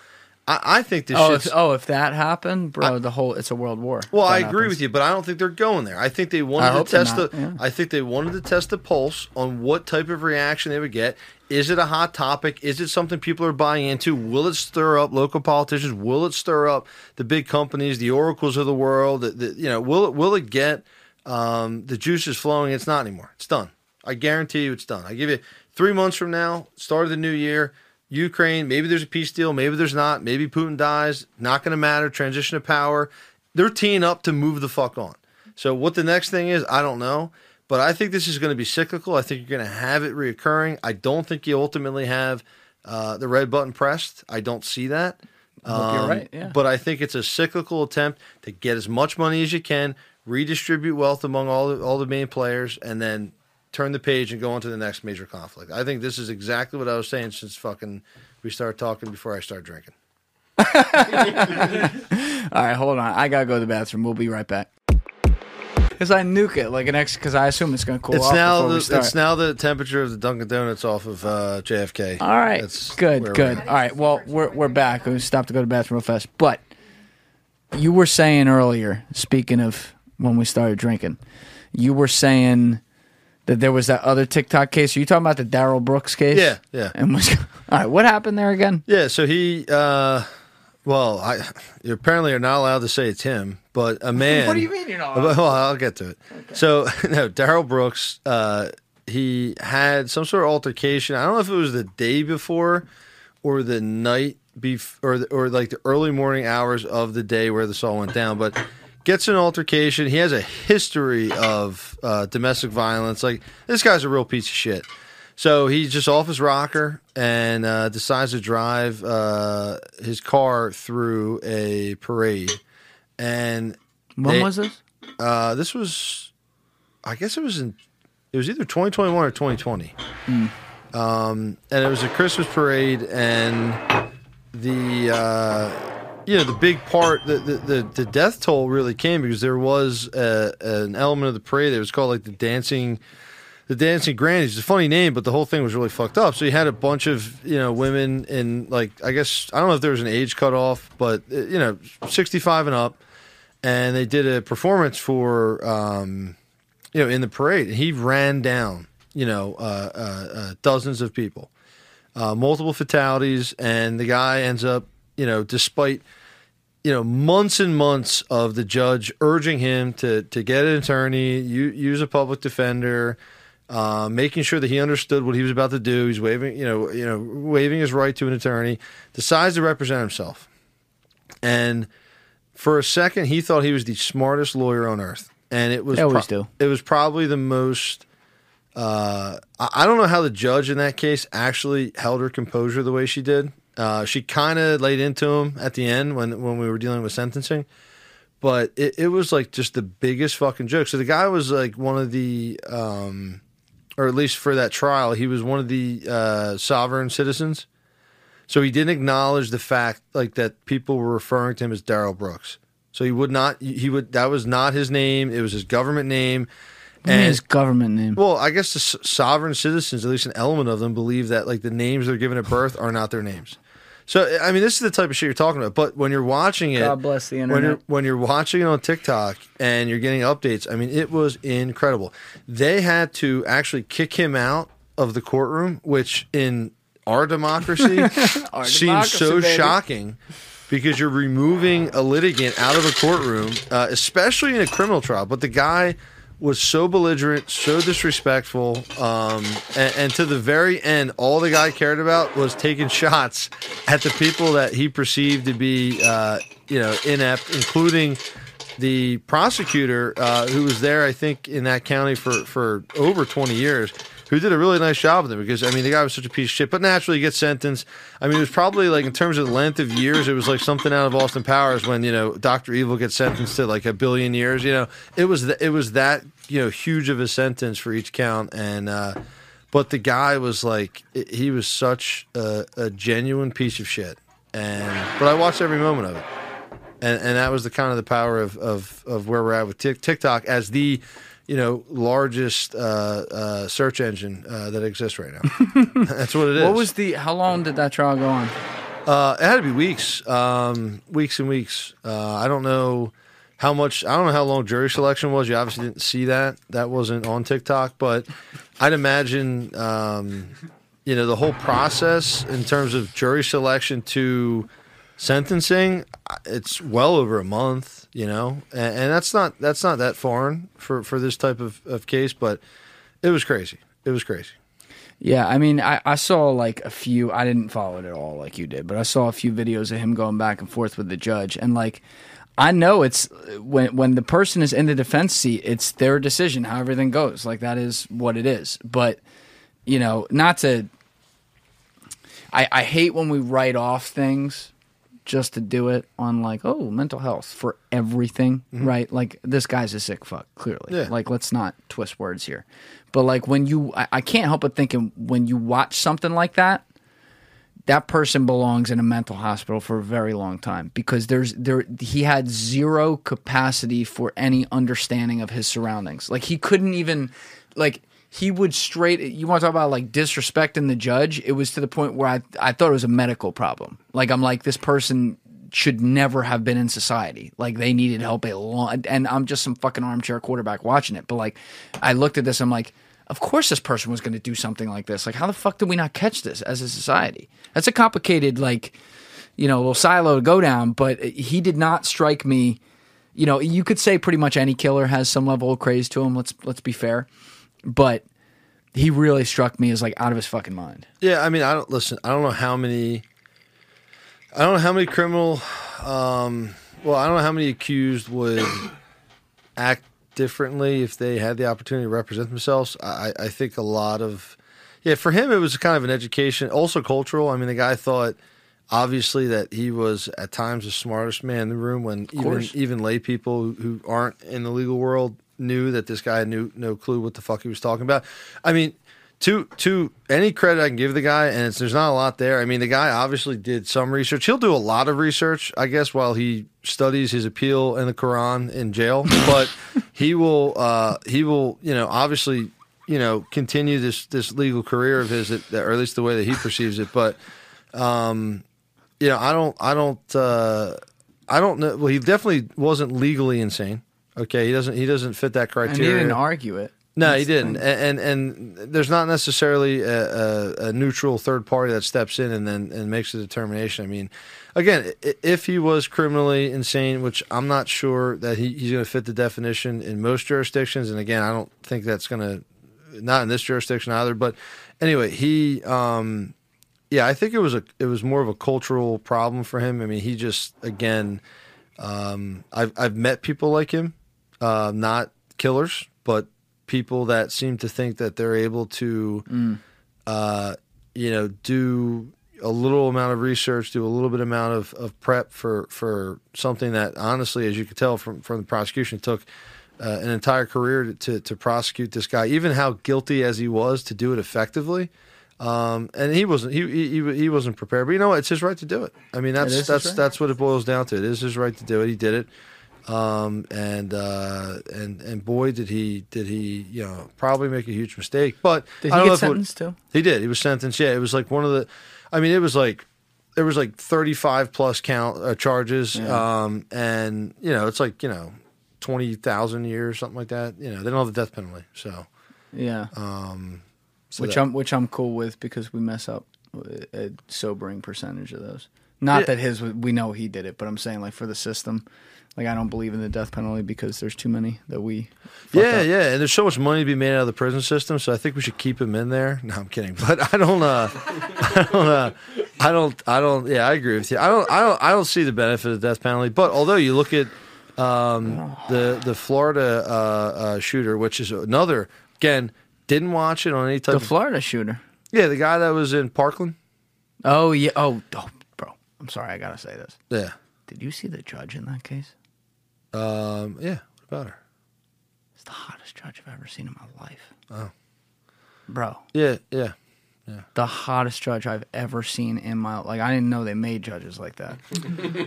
[SPEAKER 1] I, I think this
[SPEAKER 2] Oh, if, oh, if that happened, bro, the whole it's a world war.
[SPEAKER 1] well, I agree
[SPEAKER 2] happens.
[SPEAKER 1] with you, but I don't think they're going there. I think they wanted to test the.
[SPEAKER 2] yeah.
[SPEAKER 1] I think they wanted to test the pulse on what type of reaction they would get. Is it a hot topic? Is it something people are buying into? Will it stir up local politicians? Will it stir up the big companies, the oracles of the world? The, the, you know, will it will it get um, the juices flowing? It's not anymore. It's done. I guarantee you, it's done. I give you three months from now, start of the new year. Ukraine, maybe there's a peace deal, maybe there's not. Maybe Putin dies. Not going to matter. Transition of power. They're teeing up to move the fuck on. So what the next thing is, I don't know. But I think this is going to be cyclical. I think you're going to have it reoccurring. I don't think you ultimately have uh, the red button pressed. I don't see that.
[SPEAKER 2] I hope you're
[SPEAKER 1] Um,
[SPEAKER 2] right, yeah.
[SPEAKER 1] But I think it's a cyclical attempt to get as much money as you can, redistribute wealth among all the, all the main players, and then turn the page and go on to the next major conflict. I think this is exactly what I was saying since fucking we started talking before I started drinking. [LAUGHS]
[SPEAKER 2] All right, hold on. I gotta go to the bathroom. We'll be right back. Because I nuke it like an X. Because I assume it's gonna cool
[SPEAKER 1] it's
[SPEAKER 2] off
[SPEAKER 1] now the, it's now the temperature of the Dunkin' Donuts off of uh, JFK.
[SPEAKER 2] All right,
[SPEAKER 1] That's
[SPEAKER 2] good, good. All right, well, we're we're back. We stopped to go to the bathroom real fast, but you were saying earlier, speaking of when we started drinking, you were saying that there was that other TikTok case. Are you talking about the Darrell Brooks case?
[SPEAKER 1] Yeah, yeah.
[SPEAKER 2] And was, [LAUGHS] all right, what happened there again?
[SPEAKER 1] Yeah, so he, uh, well, I you apparently are not allowed to say it's him, but a man.
[SPEAKER 2] What do you mean you're not allowed?
[SPEAKER 1] Well, I'll get to it. So, [LAUGHS] no, Darrell Brooks, uh, he had some sort of altercation. I don't know if it was the day before or the night bef- or the, or like the early morning hours of the day where this all went down, but gets an altercation. He has a history of uh, domestic violence. Like this guy's a real piece of shit. So he's just off his rocker and uh, decides to drive uh, his car through a parade. And
[SPEAKER 2] When
[SPEAKER 1] they-
[SPEAKER 2] was this?
[SPEAKER 1] Uh, this was, I guess it was in, it was either 2021 or 2020. Um, and it was a Christmas parade, and the uh, you know the big part, the, the the the death toll really came because there was a, an element of the parade that was called like the dancing. The Dancing Grannies It's a funny name, but the whole thing was really fucked up. So you had a bunch of you know women in like I guess I don't know if there was an age cutoff, but uh, you know sixty five and up, and they did a performance for um, you know in the parade. He ran down you know uh, uh, uh, dozens of people, uh, multiple fatalities, and the guy ends up you know despite you know months and months of the judge urging him to to get an attorney, u- use a public defender. Uh, making sure that he understood what he was about to do, he's waiving, you know, you know, waiving his right to an attorney. Decides to represent himself, and for a second, he thought he was the smartest lawyer on earth, and it was
[SPEAKER 2] They always do.
[SPEAKER 1] It was probably the most. Uh, I don't know how the judge in that case actually held her composure the way she did. Uh, she kind of laid into him at the end when when we were dealing with sentencing, but it, it was like just the biggest fucking joke. So the guy was like one of the, um, or at least for that trial, he was one of the uh, sovereign citizens. So he didn't acknowledge the fact like that people were referring to him as Darrell Brooks. So he would not. He would. That was not his name. It was his government name.
[SPEAKER 2] What do you mean his government name.
[SPEAKER 1] Well, I guess the s- sovereign citizens, at least an element of them, believe that like the names they're given at birth are not their names. So I mean, this is the type of shit you're talking about. But when you're watching it,
[SPEAKER 2] God bless the
[SPEAKER 1] When you're
[SPEAKER 2] internet.
[SPEAKER 1] when you're watching it on TikTok and you're getting updates, I mean, it was incredible. They had to actually kick him out of the courtroom, which in our democracy [LAUGHS]
[SPEAKER 2] Our [LAUGHS]
[SPEAKER 1] seems
[SPEAKER 2] democracy,
[SPEAKER 1] so
[SPEAKER 2] baby.
[SPEAKER 1] shocking because you're removing a litigant out of a courtroom, uh, especially in a criminal trial. But the guy was so belligerent, so disrespectful, um, and, and to the very end, all the guy cared about was taking shots at the people that he perceived to be, uh, you know, inept, including the prosecutor uh, who was there, I think, in that county for, for over 20 years, who did a really nice job with him because, I mean, the guy was such a piece of shit, but naturally he gets sentenced. I mean, it was probably like, in terms of the length of years, it was like something out of Austin Powers when, you know, Dr. Evil gets sentenced to like a billion years, you know, it was, it was that, you know, huge of a sentence for each count. And, uh, but the guy was like, he was such a, a genuine piece of shit. And, but I watched every moment of it and and that was the kind of the power of of, of where we're at with TikTok as the you know largest uh, uh, search engine uh, that exists right now. [LAUGHS] That's what it is.
[SPEAKER 2] What was the? How long did that trial go on?
[SPEAKER 1] Uh, it had to be weeks, um, weeks and weeks. Uh, I don't know how much. I don't know how long jury selection was. You obviously didn't see that. That wasn't on TikTok, but I'd imagine um, you know the whole process in terms of jury selection to sentencing. It's well over a month. You know, and, and that's not that's not that foreign for for this type of, of case, but it was crazy. It was crazy.
[SPEAKER 2] Yeah, I mean, I, I saw like a few. I didn't follow it at all like you did, but I saw a few videos of him going back and forth with the judge, and like, I know it's when when the person is in the defense seat, it's their decision how everything goes. Like that is what it is. But you know, not to. I I hate when we write off things just to do it on like oh mental health for everything mm-hmm. right? Like this guy's a sick fuck clearly.
[SPEAKER 1] Yeah.
[SPEAKER 2] like let's not twist words here. But like when you I, I can't help but thinking when you watch something like that that person belongs in a mental hospital for a very long time because there's there he had zero capacity for any understanding of his surroundings. Like he couldn't even like he would straight you want to talk about like disrespecting the judge? It was to the point where i i thought it was a medical problem. Like i'm like this person should never have been in society. Like they needed help a lot and i'm just some fucking armchair quarterback watching it. But like i looked at this i'm like of course this person was going to do something like this. Like how the fuck did we not catch this as a society? That's a complicated like you know little silo to go down but he did not strike me you know you could say pretty much any killer has some level of craze to him let's let's be fair but he really struck me as like out of his fucking mind
[SPEAKER 1] Yeah, I mean, I don't listen. I don't know how many. I don't know how many criminal. Um, well, I don't know how many accused would [COUGHS] act differently if they had the opportunity to represent themselves. I, I think a lot of Yeah, for him, it was kind of an education, also cultural. I mean, the guy thought obviously that he was at times the smartest man in the room when even even lay people who, who aren't in the legal world knew that this guy knew no clue what the fuck he was talking about. I mean, to to any credit I can give the guy, and it's, there's not a lot there. I mean, the guy obviously did some research. He'll do a lot of research, I guess, while he studies his appeal and the Quran in jail. [LAUGHS] But he will uh, he will you know obviously you know continue this this legal career of his, that, or at least the way that he perceives it. But um, you know, I don't, I don't, uh, I don't know. Well, he definitely wasn't legally insane. Okay, he doesn't, he doesn't fit that criteria.
[SPEAKER 2] And he didn't argue it.
[SPEAKER 1] No, he
[SPEAKER 2] That's
[SPEAKER 1] didn't. And, and and there's not necessarily a, a, a neutral third party that steps in and then and makes a determination. I mean, again, if he was criminally insane, which I'm not sure that he, he's going to fit the definition in most jurisdictions, and again, I don't think that's going to not in this jurisdiction either. But anyway, he, um, yeah, I think it was a it was more of a cultural problem for him. I mean, he just again, um, I've I've met people like him, uh, not killers, but people that seem to think that they're able to,
[SPEAKER 2] Mm.
[SPEAKER 1] uh, you know, do a little amount of research, do a little bit amount of, of prep for, for something that honestly, as you could tell from, from the prosecution, took uh, an entire career to, to, to prosecute this guy, even how guilty as he was to do it effectively. Um, and he wasn't he, he he- wasn't prepared, but you know what? It's his right to do it. I mean, that's that's
[SPEAKER 2] right.
[SPEAKER 1] that's what it boils down to. It is his right to do it. He did it. Um, and uh, and and boy, did he did he you know probably make a huge mistake. But
[SPEAKER 2] Did he get
[SPEAKER 1] know if would-
[SPEAKER 2] sentenced too?
[SPEAKER 1] He did. He was sentenced. Yeah, it was like one of the. I mean, it was like there was like thirty five plus count uh, charges.
[SPEAKER 2] Yeah.
[SPEAKER 1] Um, and you know, it's like you know twenty thousand years, something like that. You know, they don't have the death penalty, so
[SPEAKER 2] Yeah.
[SPEAKER 1] um, so
[SPEAKER 2] which
[SPEAKER 1] that-
[SPEAKER 2] I'm which I'm cool with because we mess up a a sobering percentage of those. Not
[SPEAKER 1] Yeah.
[SPEAKER 2] that his we know he did it, but I'm saying like for the system, like I don't believe in the death penalty because there's too many that we.
[SPEAKER 1] Yeah,
[SPEAKER 2] up.
[SPEAKER 1] yeah, and there's so much money to be made out of the prison system, so I think we should keep him in there. No, I'm kidding, [LAUGHS] but I don't. Uh, I don't. Uh, I don't. I don't. Yeah, I agree with you. I don't. I don't. I don't see the benefit of the death penalty. But although you look at um, the the Florida uh, uh, shooter, which is another again, didn't watch it on any type
[SPEAKER 2] The
[SPEAKER 1] of
[SPEAKER 2] Florida shooter.
[SPEAKER 1] Yeah, the guy that was in Parkland.
[SPEAKER 2] Oh yeah. Oh, oh, bro. I'm sorry. I gotta say this.
[SPEAKER 1] Yeah.
[SPEAKER 2] Did you see the judge in that case?
[SPEAKER 1] Um. Yeah. What about her?
[SPEAKER 2] It's the hottest judge I've ever seen in my life,
[SPEAKER 1] Oh.
[SPEAKER 2] bro.
[SPEAKER 1] Yeah. Yeah. Yeah.
[SPEAKER 2] The hottest judge I've ever seen in my like. I didn't know they made judges like that. [LAUGHS]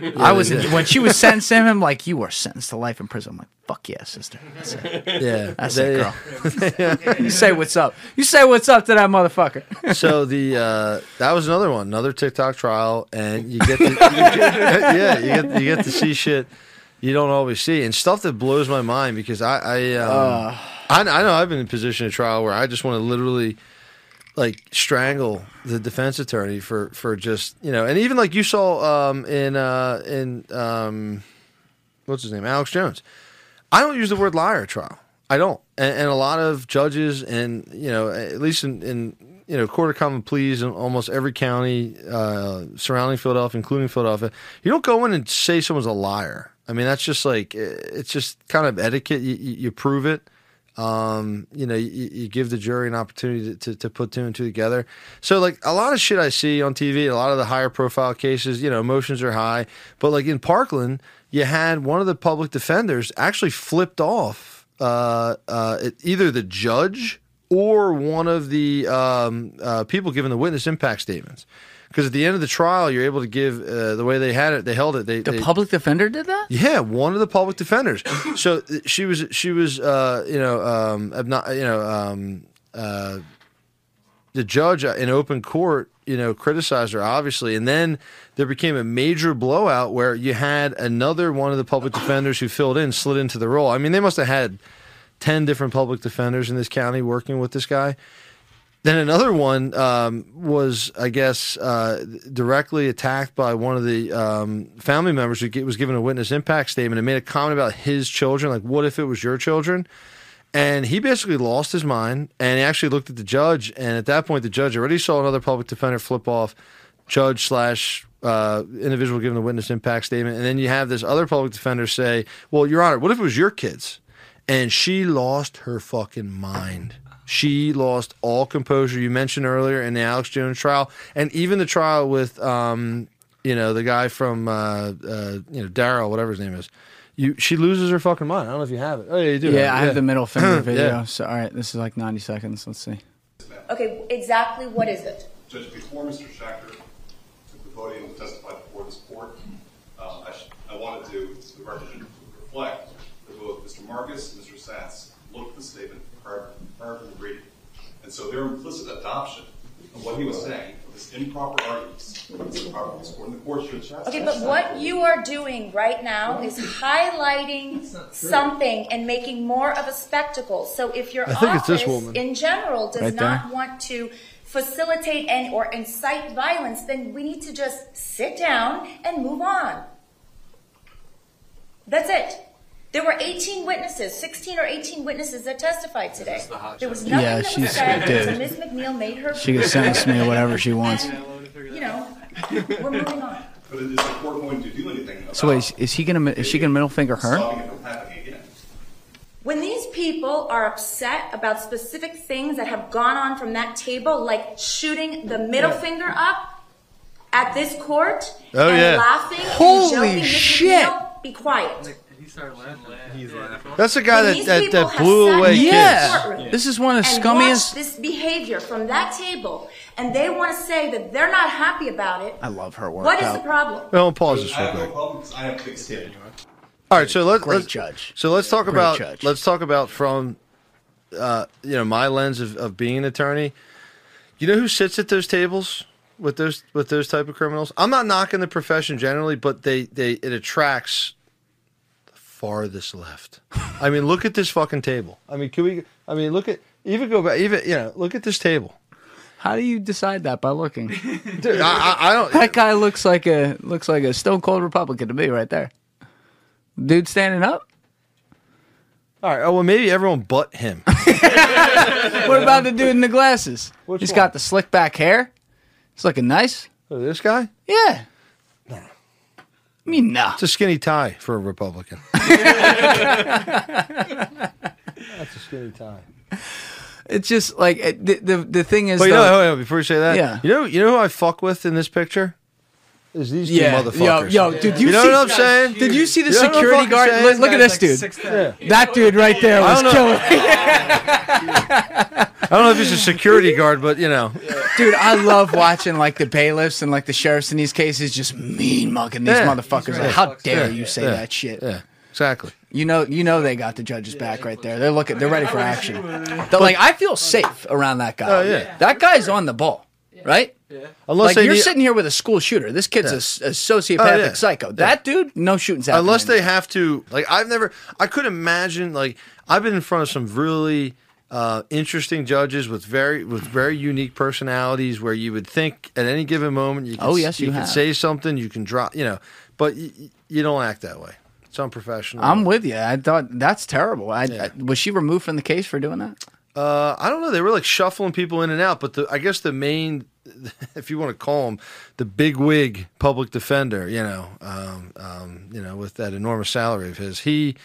[SPEAKER 1] Yeah,
[SPEAKER 2] I was
[SPEAKER 1] they did.
[SPEAKER 2] when she was sentencing [LAUGHS] him like you were sentenced to life in prison. I'm like, fuck yeah, sister. That's it.
[SPEAKER 1] Yeah.
[SPEAKER 2] That's
[SPEAKER 1] They-
[SPEAKER 2] it, girl. [LAUGHS] you say what's up. You say what's up to that motherfucker.
[SPEAKER 1] so the uh, that was another one, another TikTok trial, and you get to, you get- yeah, you get you get to see shit you don't always see, and stuff that blows my mind because I I um,
[SPEAKER 2] Uh.
[SPEAKER 1] I, I know I've been in a position of trial where I just want to literally like strangle the defense attorney for for just you know, and even like you saw um, in uh, in um, what's his name, Alex Jones. I don't use the word liar trial. I don't, and, and a lot of judges, and you know, at least in, in you know, court of common pleas in almost every county uh, surrounding Philadelphia, including Philadelphia, you don't go in and say someone's a liar. I mean, that's just like it's just kind of etiquette. You, you, prove it. Um, you know, you, you give the jury an opportunity to, to, to put two and two together. So, like a lot of shit I see on TV, a lot of the higher profile cases, you know, emotions are high. But like in Parkland, you had one of the public defenders actually flipped off uh, uh, it- either the judge or one of the um, uh, people giving the witness impact statements. Because at the end of the trial, you're able to give uh, the way they had it, they held it. They,
[SPEAKER 2] The
[SPEAKER 1] they,
[SPEAKER 2] public defender did that.
[SPEAKER 1] yeah, one of the public defenders. so uh, she was she was uh, you know um, obno- you know um, uh, the judge in open court you know criticized her obviously, and then there became a major blowout where you had another one of the public defenders who filled in slid into the role. I mean, they must have had ten different public defenders in this county working with this guy. Then another one um, was, I guess, uh, directly attacked by one of the um, family members who was given a witness impact statement and made a comment about his children. Like, what if it was your children? And he basically lost his mind and he actually looked at the judge. And at that point, the judge already saw another public defender flip off judge slash uh, individual giving the witness impact statement. And then you have this other public defender say, Well, Your Honor, what if it was your kids? And she lost her fucking mind. She lost all composure. You mentioned earlier in the Alex Jones trial, and even the trial with, um, you know, the guy from, uh, uh, you know, Darrell, whatever his name is. You, she loses her fucking mind. I don't know if you have it. Oh yeah, you do.
[SPEAKER 2] Yeah, I
[SPEAKER 1] it.
[SPEAKER 2] have the middle finger [CLEARS THROAT]
[SPEAKER 1] Yeah.
[SPEAKER 2] video. So all right, this is like 90 seconds. Let's see.
[SPEAKER 12] Okay, exactly what is it?
[SPEAKER 13] Judge, before Mr. Schachter took the podium to testify before this court, um, I, sh- I wanted to, the record reflect that both Mr. Marcus and Mr. Satz looked at the statement prior, prior to the reading. And so their implicit adoption of what he was saying, of this improper arguments, was improper in court, and the court should.
[SPEAKER 12] Okay, but what you are doing right now is highlighting something and making more of a spectacle. So if your
[SPEAKER 1] I
[SPEAKER 12] office in general does
[SPEAKER 1] Right there.
[SPEAKER 12] not want to facilitate and or incite violence, then we need to just sit down and move on. That's it. There were 18 witnesses, 16 or 18 witnesses that testified today. There was nothing
[SPEAKER 2] Yeah,
[SPEAKER 12] that was
[SPEAKER 2] she's-
[SPEAKER 12] said
[SPEAKER 2] dude.
[SPEAKER 12] Ms. McNeill made her.
[SPEAKER 2] She can sentence me whatever she wants.
[SPEAKER 12] You know, we're moving on.
[SPEAKER 13] But is the court going to do anything about
[SPEAKER 2] So wait, is, is he gonna is she gonna middle finger her?
[SPEAKER 13] stopping it from happening again?
[SPEAKER 12] When these people are upset about specific things that have gone on from that table, like shooting the middle finger up at this court
[SPEAKER 1] Oh,
[SPEAKER 12] and
[SPEAKER 1] yeah.
[SPEAKER 12] laughing
[SPEAKER 1] Holy
[SPEAKER 12] and joking, Ms.
[SPEAKER 1] shit.
[SPEAKER 12] McNeill, be quiet.
[SPEAKER 7] He started laughing. He's laughing.
[SPEAKER 1] That's the guy
[SPEAKER 12] When
[SPEAKER 1] that, that, that blew away
[SPEAKER 12] in
[SPEAKER 1] kids.
[SPEAKER 2] Yeah.
[SPEAKER 12] courtroom
[SPEAKER 2] This is one of the
[SPEAKER 12] and
[SPEAKER 2] scummiest-
[SPEAKER 12] watched this behavior from that table, and they want to say that they're not happy about it.
[SPEAKER 2] I love her work.
[SPEAKER 12] What is the problem?
[SPEAKER 1] Well, pause this
[SPEAKER 13] I
[SPEAKER 1] real
[SPEAKER 13] have no
[SPEAKER 1] quick.
[SPEAKER 13] problem I have thick skin.
[SPEAKER 1] All right, so let's
[SPEAKER 2] Great
[SPEAKER 1] let's,
[SPEAKER 2] judge.
[SPEAKER 1] So let's talk
[SPEAKER 2] Great
[SPEAKER 1] about
[SPEAKER 2] judge.
[SPEAKER 1] let's talk about from uh, you know my lens of, of being an attorney. You know who sits at those tables with those with those type of criminals? I'm not knocking the profession generally, but they they it attracts the farthest left. I mean, look at this fucking table. I mean, can we? I mean, look at even go back even you know look at this table.
[SPEAKER 2] How do you decide that by looking? [LAUGHS]
[SPEAKER 1] Dude, I, I, I don't.
[SPEAKER 2] That guy looks like a looks like a stone cold Republican to me, right there. Dude standing up.
[SPEAKER 1] All right. Oh well, maybe everyone but him. [LAUGHS]
[SPEAKER 2] What about the dude in the glasses?
[SPEAKER 1] Which
[SPEAKER 2] He's
[SPEAKER 1] one?
[SPEAKER 2] got the slick back hair. He's looking nice.
[SPEAKER 1] Oh, this guy?
[SPEAKER 2] Yeah. I mean, no.
[SPEAKER 1] It's a skinny tie for a Republican. [LAUGHS] That's a skinny tie.
[SPEAKER 2] It's just like it- the the, the thing is.
[SPEAKER 1] But you know,
[SPEAKER 2] though-
[SPEAKER 1] wait, wait, before you say that,
[SPEAKER 2] Yeah.
[SPEAKER 1] you know, you know who I fuck with in this picture? Is these two
[SPEAKER 2] Yeah,
[SPEAKER 1] motherfuckers?
[SPEAKER 2] yo, yo, did you
[SPEAKER 1] you know
[SPEAKER 2] see-
[SPEAKER 1] what I'm saying?
[SPEAKER 2] Did you see the
[SPEAKER 1] You know what I'm
[SPEAKER 2] security guard? Look, look at this dude.
[SPEAKER 1] Yeah.
[SPEAKER 2] That dude right there
[SPEAKER 1] I
[SPEAKER 2] was
[SPEAKER 1] don't know.
[SPEAKER 2] killing. [LAUGHS]
[SPEAKER 1] I don't know if he's a security guard, but you know,
[SPEAKER 2] Dude, I love watching like the bailiffs and like the sheriffs in these cases just mean mucking these
[SPEAKER 1] Yeah.
[SPEAKER 2] motherfuckers. Like, how dare
[SPEAKER 1] Yeah.
[SPEAKER 2] you say
[SPEAKER 1] Yeah.
[SPEAKER 2] that shit?
[SPEAKER 1] Yeah, exactly.
[SPEAKER 2] You know, you know they got the judges back right there. They're looking. They're ready for action. They're like, I feel safe around that guy.
[SPEAKER 1] Oh, yeah.
[SPEAKER 2] that guy's on the ball, right?
[SPEAKER 1] Unless
[SPEAKER 2] like
[SPEAKER 1] they
[SPEAKER 2] you're
[SPEAKER 1] need-
[SPEAKER 2] sitting here with a school shooter. This kid's a sociopathic
[SPEAKER 1] Oh, yeah.
[SPEAKER 2] psycho. That dude, no shooting.
[SPEAKER 1] unless they have to like i've never i could imagine like i've been in front of some really uh, interesting judges with very with very unique personalities where you would think at any given moment you can,
[SPEAKER 2] Oh, yes, you
[SPEAKER 1] can say something you can drop you know but y- y- you don't act that way it's unprofessional
[SPEAKER 2] I'm with you. I thought that's terrible. I, I- was she removed from the case for doing that?
[SPEAKER 1] Uh, I don't know. They were like shuffling people in and out, but the, I guess the main, [LAUGHS] if you want to call him, the big wig public defender, you know, um, um, you know, with that enormous salary of his, he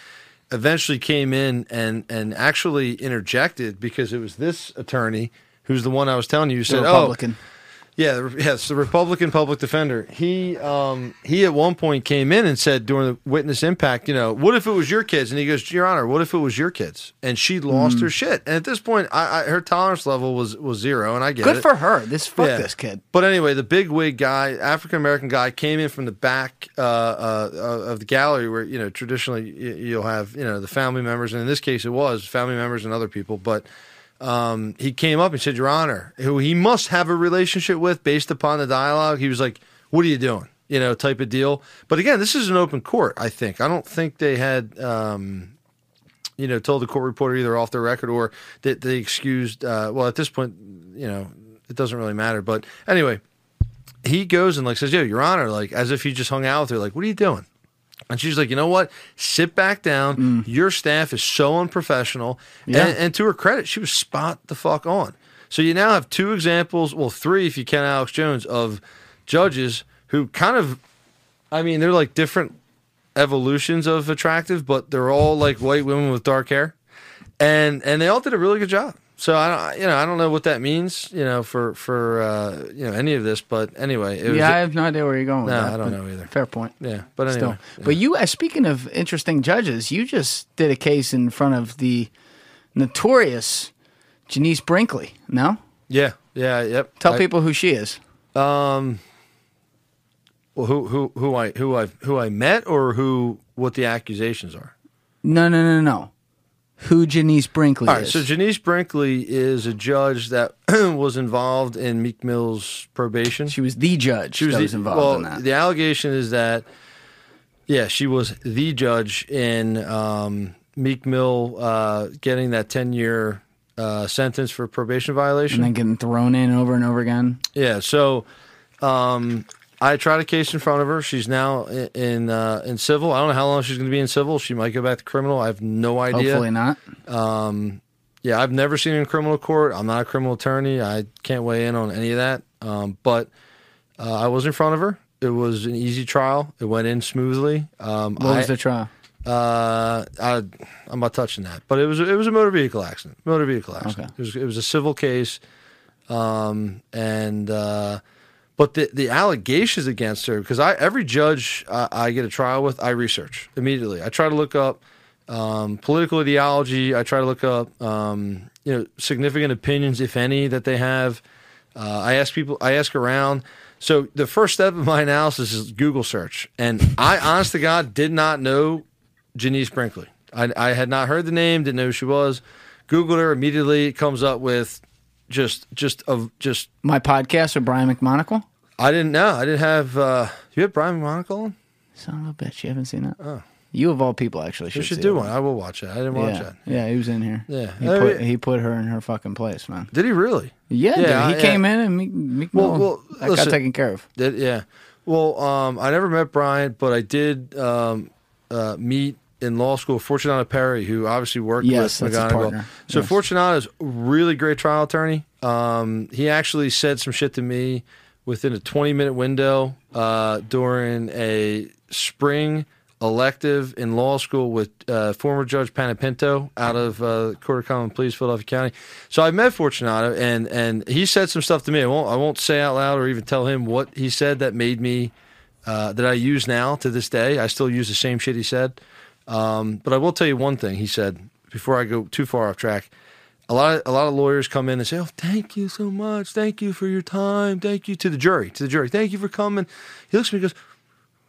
[SPEAKER 1] eventually came in and and actually interjected because it was this attorney who's the one I was telling you who said,
[SPEAKER 2] Republican.
[SPEAKER 1] "Oh, yeah, the- yes, the Republican public defender. He um, he at one point came in and said during the witness impact, you know, what if it was your kids? And he goes, Your Honor, what if it was your kids? And she lost
[SPEAKER 2] Mm.
[SPEAKER 1] her shit. And at this point, I, I, her tolerance level was was zero, and I get
[SPEAKER 2] Good
[SPEAKER 1] it.
[SPEAKER 2] for her. This fuck
[SPEAKER 1] Yeah.
[SPEAKER 2] this kid.
[SPEAKER 1] But anyway, the big wig guy, African American guy, came in from the back uh, uh, of the gallery where you know traditionally you'll have you know the family members, and in this case it was family members and other people. But um, he came up and said, "Your Honor," who he must have a relationship with based upon the dialogue. He was like, "What are you doing?" You know, type of deal. But again, this is an open court. I think I don't think they had. Um, you know, told the court reporter either off the record or that they excused. Uh, well, at this point, you know, it doesn't really matter. But anyway, he goes and like says, "Yo, Your Honor," like as if he just hung out with her. Like, what are you doing? And she's like, you know what? Sit back down. Mm. Your staff is so unprofessional.
[SPEAKER 2] Yeah.
[SPEAKER 1] And, and to her credit, she was spot the fuck on. So you now have two examples, well, three if you count Alex Jones, of judges who kind of, I mean, they're like different evolutions of attractive, but they're all like white women with dark hair, and and they all did a really good job. So I don't, you know, I don't know what that means, you know, for for uh, you know any of this. But anyway, it was,
[SPEAKER 2] yeah, I have no idea where you're going. with
[SPEAKER 1] No,
[SPEAKER 2] that,
[SPEAKER 1] I don't know either.
[SPEAKER 2] Fair point.
[SPEAKER 1] Yeah, but anyway,
[SPEAKER 2] Still. But you, uh, speaking of interesting judges, you just did a case in front of the notorious Genece Brinkley. No,
[SPEAKER 1] yeah, yeah, yep.
[SPEAKER 2] tell
[SPEAKER 1] I-
[SPEAKER 2] people who she is.
[SPEAKER 1] Um. Well, who who who I who I who I met or who what the accusations are.
[SPEAKER 2] No, no, no, no. Who Genece Brinkley
[SPEAKER 1] All right,
[SPEAKER 2] is?
[SPEAKER 1] so Genece Brinkley is a judge that [CLEARS THROAT] was involved in Meek Mill's probation.
[SPEAKER 2] She was the judge that was involved
[SPEAKER 1] well,
[SPEAKER 2] in that.
[SPEAKER 1] The allegation is that, yeah, she was the judge in um, Meek Mill uh, getting that ten year uh, sentence for probation violation.
[SPEAKER 2] and then getting thrown in over and over again.
[SPEAKER 1] Yeah. So, um, I tried a case in front of her. She's now in in, uh, in civil. I don't know how long she's going to be in civil. She might go back to criminal. I have no idea.
[SPEAKER 2] Hopefully not.
[SPEAKER 1] Um, yeah, I've never seen her in criminal court. I'm not a criminal attorney. I can't weigh in on any of that. Um, but uh, I was in front of her. It was an easy trial. It went in smoothly. Um,
[SPEAKER 2] What was
[SPEAKER 1] I-
[SPEAKER 2] the trial?
[SPEAKER 1] uh, I, I'm not touching that, but it was it was a motor vehicle accident. Motor vehicle accident. It was it was a civil case, um, and uh, but the the allegations against her because I every judge I, I get a trial with I research immediately. I try to look up um, political ideology. I try to look up um, you know significant opinions, if any, that they have. Uh, I ask people. I ask around. So the first step of my analysis is Google search, and I, honest to God, did not know Genece Brinkley. I, I had not heard the name, didn't know who she was. Googled her immediately. It comes up with just just of just
[SPEAKER 2] My podcast with Brian McMonagle.
[SPEAKER 1] I didn't know. I didn't have. Uh, you have Brian McMonagle on?
[SPEAKER 2] Son of a bitch, you haven't seen that? Oh. You of all people actually should.
[SPEAKER 1] You should do
[SPEAKER 2] it.
[SPEAKER 1] one. I will watch it. I didn't watch
[SPEAKER 2] yeah.
[SPEAKER 1] that.
[SPEAKER 2] Yeah, he was in here.
[SPEAKER 1] Yeah.
[SPEAKER 2] he
[SPEAKER 1] Oh,
[SPEAKER 2] put he put her in her fucking place, man.
[SPEAKER 1] Did he really?
[SPEAKER 2] Yeah, dude,
[SPEAKER 1] Yeah,
[SPEAKER 2] he
[SPEAKER 1] I-
[SPEAKER 2] came in and Meek, Meek
[SPEAKER 1] Well, well,
[SPEAKER 2] that
[SPEAKER 1] listen,
[SPEAKER 2] got taken care of.
[SPEAKER 1] Did, yeah. Well, um, I never met Brian, but I did um, uh, meet in law school Fortunato Perri, who obviously worked
[SPEAKER 2] Yes,
[SPEAKER 1] with
[SPEAKER 2] McMonagle.
[SPEAKER 1] So
[SPEAKER 2] Yes.
[SPEAKER 1] A really great trial attorney. Um, he actually said some shit to me within a 20 minute window uh, during a spring elective in law school with uh, former Judge Panapinto out of uh, Court of Common Pleas, Philadelphia County. So I met Fortunato, and and he said some stuff to me. I won't I won't say out loud or even tell him what he said that made me uh, that I use now to this day. I still use the same shit he said. Um, but I will tell you one thing he said before I go too far off track. A lot of a lot of lawyers come in and say, "Oh, thank you so much. Thank you for your time. Thank you to the jury. To the jury. Thank you for coming." He looks at me and goes,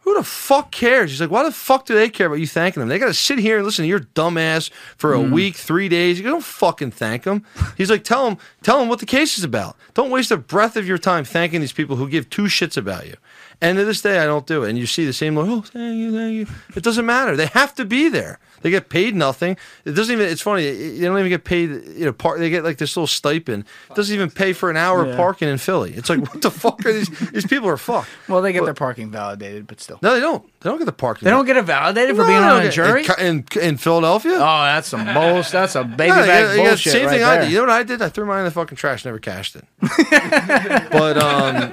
[SPEAKER 1] who the fuck cares? He's like, why the fuck do they care about you thanking them? They got to sit here and listen to your dumbass for a
[SPEAKER 2] Mm.
[SPEAKER 1] week, three days. You don't fucking thank them. He's like, tell them, tell them what the case is about. Don't waste a breath of your time thanking these people who give two shits about you. And to this day, I don't do it. And you see the same, like, oh, thank you, thank you. It doesn't matter. They have to be there. They get paid nothing. It doesn't even. It's funny. They don't even get paid. You know, part. they get like this little stipend. It doesn't even pay for an hour
[SPEAKER 2] Yeah.
[SPEAKER 1] of parking in Philly. It's like, what the fuck are these? These people are fucked.
[SPEAKER 2] Well, they get
[SPEAKER 1] But-
[SPEAKER 2] their parking validated, but still.
[SPEAKER 1] No, they don't. They don't get the parking.
[SPEAKER 2] They don't get it validated for being on a jury.
[SPEAKER 1] in, in, in Philadelphia.
[SPEAKER 2] Oh, that's some [LAUGHS] bullshit. That's a baby
[SPEAKER 1] Yeah,
[SPEAKER 2] back
[SPEAKER 1] yeah,
[SPEAKER 2] bullshit
[SPEAKER 1] Same
[SPEAKER 2] right
[SPEAKER 1] thing I did. You know what I did? I threw mine in the fucking trash. Never cashed it. [LAUGHS] but um,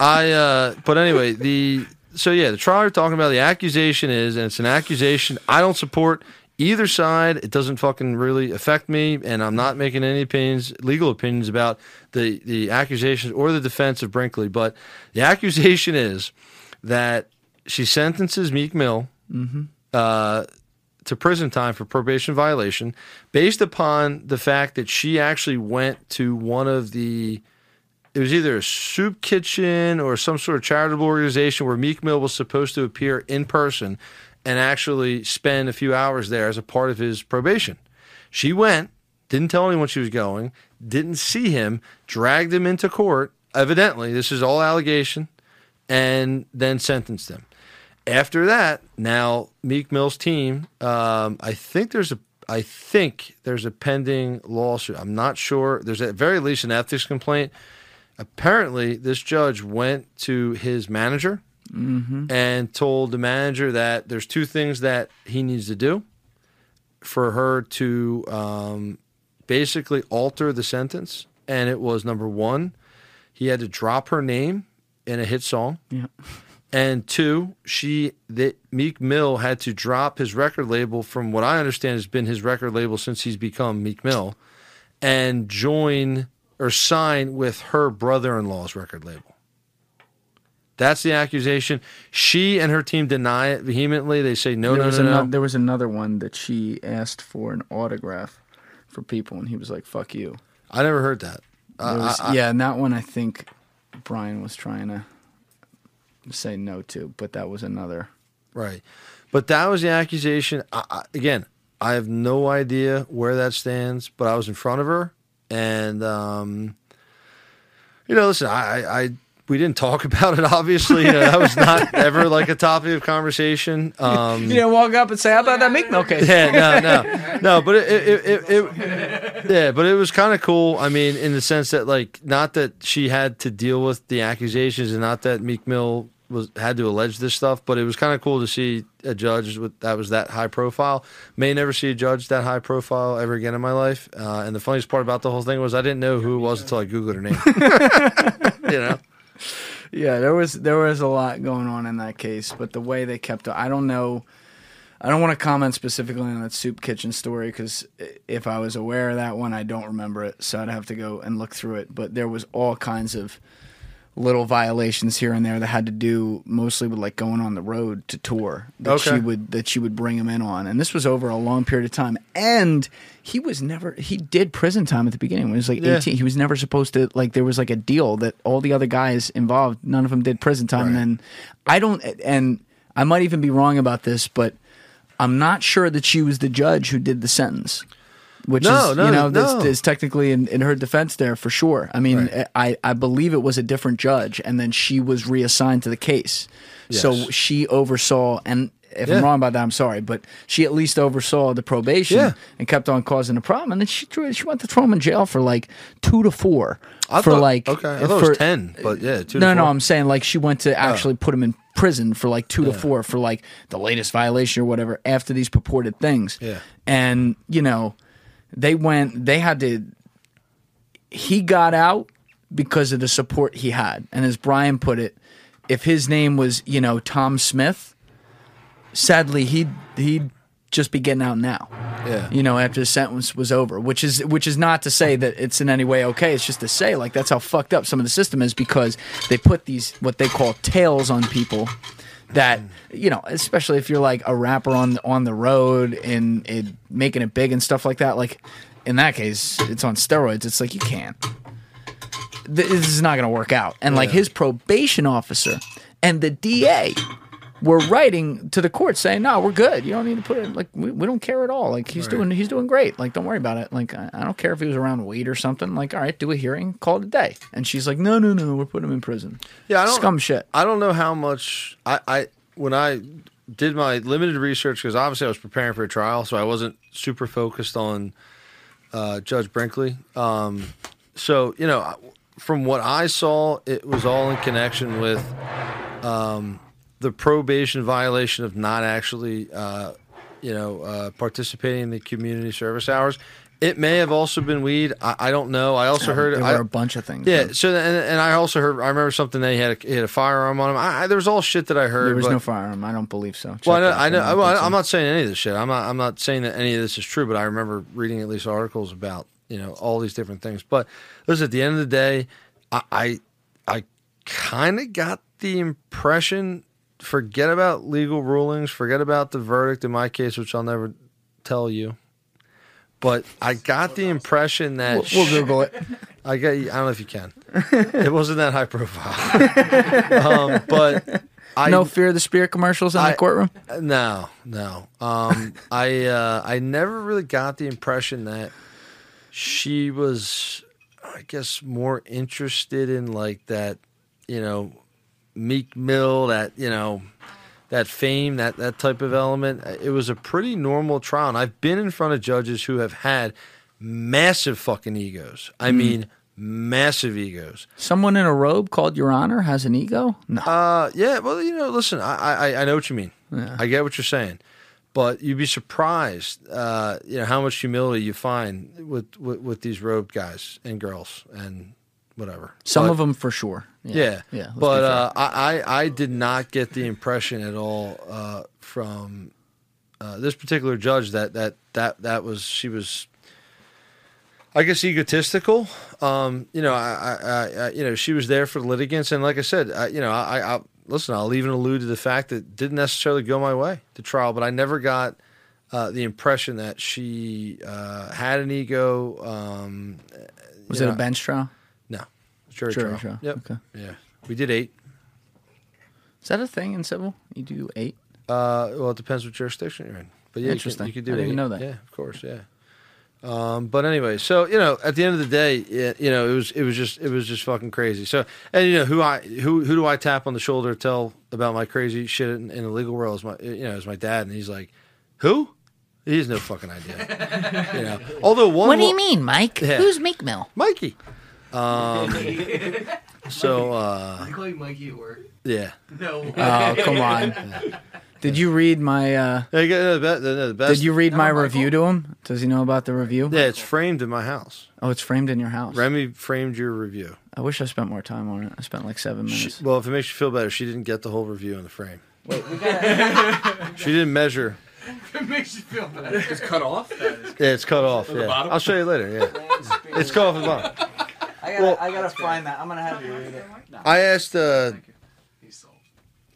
[SPEAKER 1] I. Uh, but anyway, the so yeah, the trial you're talking about. The accusation is, and it's an accusation. I don't support either side. It doesn't fucking really affect me, and I'm not making any opinions, legal opinions about the the accusations or the defense of Brinkley. But the accusation is that she sentences Meek Mill
[SPEAKER 2] Mm-hmm.
[SPEAKER 1] uh, to prison time for probation violation based upon the fact that she actually went to one of the it was either a soup kitchen or some sort of charitable organization where Meek Mill was supposed to appear in person and actually spend a few hours there as a part of his probation. She went, didn't tell anyone she was going, didn't see him, dragged him into court. Evidently, this is all allegation, and then sentenced him. After that, now Meek Mill's team, um, I think there's a, I think there's a pending lawsuit. I'm not sure. There's at very least an ethics complaint. Apparently, this judge went to his manager
[SPEAKER 2] Mm-hmm.
[SPEAKER 1] and told the manager that there's two things that he needs to do for her to um, basically alter the sentence. And it was number one, he had to drop her name in a hit song.
[SPEAKER 2] Yeah.
[SPEAKER 1] And two, she that Meek Mill had to drop his record label from what I understand has been his record label since he's become Meek Mill, and join or sign with her brother-in-law's record label. That's the accusation. She and her team deny it vehemently. They say no,
[SPEAKER 2] there
[SPEAKER 1] no,
[SPEAKER 2] was
[SPEAKER 1] no, no.
[SPEAKER 2] ano- There was another one that she asked for an autograph for people, and he was like, "Fuck you."
[SPEAKER 1] I never heard that. Uh,
[SPEAKER 2] was-
[SPEAKER 1] I- I-
[SPEAKER 2] yeah, and that one I think Brian was trying to say no to, but that was another.
[SPEAKER 1] Right. But that was the accusation. I, I, again, I have no idea where that stands, but I was in front of her. And, um, you know, listen, I, I, I we didn't talk [LAUGHS] about it, obviously. You know, that was not [LAUGHS] ever like a topic of conversation. Um,
[SPEAKER 2] you didn't walk up and say, "How about that Meek Mill case?"
[SPEAKER 1] yeah, no, no, [LAUGHS] no. But it, it, it, it yeah, but it was kind of cool. I mean, in the sense that, like, not that she had to deal with the accusations, and not that Meek Mill was had to allege this stuff, but it was kind of cool to see a judge with that was that high profile. May never see a judge that high profile ever again in my life. Uh, and the funniest part about the whole thing was I didn't know who it was until I googled her name. [LAUGHS] you know.
[SPEAKER 2] Yeah, there was there was a lot going on in that case, but the way they kept I don't know. I don't want to comment specifically on that soup kitchen story because if I was aware of that one, I don't remember it, so I'd have to go and look through it. But there was all kinds of little violations here and there that had to do mostly with like going on the road to tour that
[SPEAKER 1] Okay.
[SPEAKER 2] she would that she would bring him in on, and this was over a long period of time. And he was never he did prison time at the beginning when he was like
[SPEAKER 1] Yeah.
[SPEAKER 2] eighteen. He was never supposed to like there was like a deal that all the other guys involved, none of them did prison time. And then I don't, and I might even be wrong about this, but I'm not sure that she was the judge who did the sentence. Which
[SPEAKER 1] No,
[SPEAKER 2] is,
[SPEAKER 1] no,
[SPEAKER 2] you know,
[SPEAKER 1] no.
[SPEAKER 2] that's, is technically in, in her defense there for sure. I mean,
[SPEAKER 1] Right.
[SPEAKER 2] I, I believe it was a different judge, and then she was reassigned to the case. So she oversaw, and if
[SPEAKER 1] Yeah.
[SPEAKER 2] I'm wrong about that, I'm sorry, but she at least oversaw the probation
[SPEAKER 1] Yeah.
[SPEAKER 2] and kept on causing a problem. And then she threw, she went to throw him in jail for like two to four.
[SPEAKER 1] I
[SPEAKER 2] for
[SPEAKER 1] thought-
[SPEAKER 2] like
[SPEAKER 1] okay, I thought it was 10, but yeah, two to
[SPEAKER 2] no, no. I'm saying like she went to oh. actually put him in prison for like two to four for like the latest violation or whatever after these purported things.
[SPEAKER 1] Yeah.
[SPEAKER 2] And, you know, they went, they had to, he got out because of the support he had. And as Brian put it, if his name was, you know, Tom Smith, sadly he'd, he'd just be getting out now.
[SPEAKER 1] Yeah.
[SPEAKER 2] You know, after the sentence was over, which is which is not to say that it's in any way okay. It's just to say like that's how fucked up some of the system is because they put these what they call tails on people that you know, especially if you're like a rapper on on the road and it, making it big and stuff like that. Like in that case, it's on steroids. It's like you can't. This is not going to work out. And like his probation officer and the DA were writing to the court saying, "No, we're good. You don't need to put it. Like we, we don't care at all. Like he's
[SPEAKER 1] Right.
[SPEAKER 2] doing he's doing great. Like don't worry about it. Like I, I don't care if he was around weed or something. Like all right, do a hearing, call it a day." And she's like, "No, no, no, we're putting him in prison."
[SPEAKER 1] Yeah, I don't,
[SPEAKER 2] scum shit.
[SPEAKER 1] I don't know how much I, I when I did my limited research because obviously I was preparing for a trial, so I wasn't super focused on uh, Judge Brinkley. Um, so you know, from what I saw, it was all in connection with um, the probation violation of not actually, uh, you know, uh, participating in the community service hours. It may have also been weed. I, I don't know. I also
[SPEAKER 2] Yeah,
[SPEAKER 1] heard
[SPEAKER 2] there
[SPEAKER 1] I-
[SPEAKER 2] were a bunch of things.
[SPEAKER 1] Yeah. So and, and I also heard. I remember something that he had a, he had a firearm on him. I, I, there was all shit that I heard.
[SPEAKER 2] There was
[SPEAKER 1] but-
[SPEAKER 2] no firearm. I don't believe so.
[SPEAKER 1] well, I know. I know well, I'm not saying any of this shit. I'm not. I'm not saying that any of this is true. But I remember reading at least articles about you know all these different things. But listen, at the end of the day, I I, I kind of got the impression. Forget about legal rulings. Forget about the verdict in my case, which I'll never tell you. But I got the impression that
[SPEAKER 2] We'll- we'll Google it. [LAUGHS]
[SPEAKER 1] I got. I don't know if you can. It wasn't that high profile. [LAUGHS] um, but I
[SPEAKER 2] no fear of the spirit commercials in
[SPEAKER 1] I-
[SPEAKER 2] the courtroom.
[SPEAKER 1] no, no. Um, I uh, I never really got the impression that she was, I guess, more interested in like that, you know, Meek Mill, that you know, that fame, that that type of element. It was a pretty normal trial, and I've been in front of judges who have had massive fucking egos. I
[SPEAKER 2] Mm.
[SPEAKER 1] mean, massive egos.
[SPEAKER 2] Someone in a robe called Your Honor has an ego. No.
[SPEAKER 1] Uh, yeah. Well, you know, listen, I, I, I know what you mean. I get what you're saying, but you'd be surprised, uh, you know, how much humility you find with, with, with these robed guys and girls and whatever.
[SPEAKER 2] Some
[SPEAKER 1] But-
[SPEAKER 2] of them for sure.
[SPEAKER 1] Yeah,
[SPEAKER 2] yeah. let's
[SPEAKER 1] but uh, I, I I did not get the impression at all uh, from uh, this particular judge that that that that was she was. I guess egotistical. Um, you know, I, I, I, I, you know, she was there for the litigants, and like I said, I, you know, I, I, listen. I'll even allude to the fact that it didn't necessarily go my way the trial, but I never got uh, the impression that she uh, had an ego. Um,
[SPEAKER 2] Was it
[SPEAKER 1] know,
[SPEAKER 2] a bench trial?
[SPEAKER 1] No, jury,
[SPEAKER 2] Jury
[SPEAKER 1] trial.
[SPEAKER 2] trial,
[SPEAKER 1] Yep.
[SPEAKER 2] okay.
[SPEAKER 1] Yeah, we did eight.
[SPEAKER 2] Is that a thing in civil? You do eight?
[SPEAKER 1] Uh, well, it depends what jurisdiction you're in. But yeah,
[SPEAKER 2] Interesting.
[SPEAKER 1] You, can, you could do
[SPEAKER 2] I didn't
[SPEAKER 1] eight.
[SPEAKER 2] know that.
[SPEAKER 1] Yeah, of course. Yeah. Um, but anyway, so you know, at the end of the day, it, you know, it was it was just it was just fucking crazy. So, and you know, who I who who do I tap on the shoulder to tell about my crazy shit in, in the legal world? Is my you know is my dad, and he's like, who? He has no fucking idea. [LAUGHS] you know, although one.
[SPEAKER 14] What do you
[SPEAKER 1] wo-
[SPEAKER 14] mean, Mike?
[SPEAKER 1] Yeah.
[SPEAKER 14] Who's Meek Mill?
[SPEAKER 1] Mikey. Um, [LAUGHS] so uh,
[SPEAKER 10] I call you Mikey at work.
[SPEAKER 1] yeah.
[SPEAKER 10] No.
[SPEAKER 2] Oh, come on. [LAUGHS] Did you read my? uh
[SPEAKER 1] Yeah, you the be- the- the best-
[SPEAKER 2] Did you read
[SPEAKER 1] No,
[SPEAKER 2] my
[SPEAKER 1] Michael.
[SPEAKER 2] review to him? Does he know about the review?
[SPEAKER 1] Yeah, it's framed in my house.
[SPEAKER 2] Oh, it's framed in your house.
[SPEAKER 1] Remy framed your review.
[SPEAKER 2] I wish I spent more time on it. I spent like seven minutes.
[SPEAKER 1] Well, if it makes you feel better, she didn't get the whole review in the frame.
[SPEAKER 2] Wait. [LAUGHS]
[SPEAKER 1] She didn't measure.
[SPEAKER 10] it makes you feel better.
[SPEAKER 11] It's cut off.
[SPEAKER 1] Yeah, it's cut off. Yeah.
[SPEAKER 10] bottom?
[SPEAKER 1] I'll show you later. Yeah, it's cut off the bottom.
[SPEAKER 2] I gotta, I gotta find that. I'm gonna have you read it.
[SPEAKER 1] I asked. Uh,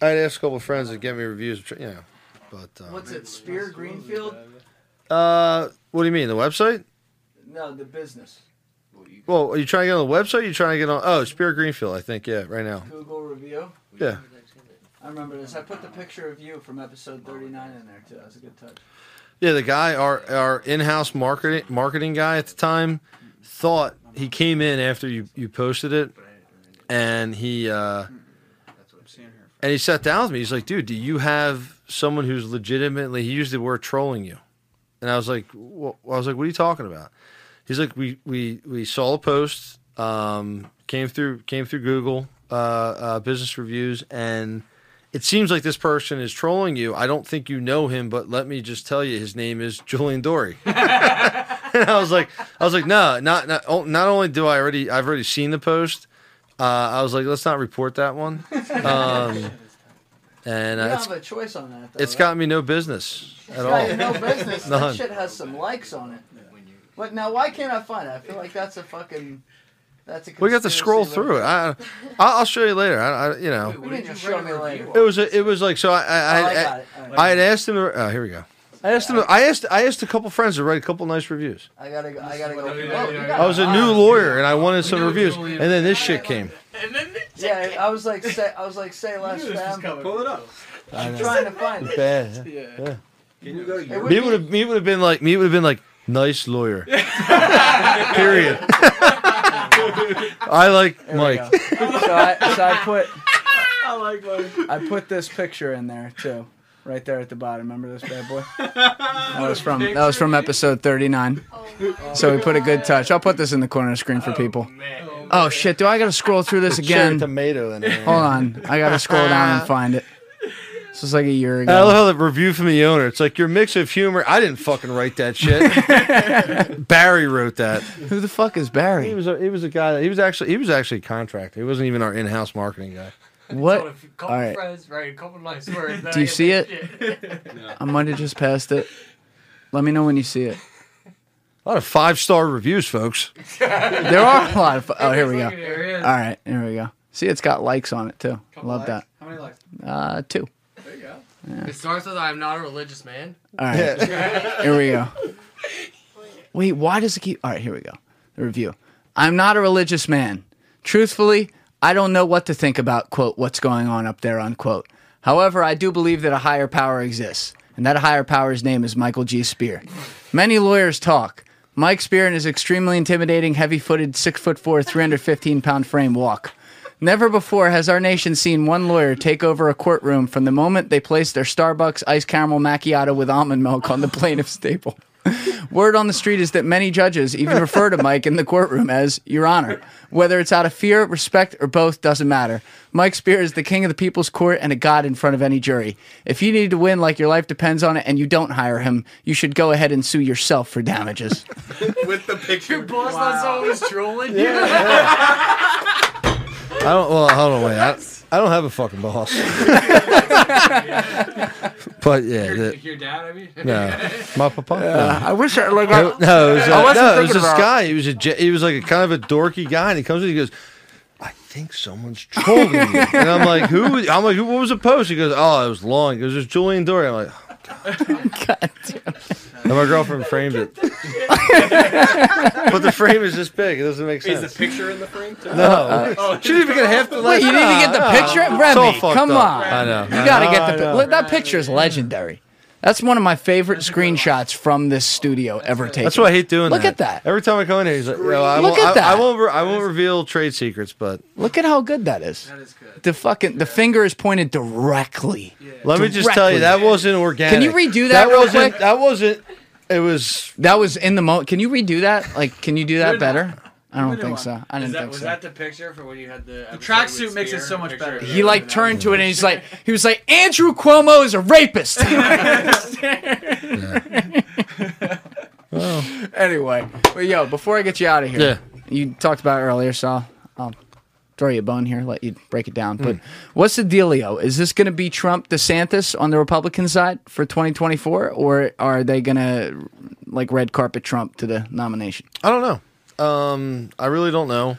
[SPEAKER 1] I had asked a couple of friends to get me reviews. You know, but uh,
[SPEAKER 2] What's it? Spear Greenfield?
[SPEAKER 1] uh, what do you mean the website?
[SPEAKER 2] No, the business.
[SPEAKER 1] Well, are you trying to get on the website? Or you trying to get on? Oh, Spear Greenfield. I think. Yeah, right now.
[SPEAKER 2] Google review.
[SPEAKER 1] Yeah.
[SPEAKER 2] I remember this. I put the picture of you from episode 39 in there too. That was a good touch.
[SPEAKER 1] Yeah, the guy, our our in-house marketing marketing guy at the time, thought he came in after you you posted it, and he uh, and he sat down with me. He's like, "Dude, do you have someone who's legitimately?" He used the word trolling you, and I was like, wh- "I was like, what are you talking about?" He's like, "We we we saw a post, um, came through came through Google uh, uh, business reviews, and." It seems like this person is trolling you. I don't think you know him, but let me just tell you, his name is Julian Dory. [LAUGHS] and [LAUGHS] I was like, I was like, no, not not. oh, Not only do I already, I've already seen the post. Uh, I was like, let's not report that one. [LAUGHS] Um, and
[SPEAKER 2] You
[SPEAKER 1] uh,
[SPEAKER 2] don't
[SPEAKER 1] it's,
[SPEAKER 2] have a choice on that. Though,
[SPEAKER 1] it's
[SPEAKER 2] right?
[SPEAKER 1] got me no business at all.
[SPEAKER 2] Got you no business. that
[SPEAKER 1] None.
[SPEAKER 2] shit has some likes on it. But now, why can't I find it? I feel like that's a fucking. That's a.
[SPEAKER 1] We got to scroll
[SPEAKER 2] conspiracy
[SPEAKER 1] through it. I, I'll I'll show you later. I, I you know,
[SPEAKER 2] You can just show me later.
[SPEAKER 1] it was a, it was like so. I I,
[SPEAKER 2] Oh, I
[SPEAKER 1] I,
[SPEAKER 2] got it. All right.
[SPEAKER 1] I had asked him. To, oh, here we go. I asked him. I asked. I asked a couple friends to write a couple nice reviews.
[SPEAKER 2] I gotta go. I gotta go. Oh, you got
[SPEAKER 1] I was a new lawyer and I wanted some reviews, and then this shit came.
[SPEAKER 2] And then Yeah, I was like, say, I was like, say less, fam.
[SPEAKER 10] Pull it up.
[SPEAKER 1] I
[SPEAKER 2] I'm trying to find it.
[SPEAKER 1] Bad.
[SPEAKER 10] Yeah.
[SPEAKER 1] Yeah.
[SPEAKER 8] Can you go to
[SPEAKER 2] It
[SPEAKER 8] Europe?
[SPEAKER 2] would
[SPEAKER 1] Me
[SPEAKER 2] be-
[SPEAKER 1] would have. Me would have been like. Me would have been like nice lawyer. [LAUGHS] Period. [LAUGHS] I like
[SPEAKER 2] There we
[SPEAKER 1] Mike.
[SPEAKER 2] go. so, I, so I put
[SPEAKER 10] I like Mike.
[SPEAKER 2] I put this picture in there too, right there at the bottom. Remember this bad boy? [LAUGHS] That was from that was from episode 39. [LAUGHS] So we put a good touch. I'll put this in the corner of the screen for people. Oh shit! Do I gotta scroll through this
[SPEAKER 1] Cherry
[SPEAKER 2] again?
[SPEAKER 1] tomato in there.
[SPEAKER 2] Hold on, I gotta scroll down and [LAUGHS] find it. This was like a year ago.
[SPEAKER 1] I love how the review from the owner. It's like your mix of humor. I didn't fucking write that shit. Barry wrote that.
[SPEAKER 2] Who the fuck is Barry?
[SPEAKER 1] He
[SPEAKER 2] Barry?
[SPEAKER 1] was a he was a guy. That, he was actually he was actually a contractor. He wasn't even our in-house marketing guy. [LAUGHS]
[SPEAKER 2] What?
[SPEAKER 10] A few- couple
[SPEAKER 2] All right.
[SPEAKER 10] friends, right? A couple nice words.
[SPEAKER 2] Do you see it?
[SPEAKER 10] shit. [LAUGHS]
[SPEAKER 2] I might have just passed it. Let me know when you see it. [LAUGHS]
[SPEAKER 1] A lot of five star reviews, folks.
[SPEAKER 2] There are a lot of. Oh, here we go.
[SPEAKER 10] Look at it, There he is.
[SPEAKER 2] All right, here we go. See, it's got likes on it too. Love that.
[SPEAKER 10] How many likes?
[SPEAKER 2] Uh, two.
[SPEAKER 10] There you go. It starts with "I'm not a religious man."
[SPEAKER 2] All right. Here we go. Wait, why does it keep? All right, here we go. The review. I'm not a religious man. Truthfully, I don't know what to think about, quote, what's going on up there, unquote. However, I do believe that a higher power exists, and that higher power's name is Michael G. Spear. Many lawyers talk. Mike Spear and his extremely intimidating, heavy footed, 6 foot 4, 315 pound frame walk. Never before has our nation seen one lawyer take over a courtroom from the moment they place their Starbucks iced caramel macchiato with almond milk on the [LAUGHS] plaintiff's table. [LAUGHS] Word on the street is that many judges even refer to Mike in the courtroom as Your Honor. Whether it's out of fear, respect, or both doesn't matter. Mike Spear is the king of the people's court and a god in front of any jury. If you need to win like your life depends on it and you don't hire him, you should go ahead and sue yourself for damages. [LAUGHS]
[SPEAKER 11] With the picture.
[SPEAKER 10] Your boss thought someone was trolling you.
[SPEAKER 1] I don't. Well, hold on, wait. I, [LAUGHS] I don't have a fucking boss. [LAUGHS] But yeah,
[SPEAKER 10] Your,
[SPEAKER 1] the-
[SPEAKER 10] your dad, I mean.
[SPEAKER 1] no, [LAUGHS] my papa.
[SPEAKER 2] Yeah,
[SPEAKER 1] no.
[SPEAKER 2] I wish I like. I,
[SPEAKER 1] No, no, it was,
[SPEAKER 2] I
[SPEAKER 1] uh,
[SPEAKER 2] wasn't
[SPEAKER 1] no, it was this
[SPEAKER 2] about-
[SPEAKER 1] guy. He was a he was like a kind of a dorky guy, and he comes in, he goes, "I think someone's trolling you," and I'm like, "Who?" I'm like, What was the post?" He goes, "Oh, it was long." He goes, "There's Julian Dory." I'm like,
[SPEAKER 2] God
[SPEAKER 1] and my girlfriend framed it, but the frame is this big. It doesn't make sense.
[SPEAKER 11] Is
[SPEAKER 1] sense.
[SPEAKER 11] the picture in the frame too?
[SPEAKER 1] No, oh. she didn't even get half the.
[SPEAKER 2] Wait, you didn't even get the picture,
[SPEAKER 1] nah. It's all
[SPEAKER 2] Remy.
[SPEAKER 1] fucked
[SPEAKER 2] Come
[SPEAKER 1] up.
[SPEAKER 2] on,
[SPEAKER 1] I know.
[SPEAKER 2] You
[SPEAKER 1] I
[SPEAKER 2] gotta
[SPEAKER 1] know,
[SPEAKER 2] get
[SPEAKER 1] I
[SPEAKER 2] the.
[SPEAKER 1] know.
[SPEAKER 2] Look, that picture is legendary. That's one of my favorite screenshots from this studio ever taken.
[SPEAKER 1] That's why I hate doing
[SPEAKER 2] Look
[SPEAKER 1] that.
[SPEAKER 2] at that.
[SPEAKER 1] Every time I come in here, he's like, you know, I,
[SPEAKER 2] Look
[SPEAKER 1] won't,
[SPEAKER 2] at
[SPEAKER 1] I,
[SPEAKER 2] that.
[SPEAKER 1] I won't. Re- I won't reveal trade secrets, but
[SPEAKER 2] Look at how good that is. That is good. The fucking the finger is pointed directly.
[SPEAKER 1] let me just tell you, that wasn't organic.
[SPEAKER 2] Can you redo that, real
[SPEAKER 1] wasn't.
[SPEAKER 2] quick?
[SPEAKER 1] That wasn't. It was.
[SPEAKER 2] That was in the moment. Can you redo that? Like, can you do that better? I don't think so. I didn't
[SPEAKER 10] that,
[SPEAKER 2] think
[SPEAKER 10] was
[SPEAKER 2] so.
[SPEAKER 10] that the picture for when you had the
[SPEAKER 4] The tracksuit makes it so much better.
[SPEAKER 2] He like turned to it and he's like, [LAUGHS] he was like, Andrew Cuomo is a rapist. [LAUGHS] [LAUGHS] anyway, but yo, before I get you out of here,
[SPEAKER 1] Yeah.
[SPEAKER 2] you talked about it earlier, so I'll throw you a bone here, let you break it down.
[SPEAKER 1] Hmm.
[SPEAKER 2] But what's the dealio? Is this going to be Trump DeSantis on the Republican side for 2024, or are they going to like red carpet Trump to the nomination?
[SPEAKER 1] I don't know. Um, I really don't know.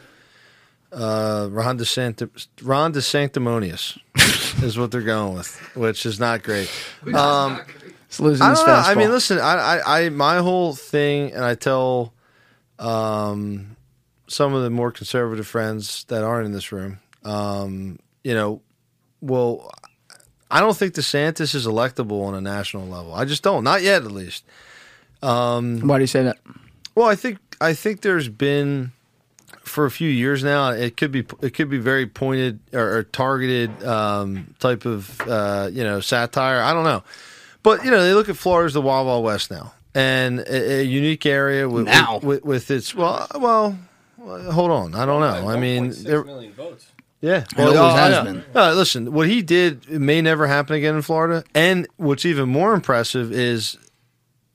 [SPEAKER 1] Uh, Ron DeSanti- Ron DeSanctimonious [LAUGHS] is what they're going with, which is not great. Um,
[SPEAKER 2] It's losing
[SPEAKER 1] I
[SPEAKER 2] his
[SPEAKER 1] don't know. I mean, listen, I, I, I, my whole thing, and I tell, um, some of the more conservative friends that aren't in this room, um, you know, well, I don't think DeSantis is electable on a national level. I just don't, not yet, at least. Um,
[SPEAKER 2] Why do you say that?
[SPEAKER 1] well, I think I think there's been for a few years now. It could be it could be very pointed or, or targeted um, type of uh, you know satire. I don't know, but you know they look at Florida as the Wild Wild West now, and a, a unique area with,
[SPEAKER 2] Now.
[SPEAKER 1] with, with, with its well well. well, Hold on, I don't know. I mean, there,
[SPEAKER 11] million votes.
[SPEAKER 1] yeah,
[SPEAKER 2] It always
[SPEAKER 1] I
[SPEAKER 2] has been.
[SPEAKER 1] No, listen, what he did may never happen again in Florida. And what's even more impressive is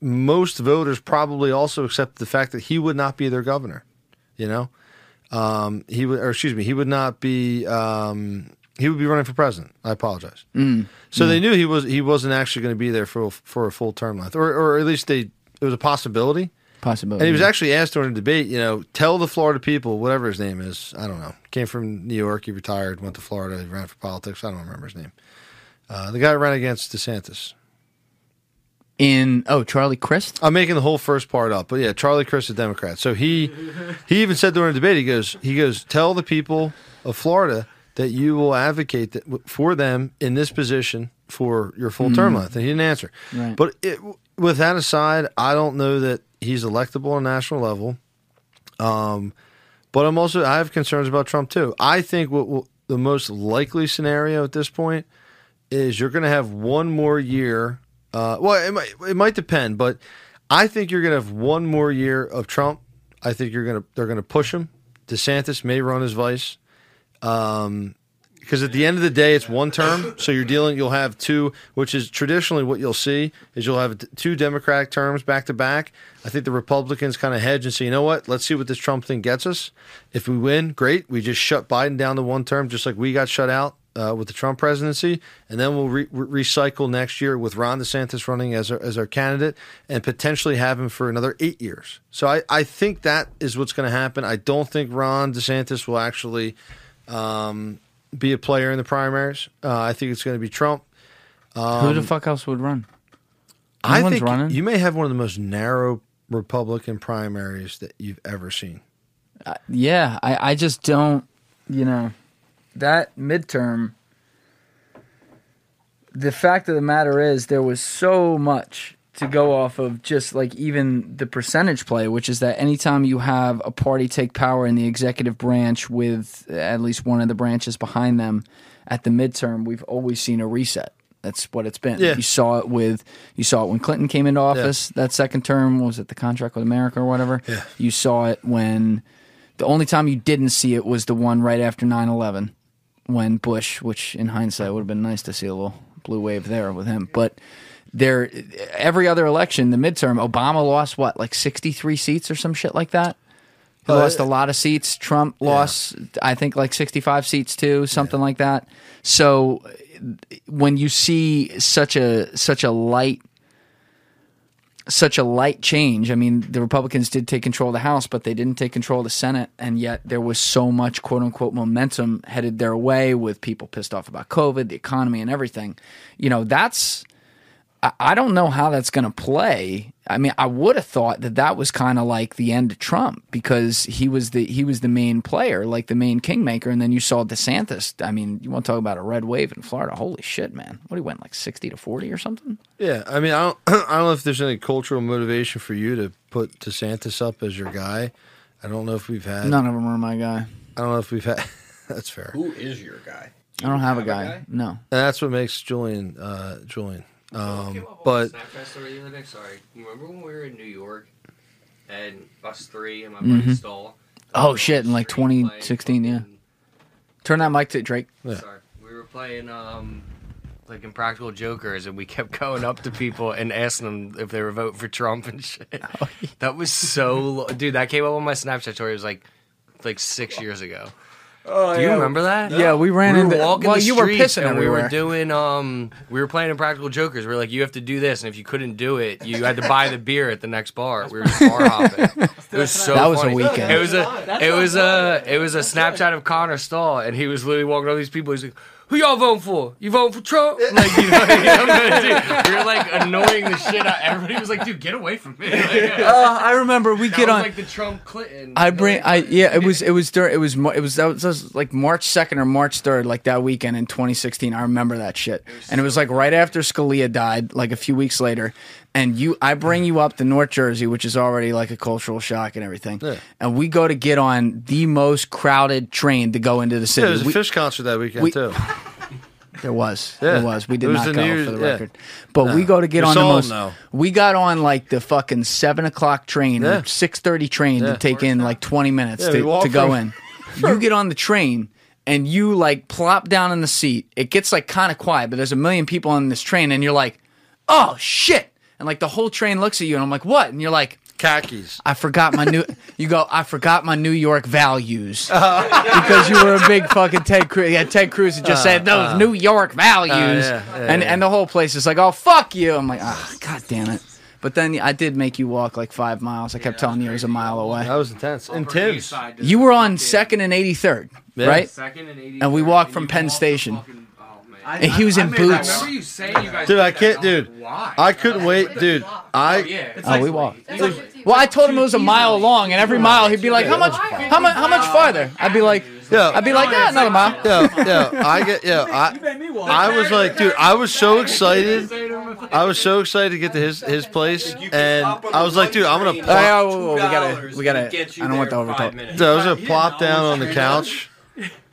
[SPEAKER 1] most voters probably also accept the fact that he would not be their governor. You know, um, he would, or excuse me, he would not be. Um, he would be running for president. I apologize.
[SPEAKER 2] Mm.
[SPEAKER 1] So they knew he was he wasn't actually going to be there for for a full term length, or or at least they it was a possibility.
[SPEAKER 2] Possibility.
[SPEAKER 1] And he was actually asked during a debate, you know, tell the Florida people, whatever his name is, I don't know, came from New York, he retired, went to Florida, he ran for politics. I don't remember his name. Uh, the guy ran against DeSantis.
[SPEAKER 2] In oh Charlie Crist.
[SPEAKER 1] I'm making the whole first part up, but yeah, Charlie Crist, is a Democrat. So he he even said during the debate, he goes, he goes, tell the people of Florida that you will advocate that, for them in this position for your full term
[SPEAKER 2] Mm.
[SPEAKER 1] length. And he didn't answer.
[SPEAKER 2] Right.
[SPEAKER 1] But it, with that aside, I don't know that he's electable on a national level. Um, but I'm also I have concerns about Trump too. I think what, what the most likely scenario at this point is you're going to have one more year. Uh, well, it might it might depend, but I think you're going to have one more year of Trump. I think you're going to they're going to push him. DeSantis may run as vice. Um, because at the end of the day, it's one term. So you're dealing, you'll have two, which is traditionally what you'll see is you'll have two Democratic terms back to back. I think the Republicans kind of hedge and say, you know what, let's see what this Trump thing gets us. If we win, great. We just shut Biden down to one term, just like we got shut out uh, with the Trump presidency, and then we'll re- re- recycle next year with Ron DeSantis running as our, as our candidate and potentially have him for another eight years. So I, I think that is what's going to happen. I don't think Ron DeSantis will actually. Um, be a player in the primaries. Uh, I think it's going to be Trump. Um,
[SPEAKER 2] Who the fuck else would run? No
[SPEAKER 1] I think
[SPEAKER 2] running.
[SPEAKER 1] you may have one of the most narrow Republican primaries that you've ever seen.
[SPEAKER 2] Uh, yeah, I, I just don't, you know, that midterm. The fact of the matter is, there was so much to go off of just like even the percentage play, which is that anytime you have a party take power in the executive branch with at least one of the branches behind them at the midterm, we've always seen a reset. That's what it's been.
[SPEAKER 1] Yeah.
[SPEAKER 2] You saw it with you saw it when Clinton came into office. That second term was it the contract with America or whatever.
[SPEAKER 1] Yeah.
[SPEAKER 2] You saw it when the only time you didn't see it was the one right after 9-11 when Bush, which in hindsight would have been nice to see a little blue wave there with him, but there every other election, the midterm, Obama lost what like sixty three seats or some shit like that. He
[SPEAKER 1] Uh,
[SPEAKER 2] lost a lot of seats. Trump lost, I think, like sixty five seats too, something like that. So when you see such a such a light such a light change. I mean, the Republicans did take control of the House, but they didn't take control of the Senate, and yet there was so much quote unquote momentum headed their way with people pissed off about COVID, the economy, and everything. You know, that's I, don't know how that's going to play. I mean, I would have thought that that was kind of like the end of Trump because he was the he was the main player, like the main kingmaker, and then you saw DeSantis. I mean, you want to talk about a red wave in Florida? Holy shit, man! What he went like sixty to forty or something?
[SPEAKER 1] Yeah, I mean, I don't, [CLEARS THROAT] I don't know if there's any cultural motivation for you to put DeSantis up as your guy. I don't know if we've had.
[SPEAKER 2] None of them are my guy.
[SPEAKER 1] I don't know if we've had. [LAUGHS] that's fair.
[SPEAKER 11] Who is your guy?
[SPEAKER 2] I don't have, a, guy. No.
[SPEAKER 1] And that's what makes Julian, uh, Julian. Um, but
[SPEAKER 14] Snapchat story the other day. Sorry, remember when we were in New York and us three and my
[SPEAKER 2] Mhm.
[SPEAKER 14] buddy Stall?
[SPEAKER 2] Oh shit! In like 2016, yeah. Turn that mic to Drake.
[SPEAKER 14] Sorry, we were playing um like Impractical Jokers, and we kept going up to people and asking them if they were voting for Trump and shit. [LAUGHS]
[SPEAKER 2] Oh,
[SPEAKER 14] That was so, lo- dude. That came up on my Snapchat story. It was like like six years ago.
[SPEAKER 2] Oh,
[SPEAKER 14] Do you
[SPEAKER 2] yeah.
[SPEAKER 14] remember that?
[SPEAKER 2] Yeah, we ran
[SPEAKER 14] we
[SPEAKER 2] into-
[SPEAKER 14] were walking
[SPEAKER 2] well,
[SPEAKER 14] the
[SPEAKER 2] you were
[SPEAKER 14] streets
[SPEAKER 2] pissing
[SPEAKER 14] and we were doing um we were playing Impractical Jokers. We were like, you have to do this, and if you couldn't do it, you had to buy the beer at the next bar. We were just bar [LAUGHS] hopping. It was so
[SPEAKER 2] That was a
[SPEAKER 14] funny.
[SPEAKER 2] weekend.
[SPEAKER 14] It was a it was a it was a Snapchat of Connor Stall, and he was literally walking all these people. He's like. Who y'all voting for? You voting for Trump? Like, you know, [LAUGHS] you know, dude, we were like annoying the shit out. Everybody was like, "Dude, get away from me!" [LAUGHS] Like,
[SPEAKER 2] Uh, I remember we
[SPEAKER 14] that
[SPEAKER 2] get
[SPEAKER 14] was
[SPEAKER 2] on.
[SPEAKER 14] like the Trump Clinton.
[SPEAKER 2] I bring I yeah it was it was during it was it was that was, that was like March second or March third like that weekend in 2016 I remember that shit and it was like right after Scalia died like a few weeks later and you I bring you up to North Jersey which is already like a cultural shock and everything and we go to get on the most crowded train to go into the
[SPEAKER 1] yeah,
[SPEAKER 2] city
[SPEAKER 1] there was a
[SPEAKER 2] We-
[SPEAKER 1] Phish concert that weekend
[SPEAKER 2] we-
[SPEAKER 1] too. [LAUGHS]
[SPEAKER 2] there was.
[SPEAKER 1] Yeah.
[SPEAKER 2] There was. We did
[SPEAKER 1] was
[SPEAKER 2] not go
[SPEAKER 1] Year's-
[SPEAKER 2] for the
[SPEAKER 1] yeah.
[SPEAKER 2] record. But
[SPEAKER 1] No.
[SPEAKER 2] we go to get
[SPEAKER 1] You
[SPEAKER 2] on the most. We got on like the fucking seven o'clock train
[SPEAKER 1] Yeah.
[SPEAKER 2] or six thirty train
[SPEAKER 1] Yeah.
[SPEAKER 2] to take in like twenty minutes
[SPEAKER 1] Yeah,
[SPEAKER 2] to, to go
[SPEAKER 1] from-
[SPEAKER 2] in. [LAUGHS] You get on the train and you like plop down in the seat. It gets like kind of quiet, but there's a million people on this train, and you're like, "Oh shit!" And like the whole train looks at you, and I'm like, "What?" And you're like,
[SPEAKER 1] "Khakis."
[SPEAKER 2] I forgot my new. [LAUGHS] you go. I forgot my New York values because you were a big fucking Ted Cruz. Yeah, Ted Cruz had just
[SPEAKER 1] Uh,
[SPEAKER 2] said those
[SPEAKER 1] uh.
[SPEAKER 2] New York values,
[SPEAKER 1] Uh, yeah, yeah,
[SPEAKER 2] and
[SPEAKER 1] yeah.
[SPEAKER 2] and the whole place is like, "Oh fuck you!" I'm like, "Ah, god damn it." But then I did make you walk like five miles. I kept telling you it was a mile away.
[SPEAKER 1] That was intense. And Tim's.
[SPEAKER 2] You were on second and eighty third,
[SPEAKER 1] Yeah.
[SPEAKER 2] right?
[SPEAKER 14] Second and 83rd,
[SPEAKER 2] And we walked
[SPEAKER 14] and
[SPEAKER 2] from Penn
[SPEAKER 14] walked
[SPEAKER 2] Station.
[SPEAKER 14] I-
[SPEAKER 2] and he was
[SPEAKER 14] I
[SPEAKER 2] in
[SPEAKER 14] made that-
[SPEAKER 2] boots.
[SPEAKER 14] I remember you saying you guys.
[SPEAKER 1] Dude,
[SPEAKER 14] did
[SPEAKER 1] I can't,
[SPEAKER 14] and
[SPEAKER 1] dude.
[SPEAKER 14] Why?
[SPEAKER 1] I couldn't wait, dude. I
[SPEAKER 14] yeah.
[SPEAKER 2] Oh, we walked. Well, I told him it was a mile long, and every mile he'd be like, "How much? How much? How much farther?" I'd be like,
[SPEAKER 1] Yeah.
[SPEAKER 2] "I'd be like, yeah, another mile."
[SPEAKER 1] Yo, yo, I get, yeah, I, I was like, dude, I was so excited. I was so excited to get to his his place, and I was like, dude, I'm gonna.
[SPEAKER 2] Oh,
[SPEAKER 1] Plop,
[SPEAKER 2] yeah, whoa, whoa, we gotta, we gotta. I don't want the overtalk.
[SPEAKER 1] Dude, I was gonna plop down on the couch,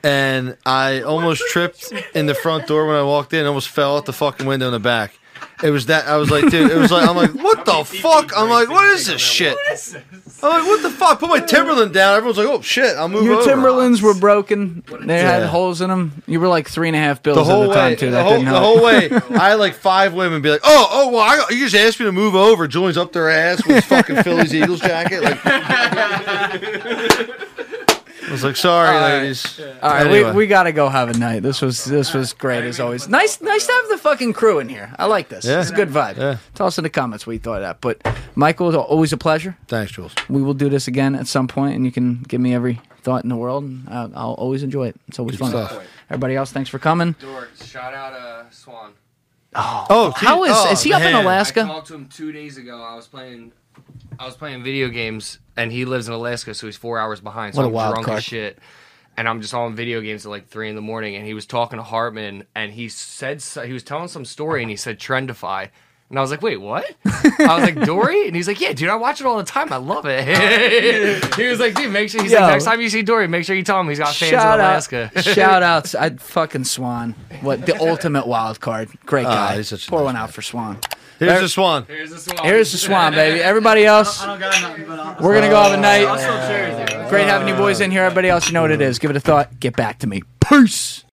[SPEAKER 1] and I almost tripped in the front door when I walked in. Almost fell out the fucking window in the back. It was that I was like, dude. It was like I'm like, what the [LAUGHS] fuck? I'm like, what is this shit? I'm like, what the fuck? Put my Timberland down. Everyone's like, oh shit, I'll move over.
[SPEAKER 2] Your
[SPEAKER 1] over.
[SPEAKER 2] Timberlands were broken. They had
[SPEAKER 1] Yeah.
[SPEAKER 2] holes in them. You were like three and a half bills
[SPEAKER 1] the whole
[SPEAKER 2] at the time
[SPEAKER 1] way,
[SPEAKER 2] too.
[SPEAKER 1] the
[SPEAKER 2] That
[SPEAKER 1] whole,
[SPEAKER 2] didn't
[SPEAKER 1] the
[SPEAKER 2] help.
[SPEAKER 1] whole way, [LAUGHS] I had like five women be like, "Oh, oh, well, I, you just asked me to move over." Julian's up their ass with his fucking Phillies Eagles jacket. Like, [LAUGHS] I was like, "Sorry,
[SPEAKER 2] All right.
[SPEAKER 1] ladies."
[SPEAKER 2] All right,
[SPEAKER 1] Anyway.
[SPEAKER 2] we, we gotta go have a night. This was this was great as always. Nice nice to have the fucking crew in here. I like this.
[SPEAKER 1] Yeah.
[SPEAKER 2] It's a good vibe. Tell us in the comments what you thought of that. But Michael, it's always a pleasure.
[SPEAKER 1] Thanks, Jules.
[SPEAKER 2] We will do this again at some point, and you can give me every thought in the world. And I'll, I'll always enjoy it. It's always
[SPEAKER 1] Good
[SPEAKER 2] fun.
[SPEAKER 1] stuff.
[SPEAKER 2] Everybody else, thanks for coming.
[SPEAKER 14] Dork, shout out uh, Swan.
[SPEAKER 2] Oh, how is is he up in
[SPEAKER 14] I
[SPEAKER 2] Alaska?
[SPEAKER 14] talked to him two days ago. I was playing, I was playing video games, and he lives in Alaska, so he's four hours behind. So
[SPEAKER 2] What a
[SPEAKER 14] I'm
[SPEAKER 2] wild
[SPEAKER 14] drunk
[SPEAKER 2] card.
[SPEAKER 14] as shit. And I'm just on video games at like three in the morning, and he was talking to Hartman, and he said so- he was telling some story, and he said Trendify, and I was like, wait, what? [LAUGHS] I was like, Dory, and he's like, yeah, dude, I watch it all the time. I love it. [LAUGHS] he was like, dude, make sure. He's
[SPEAKER 2] Yo.
[SPEAKER 14] like, next time you see Dory, make sure you tell him he's got fans
[SPEAKER 2] Shout
[SPEAKER 14] in
[SPEAKER 2] out,
[SPEAKER 14] Alaska. [LAUGHS]
[SPEAKER 2] shout outs. I fucking Swan. What the ultimate wild card. Great
[SPEAKER 1] Ah,
[SPEAKER 2] guy.
[SPEAKER 1] he's such a
[SPEAKER 2] Pour one out for Swan.
[SPEAKER 1] Here's the swan.
[SPEAKER 14] Here's the Swan.
[SPEAKER 2] Here's the Swan, [LAUGHS] baby. Everybody else,
[SPEAKER 10] I don't got nothing but
[SPEAKER 2] we're gonna go have a night.
[SPEAKER 10] I'll still cheers.
[SPEAKER 2] Great having you boys in here. Everybody else, you know what it is. Give it a thought. Get back to me. Peace.